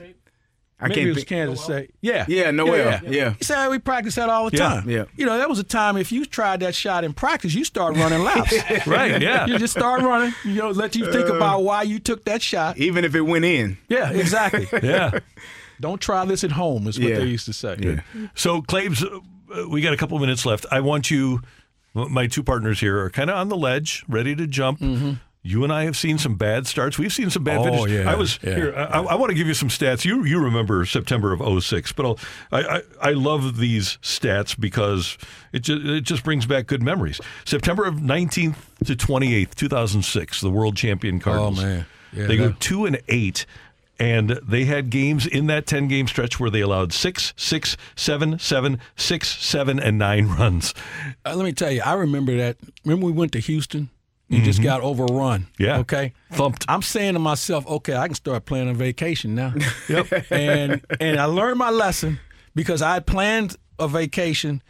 F: I
T: Maybe
F: can't.
T: it was
F: think-
T: Kansas State. Yeah,
F: Yeah, Nowell.
T: Yeah,
F: Yeah.
T: He said we practice that all the
F: Yeah,
T: time.
F: yeah.
T: You know, that was a time if you tried that shot in practice, you start running laps.
D: Right, yeah.
T: You just start running. You know, let you think
F: Uh,
T: about why you took that shot.
F: Even if it went in.
T: Yeah, exactly.
D: Yeah.
T: Don't try this at home. Is what
D: Yeah.
T: they used to say.
D: So, Claibs, uh, we got a couple minutes left. I want you, my two partners here are kind of on the ledge, ready to jump. You and I have seen some bad starts. We've seen some bad
T: Oh,
D: finishes.
T: yeah,
D: I was
T: yeah.
D: here. I, I want to give you some stats. You you remember September of 06, but I'll, I, I I love these stats because it just it just brings back good memories. September of 19th to 28th, 2006, the world champion Cardinals.
T: Oh, man. Yeah,
D: they go two and eight. And they had games in that 10 game stretch where they allowed six, six, seven, seven, six, seven, and nine runs.
T: Uh, let me tell you, I remember that. Remember we went to Houston? You just
D: Mhm.
T: got overrun.
D: Yeah.
T: Okay.
D: Thumped.
T: I'm saying to myself, okay, I can start planning a vacation now. yep. And and I learned my lesson because I planned a vacation,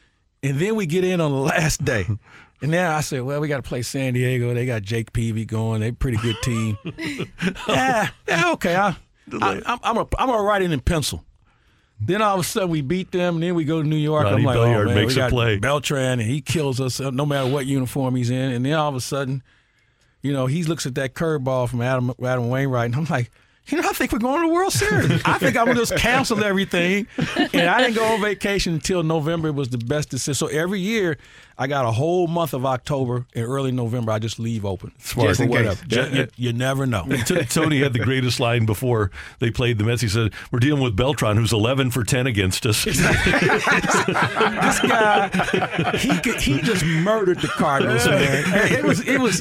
T: and then we get in on the last day. And now I said, well, we got to play San Diego. They got Jake Peavy going. They a pretty good team. yeah, yeah, okay. I, I, I'm I'm a, I'm gonna write it in pencil. Then all of a sudden we beat them, and then we go to New York.
D: Ronnie
T: I'm like,
D: Belliard
T: oh man,
D: makes
T: we
D: a play.
T: Beltran, and he kills us uh, no matter what uniform he's in. And then all of a sudden, you know, he looks at that curveball from Adam Adam Wainwright, and I'm like, you know, I think we're going to the World Series. I think I'm gonna just cancel everything. And I didn't go on vacation until November. It was the best decision. So every year, I got a whole month of October and early November. I just leave open.
D: Smart.
T: Just
D: Just in case.
T: Ju- you, you never know.
D: T- Tony had the greatest line before they played the Mets. He said, "We're dealing with Beltran, who's 11 for 10 against us."
T: this guy, he could, he just murdered the Cardinals, man. It was it was,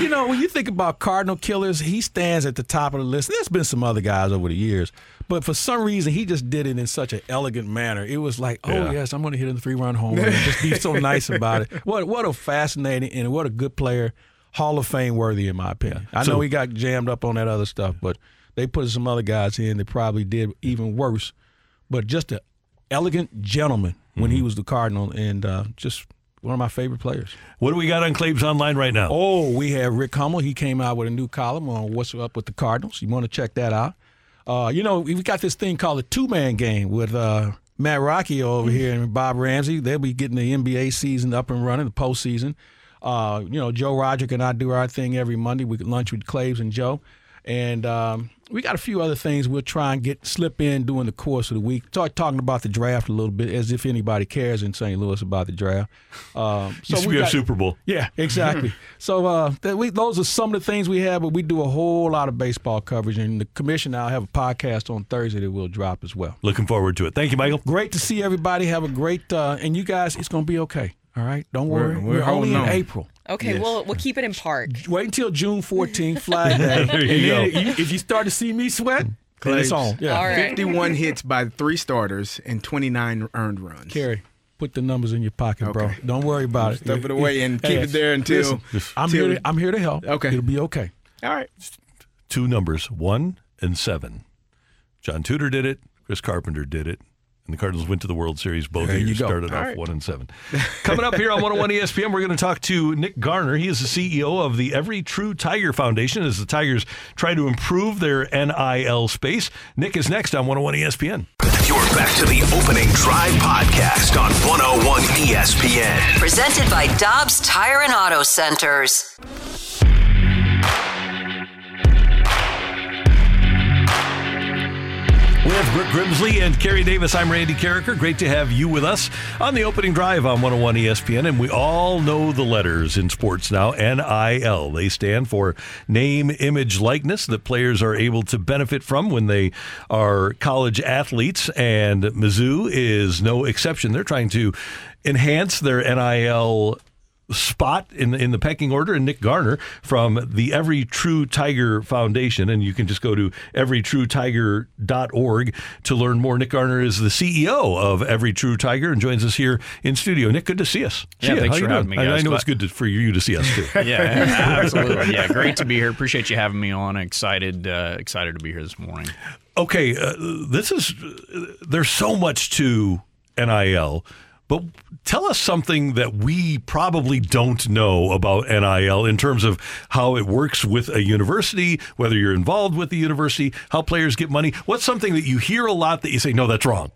T: you know, when you think about Cardinal killers, he stands at the top of the list. There's been some other guys over the years, but for some reason, he just did it in such an elegant manner. It was like, oh
D: Yeah.
T: yes, I'm going to hit a three run home run. Just be so nice about it. What what a fascinating and what a good player, Hall of Fame worthy in my opinion. I
D: So-
T: know he got jammed up on that other stuff, but they put some other guys in that probably did even worse. But just a elegant gentleman when
D: Mm-hmm.
T: he was the Cardinal, and uh, just one of my favorite players.
D: what do we got on Claibs Online right now?
T: Oh, we have Rick Hummel. He came out with a new column on what's up with the Cardinals. You want to check that out? Uh, you know, we got this thing called the two man game with uh, Matt Rocky over here and Bob Ramsey. They'll be getting the NBA season up and running, the postseason. Uh, you know, Joe Roderick and I do our thing every Monday. We lunch with Claves and Joe. And um, we got a few other things we'll try and get slip in during the course of the week. Start talking about the draft a little bit, as if anybody cares in St. Louis about the draft. Um,
D: to
T: we got-
D: Super Bowl.
T: yeah, exactly. so uh, that we, those are some of the things we have, but we do a whole lot of baseball coverage, and the commission now have a podcast on Thursday that will drop as well.
D: Looking forward to it. Thank you, Michael.
T: Great to see everybody. Have a great, uh, and you guys, it's going to be okay. All right, don't
F: We're-
T: worry.
F: we're
T: We're, only
F: holding
T: in
F: on.
T: April.
E: Okay, we'll we'll keep it in park.
T: Wait until June 14th, Flag Day.
D: There you
T: and
D: go.
T: you- if you start to see me sweat, then it's on. Yeah.
E: All right.
F: 51 hits by three starters and 29 earned runs.
T: Kerry, put the numbers in your pocket, bro. Don't worry about it.
F: Stuff it away and keep it there until-
T: listen, I'm
F: till-
T: here. To, I'm here to help.
F: Okay.
T: it'll be okay.
F: All right.
D: Two numbers, one and seven. John Tudor did it. Chris Carpenter did it. And the Cardinals went to the World Series both
T: There you
D: years.
T: go.
D: Started
F: All
D: off
F: right.
D: one and seven. Coming up here on 101 ESPN, we're going to talk to Nick Garner. He is the CEO of the Every True Tiger Foundation as the Tigers try to improve their NIL space. Nick is next on 101 ESPN.
B: You're back to the opening drive podcast on 101 ESPN.
C: Presented by Dobbs Tire and Auto Centers.
D: With Brooke Grimsley and Kerry Davis, I'm Randy Karraker. Great to have you with us on the opening drive on 101 ESPN. And we all know the letters in sports now NIL. They stand for name, image, likeness that players are able to benefit from when they are college athletes. And Mizzou is no exception. They're trying to enhance their NIL spot in the, in the pecking order, and Nick Garner from the Every True Tiger Foundation. And you can just go to everytruetiger.org to learn more. Nick Garner is the CEO of Every True Tiger and joins us here in studio. Nick, good to see us.
U: Yeah,
D: ya.
U: thanks for
D: you
U: having
D: doing?
U: me,
D: I- I,
U: guys.
D: know it's good to, for you to see us too.
U: yeah, absolutely. Yeah, great to be here. Appreciate you having me on. Excited, uh, excited to be here this morning.
D: okay, uh, this is there's so much to NIL, but tell us something that we probably don't know about NIL in terms of how it works with a university, whether you're involved with the university, how players get money. What's something that you hear a lot that you say, no, that's wrong?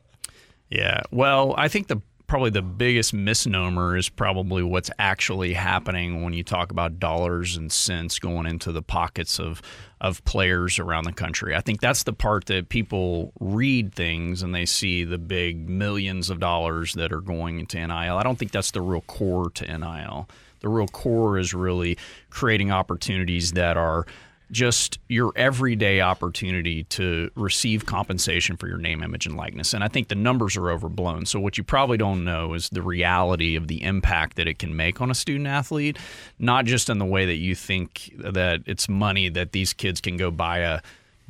U: Yeah. Well, I think the probably the biggest misnomer is probably what's actually happening when you talk about dollars and cents going into the pockets of of players around the country. I think that's the part that people read things and they see the big millions of dollars that are going into NIL. I don't think that's the real core to NIL. The real core is really creating opportunities that are just your everyday opportunity to receive compensation for your name, image, and likeness. And I think the numbers are overblown. So, what you probably don't know is the reality of the impact that it can make on a student athlete, not just in the way that you think that it's money that these kids can go buy a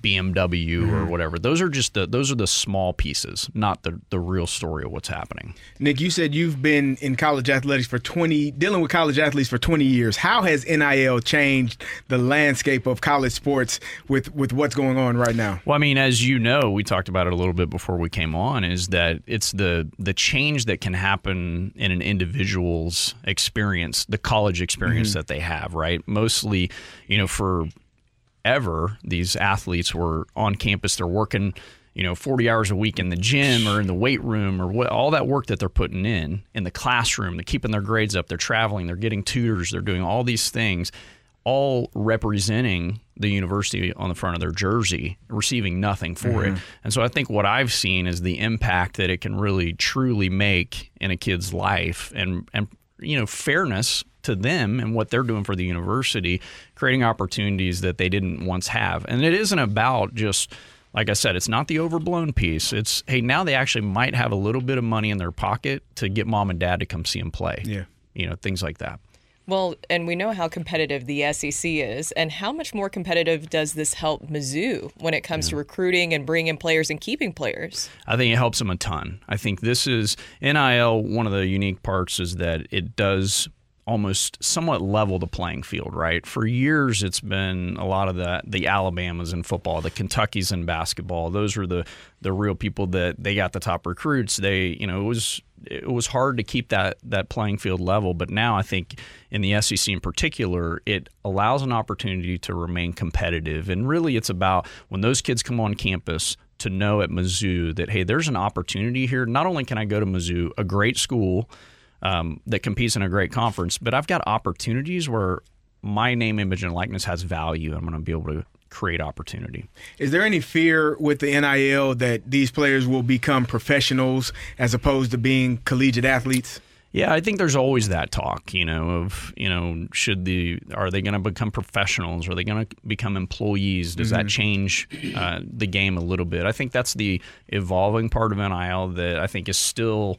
U: BMW or whatever. Those are just the those are the small pieces, not the the real story of what's happening.
F: Nick, you said you've been in college athletics for 20, dealing with college athletes for 20 years. How has NIL changed the landscape of college sports with, with what's going on right now?
U: Well, I mean, as you know, we talked about it a little bit before we came on. Is that it's the the change that can happen in an individual's experience, the college experience
V: Mhm.
U: that they have, right? Mostly, you know, for ever these athletes were on campus, they're working, you know, 40 hours a week in the gym or in the weight room or what, all that work that they're putting in in the classroom, they're keeping their grades up, they're traveling, they're getting tutors, they're doing all these things all representing the university on the front of their jersey, receiving nothing for it.
V: Mhm.
U: And so I think what I've seen is the impact that it can really truly make in a kid's life and and you know fairness to them and what they're doing for the university, creating opportunities that they didn't once have. And it isn't about just like I said, it's not the overblown piece. It's hey, now they actually might have a little bit of money in their pocket to get mom and dad to come see them play.
F: Yeah.
U: You know, things like that.
E: Well, and we know how competitive the SEC is, and how much more competitive does this help Mizzou when it comes to recruiting and bringing players and keeping players?
U: I think it helps them a ton. I think this is NIL. One of the unique parts is that it does almost somewhat level the playing field, right? For years, it's been a lot of the the Alabamas in football, the Kentuckys in basketball. Those were the the real people that they got the top recruits. They, you know, it was it was hard to keep that that playing field level, but now I think in the SEC in particular, it allows an opportunity to remain competitive. And really, it's about when those kids come on campus to know at Mizzou that hey, there's an opportunity here. Not only can I go to Mizzou, a great school um, that competes in a great conference, but I've got opportunities where my name, image, and likeness has value. I'm going to be able to create opportunity.
F: Is there any fear with the NIL that these players will become professionals as opposed to being collegiate athletes?
U: Yeah, I think there's always that talk, you know, of you know, should the are they going to become professionals? Are they going to become employees? Does that
V: Mhm.
U: change uh, the game a little bit? I think that's the evolving part of NIL that I think is still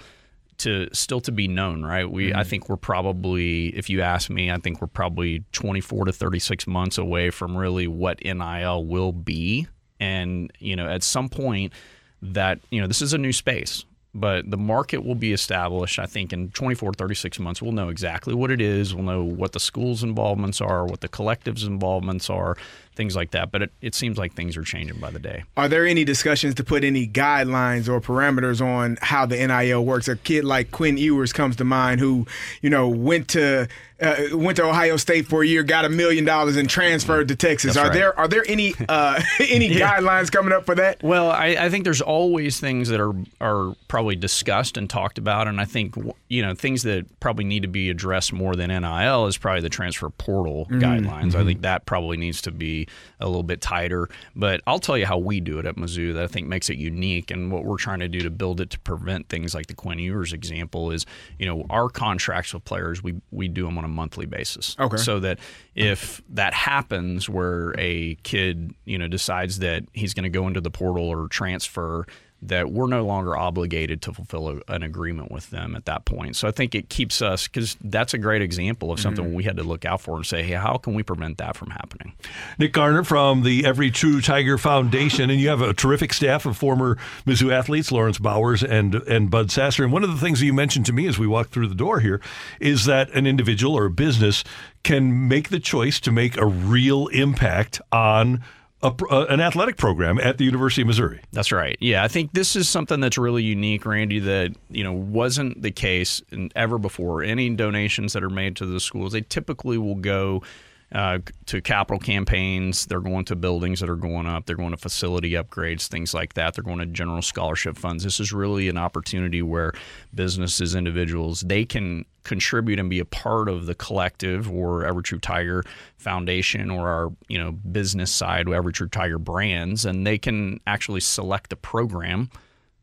U: to still to be known, right? We I
V: Mhm.
U: think we're probably, if you ask me, I think we're probably 24 to 36 months away from really what NIL will be, and you know, at some point that you know this is a new space but the market will be established i think in 24 36 months we'll know exactly what it is we'll know what the school's involvements are what the collective's involvements are things like that but it, it seems like things are changing by the day
F: Are there any discussions to put any guidelines or parameters on how the NIL works? A kid like Quinn Ewers comes to mind, who you know went to uh, went to Ohio State for a year, got a million dollars, and transferred to Texas.
U: That's
F: are
U: right.
F: there are there any uh, any
U: Yeah.
F: guidelines coming up for that?
U: Well, I, I think there's always things that are are probably discussed and talked about, and I think you know things that probably need to be addressed more than NIL is probably the transfer portal
V: Mhm.
U: guidelines. I
V: Mhm.
U: think that probably needs to be a little bit tighter. But I'll tell you how we do it at Mizzou that I think makes it unique, and what we're trying to do to build it to prevent things like the Quinn Ewers example is, you know, our contracts with players we we do them on a monthly basis.
F: Okay.
U: So that if that happens where a kid, you know, decides that he's going to go into the portal or transfer, that we're no longer obligated to fulfill a, an agreement with them at that point. So I think it keeps us because that's a great example of something
D: Mhm.
U: we had to look out for and say, hey, how can we prevent that from happening?
D: Nick Garner from the Every True Tiger Foundation, and you have a terrific staff of former Mizzou athletes, Lawrence Bowers and and Bud Sasser. And one of the things that you mentioned to me as we walked through the door here is that an individual or a business can make the choice to make a real impact on a, uh, an athletic program at the University of Missouri.
U: That's right. Yeah, I think this is something that's really unique, Randy. That you know wasn't the case in, ever before. Any donations that are made to the schools, they typically will go uh, to capital campaigns. They're going to buildings that are going up. They're going to facility upgrades, things like that. They're going to general scholarship funds. This is really an opportunity where businesses, individuals, they can contribute and be a part of the collective or Every True Tiger Foundation or our you know business side, Every True Tiger brands, and they can actually select a program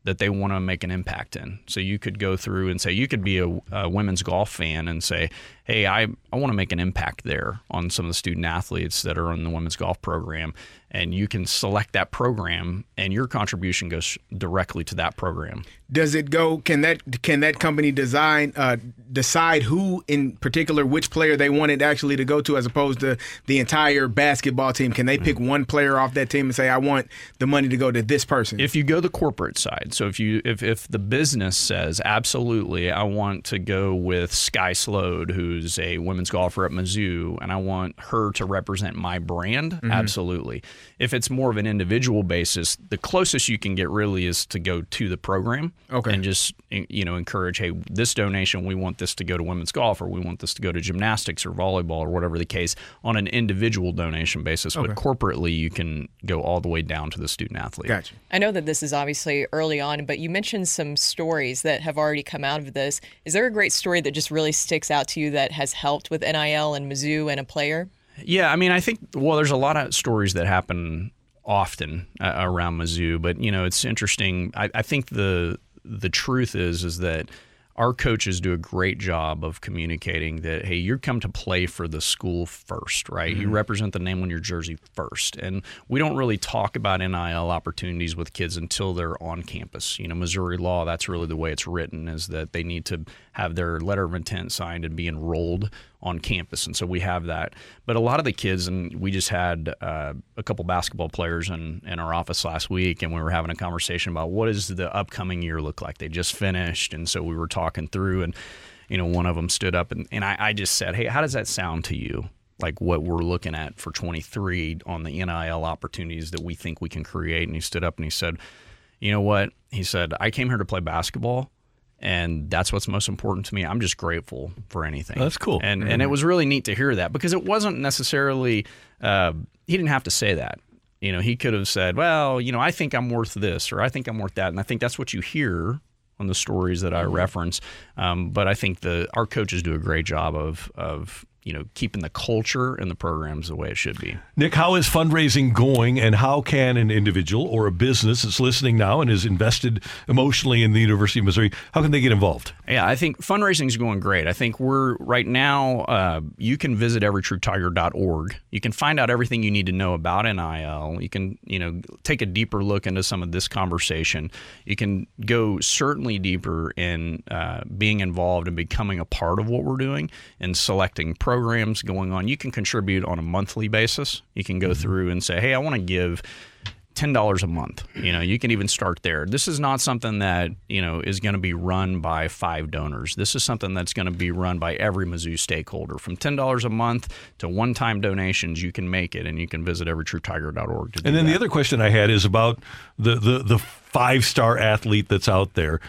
U: that they want to make an impact in. So you could go through and say you could be a, a women's golf fan and say, "Hey, I I want to make an impact there on some of the student athletes that are in the women's golf program." And you can select that program, and your contribution goes directly to that program.
F: Does it go? Can that can that company design uh, decide who in particular which player they want it actually to go to, as opposed to the entire basketball team? Can they pick one player off that team and say, "I want the money to go to this person"?
U: If you go the corporate side, so if you if if the business says absolutely, I want to go with Sky Slode, who's a women's golfer at Mizzou, and I want her to represent my brand,
W: Mhm.
U: absolutely. If it's more of an individual basis, the closest you can get really is to go to the program,
F: Okay.
U: and just you know encourage, hey, this donation, we want this to go to women's golf, or we want this to go to gymnastics or volleyball, or whatever the case, on an individual donation basis.
E: Okay.
U: But corporately, you can go all the way down to the student athlete.
F: Gotcha.
E: I know that this is obviously early on, but you mentioned some stories that have already come out of this. Is there a great story that just really sticks out to you that has helped with NIL and Mizzou and a player?
U: Yeah, I mean, I think well, there's a lot of stories that happen often uh, around Mizzou, but you know, it's interesting. I, I think the the truth is is that our coaches do a great job of communicating that hey, you come to play for the school first, right? You
W: Mhm.
U: represent the name on your jersey first, and we don't really talk about NIL opportunities with kids until they're on campus. You know, Missouri law that's really the way it's written is that they need to have their letter of intent signed and be enrolled on campus, and so we have that. But a lot of the kids, and we just had uh, a couple basketball players in, in our office last week, and we were having a conversation about what does the upcoming year look like. They just finished, and so we were talking through, and you know, one of them stood up, and, and I, I just said, "Hey, how does that sound to you?" Like what we're looking at for 23 on the NIL opportunities that we think we can create. And he stood up and he said, "You know what?" He said, "I came here to play basketball." And that's what's most important to me. I'm just grateful for anything.
D: That's cool.
U: And and it was really neat to hear that because it wasn't necessarily uh, he didn't have to say that. You know, he could have said, "Well, you know, I think I'm worth this or I think I'm worth that," and I think that's what you hear on the stories that I reference. Um, but I think the our coaches do a great job of of you know keeping the culture and the programs the way it should be.
D: Nick, how is fundraising going, and how can an individual or a business that's listening now and is invested emotionally in the University of Missouri, how can they get involved?
U: Yeah, I think fundraising is going great. I think we're right now. Uh, you can visit everytruetiger.org. You can find out everything you need to know about NIL. You can, you know, take a deeper look into some of this conversation. You can go certainly deeper in uh, being involved and becoming a part of what we're doing and selecting programs going on. You can contribute on a monthly basis. You can go mm-hmm. through and say, hey, I want to give ten dollars a month. You know, you can even start there. This is not something that you know is going to be run by five donors. This is something that's going to be run by every Mizzou stakeholder. From ten dollars a month to one-time donations, you can make it, and you can visit everytruetiger.org to do
D: And then
U: that.
D: the other question I had is about the the, the five star athlete that's out there.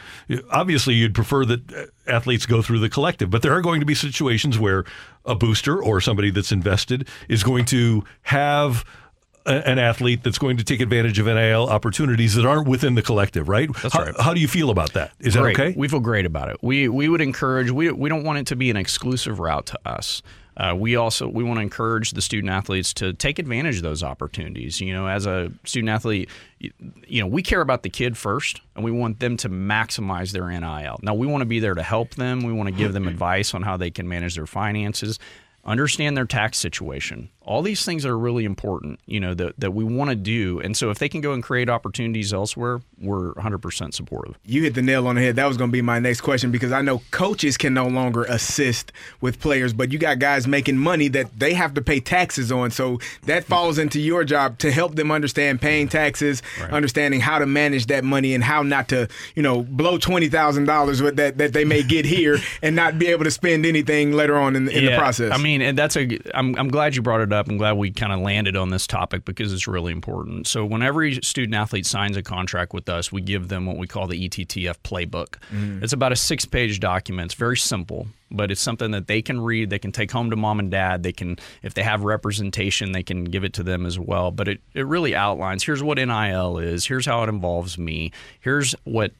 D: Obviously, you'd prefer that athletes go through the collective, but there are going to be situations where a booster or somebody that's invested is going to have a- an athlete that's going to take advantage of NIL opportunities that aren't within the collective, right?
U: That's
D: how,
U: right.
D: how do you feel about that? Is that okay?
U: We feel great about it. We we would encourage. We we don't want it to be an exclusive route to us. Uh, we also we want to encourage the student athletes to take advantage of those opportunities. You know, as a student athlete, you, you know we care about the kid first, and we want them to maximize their NIL. Now we want to be there to help them. We want to give them advice on how they can manage their finances understand their tax situation. All these things are really important, you know, that, that we want to do. And so if they can go and create opportunities elsewhere, we're 100% supportive.
F: You hit the nail on the head. That was going to be my next question because I know coaches can no longer assist with players, but you got guys making money that they have to pay taxes on. So that falls into your job to help them understand paying taxes, understanding how to manage that money and how not to, you know, blow twenty thousand dollars with that that they may get here and not be able to spend anything later on in, in the process.
U: I mean, and that's a. I'm, I'm glad you brought it up. I'm glad we kind of landed on this topic because it's really important. So, when every student athlete signs a contract with us, we give them what we call the ETTF playbook.
X: Mhm.
U: It's about a six page document. It's very simple, but it's something that they can read. They can take home to mom and dad. They can, if they have representation, they can give it to them as well. But it, it really outlines here's what NIL is, here's how it involves me, here's what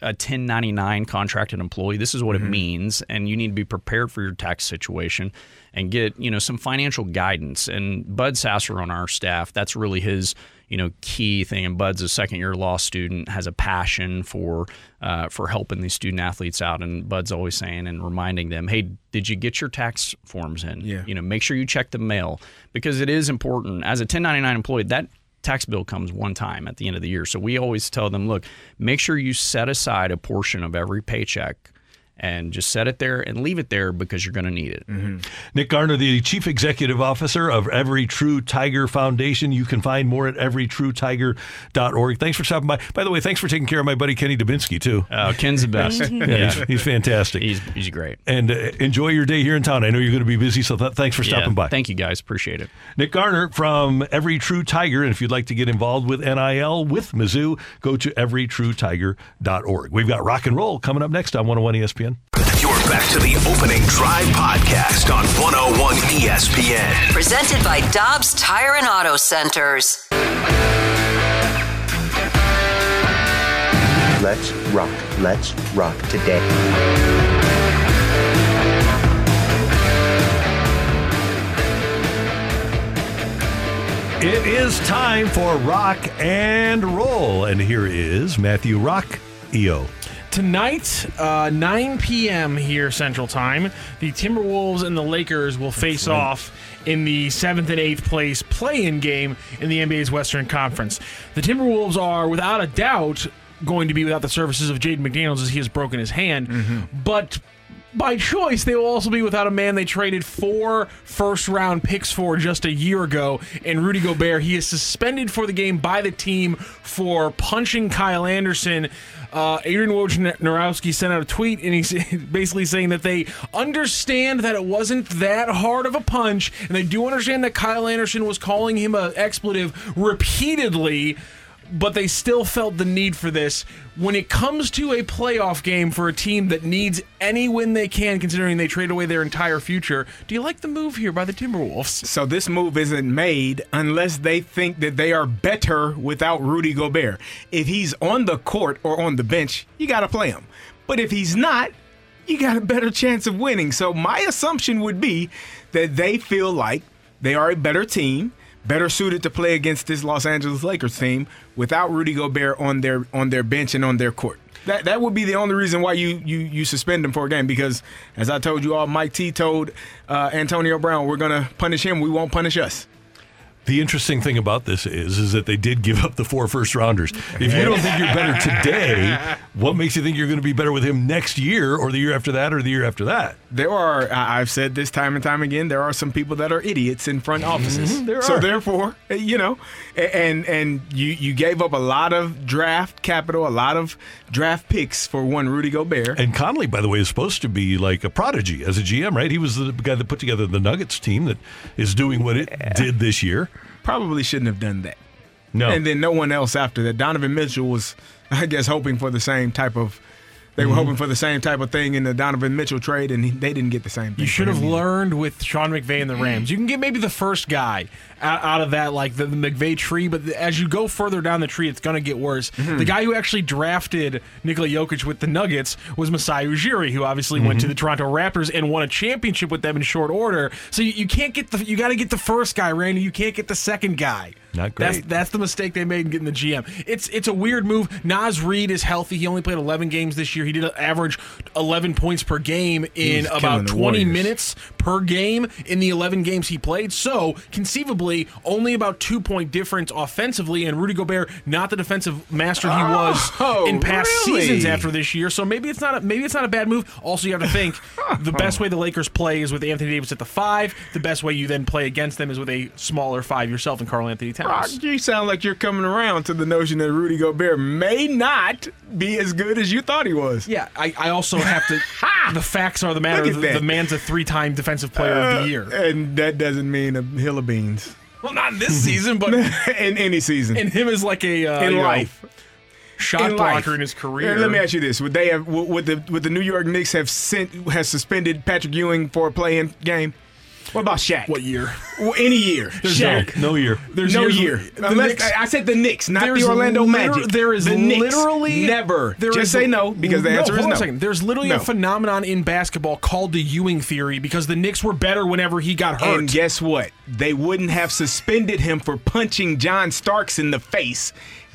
U: a 1099 contracted employee this is what it means and you need to be prepared for your tax situation and get you know some financial guidance. And bud sasser on our staff that's really his you know key thing. And bud's a second year law student has a passion for uh, for helping these student athletes out. And bud's always saying and reminding them hey did you get your tax forms in?
F: Yeah.
U: you know make sure you check the mail because it is important. As a 1099 employee that tax bill comes one time at the end of the year. So we always tell them, look, make sure you set aside a portion of every paycheck and just set it there and leave it there because you're going to need it.
D: Nick Garner, the Chief Executive Officer of Every True Tiger Foundation. You can find more at everytruetiger.org. Thanks for stopping by. By the way, thanks for taking care of my buddy Kenny Dubinsky, too.
U: Oh, Ken's the best.
D: yeah, he's, he's fantastic.
U: He's, he's great.
D: And uh, enjoy your day here in town. I know you're going to be busy, so th- thanks for
U: Yeah,
D: stopping by.
U: Thank you guys. Appreciate it.
D: Nick Garner from Every True Tiger. And if you'd like to get involved with NIL with Mizzou, go to everytruetiger.org. We've got rock and roll coming up next on 101 ESPN.
B: You're back to the opening drive podcast on 101 ESPN.
C: Presented by Dobbs Tire and Auto Centers.
W: Let's rock. Let's rock today.
D: It is time for rock and roll. And here is Matthew Rock EO.
K: Tonight, uh, 9 p.m. here Central Time, the Timberwolves and the Lakers will face
D: right.
K: off in the seventh and eighth place play-in game in the NBA's Western Conference. The Timberwolves are, without a doubt, going to be without the services of Jaden McDaniels as he has broken his hand, but. By choice, they will also be without a man they traded four first round picks for just a year ago, and Rudy Gobert. He is suspended for the game by the team for punching Kyle Anderson. Uh, Adrian Wojnarowski sent out a tweet, and he's basically saying that they understand that it wasn't that hard of a punch, and they do understand that Kyle Anderson was calling him an expletive repeatedly but they still felt the need for this. When it comes to a playoff game for a team that needs any win they can, considering they trade away their entire future, do you like the move here by the Timberwolves?
F: So this move isn't made unless they think that they are better without Rudy Gobert. If he's on the court or on the bench, you got to play him. But if he's not, you got a better chance of winning. So my assumption would be that they feel like they are a better team, better suited to play against this Los Angeles Lakers team without Rudy Gobert on their on their bench and on their court. That that would be the only reason why you you you suspend him for a game because as I told you all, Mike T told uh, Antonio Brown, we're gonna punish him, we won't punish us.
D: The interesting thing about this is, is that they did give up the four first rounders. If you don't think you're better today, what makes you think you're going to be better with him next year, or the year after that, or the year after that?
F: There are, I've said this time and time again, there are some people that are idiots in front offices.
D: Mhm, there
F: so therefore, you know, and and you you gave up a lot of draft capital, a lot of draft picks for one Rudy Gobert.
D: And Connelly, by the way, is supposed to be like a prodigy as a GM, right? He was the guy that put together the Nuggets team that is doing what it did this year.
F: Probably shouldn't have done that.
D: No.
F: And then no one else after that. Donovan Mitchell was, I guess, hoping for the same type of. They were
K: Mhm.
F: hoping for the same type of thing in the Donovan Mitchell trade, and he, they didn't get the same thing.
K: You should have learned with Sean McVay and the Rams. You can get maybe the first guy out, out of that, like the, the McVay tree, but as you go further down the tree, it's going to get worse.
F: Mhm.
K: The guy who actually drafted Nikola Jokic with the Nuggets was Masai Ujiri, who obviously went to
F: Mhm.
K: the Toronto Raptors and won a championship with them in short order. So you, you can't get the you got to get the first guy, Randy. You can't get the second guy.
D: Not
K: That's
D: great.
K: that's the mistake they made in getting the GM. It's it's a weird move. Naz Reid is healthy. He only played 11 games this year. He did average 11 points per game in about 20
F: Warriors.
K: minutes per game in the 11 games he played. So conceivably, only about two point difference offensively. And Rudy Gobert, not the defensive master he was
F: Oh,
K: in past
F: really?
K: seasons after this year. So maybe it's not a, maybe it's not a bad move. Also, you have to think the best way the Lakers play is with Anthony Davis at the five. The best way you then play against them is with a smaller five yourself and Karl-Anthony Towns.
F: Rock, you sound like you're coming around to the notion that Rudy Gobert may not be as good as you thought he was.
K: Yeah, I, I also have to. the facts are the matter. The, the man's a three-time defensive player of
F: Uh,
K: the year.
F: And that doesn't mean a hill of beans.
K: Well, not in this season, but
F: in any season.
K: and him as like a uh,
F: in
K: you know,
F: life.
K: shot
F: In
K: blocker
F: life.
K: in his career.
F: Let me ask you this: Would they have? Would would the would the New York Knicks have sent has suspended Patrick Ewing for a play-in game? What about Shaq?
K: What year?
F: Well, any year.
K: There's
F: Shaq.
D: no year.
K: There's
F: no year.
K: the
F: Unless,
K: Knicks-
F: I said the Knicks, not the Orlando
K: liter-
F: Magic.
K: There is
F: the Knicks.
K: literally
F: never.
K: there
F: Just say no because the
K: no,
F: answer
K: hold
F: is no.
K: a second. There's literally
F: No.
K: a phenomenon in basketball called the Ewing theory because the Knicks were better whenever he got hurt.
F: And guess what? They wouldn't have suspended him for punching John Starks in the face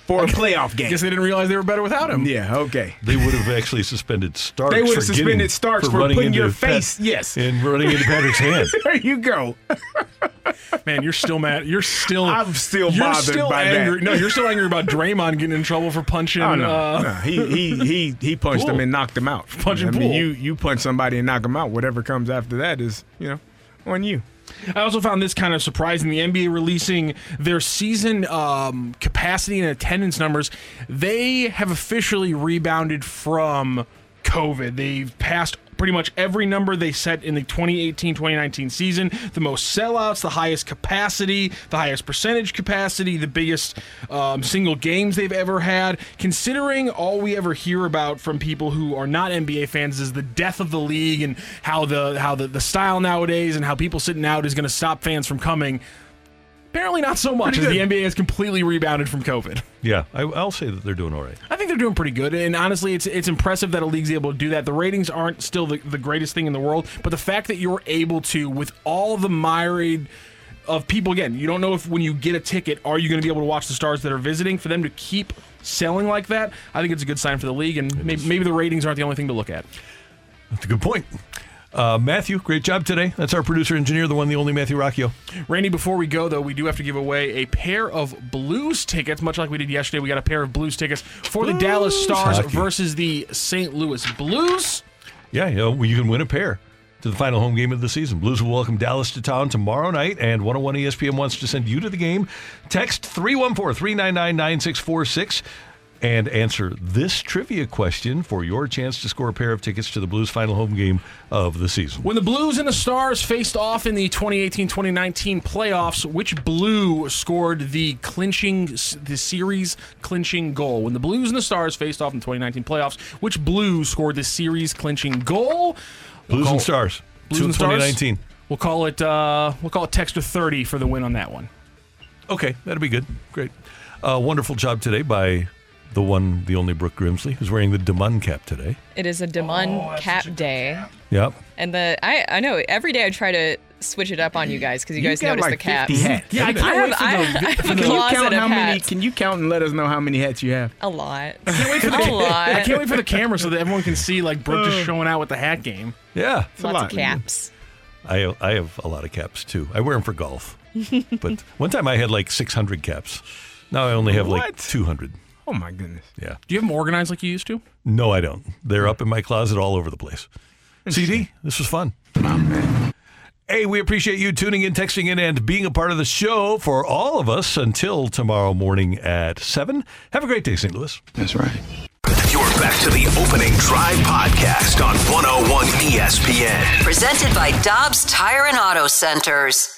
F: for a playoff game.
K: Guess they didn't realize they were better without him.
F: Yeah, okay.
D: They would have actually suspended Starks.
F: They would have suspended
D: getting-
F: Starks for
D: running
F: putting
D: into
F: your
D: Pat-
F: face- yes.
D: and running into Patrick's hand.
F: there you go.
K: Man, you're still mad. You're still.
F: I'm still
K: you're
F: bothered
K: still
F: by that.
K: angry. No, you're still angry about Draymond getting in trouble for punching.
F: Oh no,
K: uh,
F: no. he he he he punched
K: Poole.
F: him and knocked him out.
K: Punching
F: I mean,
K: Poole.
F: you you punch somebody and knock him out. Whatever comes after that is you know on you.
K: I also found this kind of surprising. The NBA releasing their season um, capacity and attendance numbers. They have officially rebounded from COVID. They've passed pretty much every number they set in the 2018-2019 season. The most sellouts, the highest capacity, the highest percentage capacity, the biggest um, single games they've ever had. Considering all we ever hear about from people who are not NBA fans is the death of the league and how the how the, the style nowadays and how people sitting out is going to stop fans from coming. Apparently not so much, as the. NBA has completely rebounded from COVID.
D: Yeah, I, I'll say that they're doing all right.
K: I think they're doing pretty good, and honestly, it's it's impressive that a league's able to do that. The ratings aren't still the, the greatest thing in the world, but the fact that you're able to, with all the myriad of people, again, you don't know if when you get a ticket, are you going to be able to watch the stars that are visiting? For them to keep selling like that, I think it's a good sign for the league, and maybe, maybe the ratings aren't the only thing to look at.
D: That's a good point. Uh, Matthew, great job today. That's our producer engineer, the one, the only Matthew Rocchio.
K: Randy, before we go, though, we do have to give away a pair of Blues tickets, much like we did yesterday. We got a pair of Blues tickets for the Dallas Stars
D: hockey.
K: versus the St. Louis Blues.
D: Yeah, you know, you can win a pair to the final home game of the season. Blues will welcome Dallas to town tomorrow night, and 101 ESPN wants to send you to the game. Text 314 399 9646 and answer this trivia question for your chance to score a pair of tickets to the Blues' final home game of the season.
K: When the Blues and the Stars faced off in the 2018-2019 playoffs, which Blue scored the clinching the series clinching goal? When the Blues and the Stars faced off in the 2019 playoffs, which Blue scored the series clinching goal? We'll
D: Blues and Stars,
K: Blues and Stars?
D: 2019.
K: We'll call it uh, we'll call it Texter 30 for the win on that one.
D: Okay, that'll be good. Great. Uh, wonderful job today by the one, the only Brooke Grimsley, who's wearing the Demon cap today.
E: It is a Demon oh, cap day.
D: Yep.
E: And the I I know every day I try to switch it up on you guys because you,
F: You
E: guys
F: got
E: notice
F: like
E: the caps.
F: 50 hats.
K: Yeah, I can't
E: have,
K: wait for
E: I,
K: the-
E: I
K: for the-
F: Can you count how many?
E: hats.
F: Can you count and let us know how many hats you have?
E: A lot.
K: I can't wait for the,
E: a lot.
K: I can't wait for the camera so that everyone can see like Brooke just showing out with the hat game.
D: Yeah.
F: It's a
E: Lots
F: lot.
E: of caps.
D: I I have a lot of caps too. I wear them for golf. but one time I had like 600 caps. Now I only have like 200.
F: Oh my goodness.
D: Yeah.
K: Do you have them organized like you used to?
D: No, I don't. They're up in my closet all over the place. CD, this was fun. Hey, we appreciate you tuning in, texting in, and being a part of the show for all of us until tomorrow morning at 7. Have a great day, St. Louis.
B: That's right. You're back to the opening drive podcast on 101 ESPN.
C: Presented by Dobbs Tire and Auto Centers.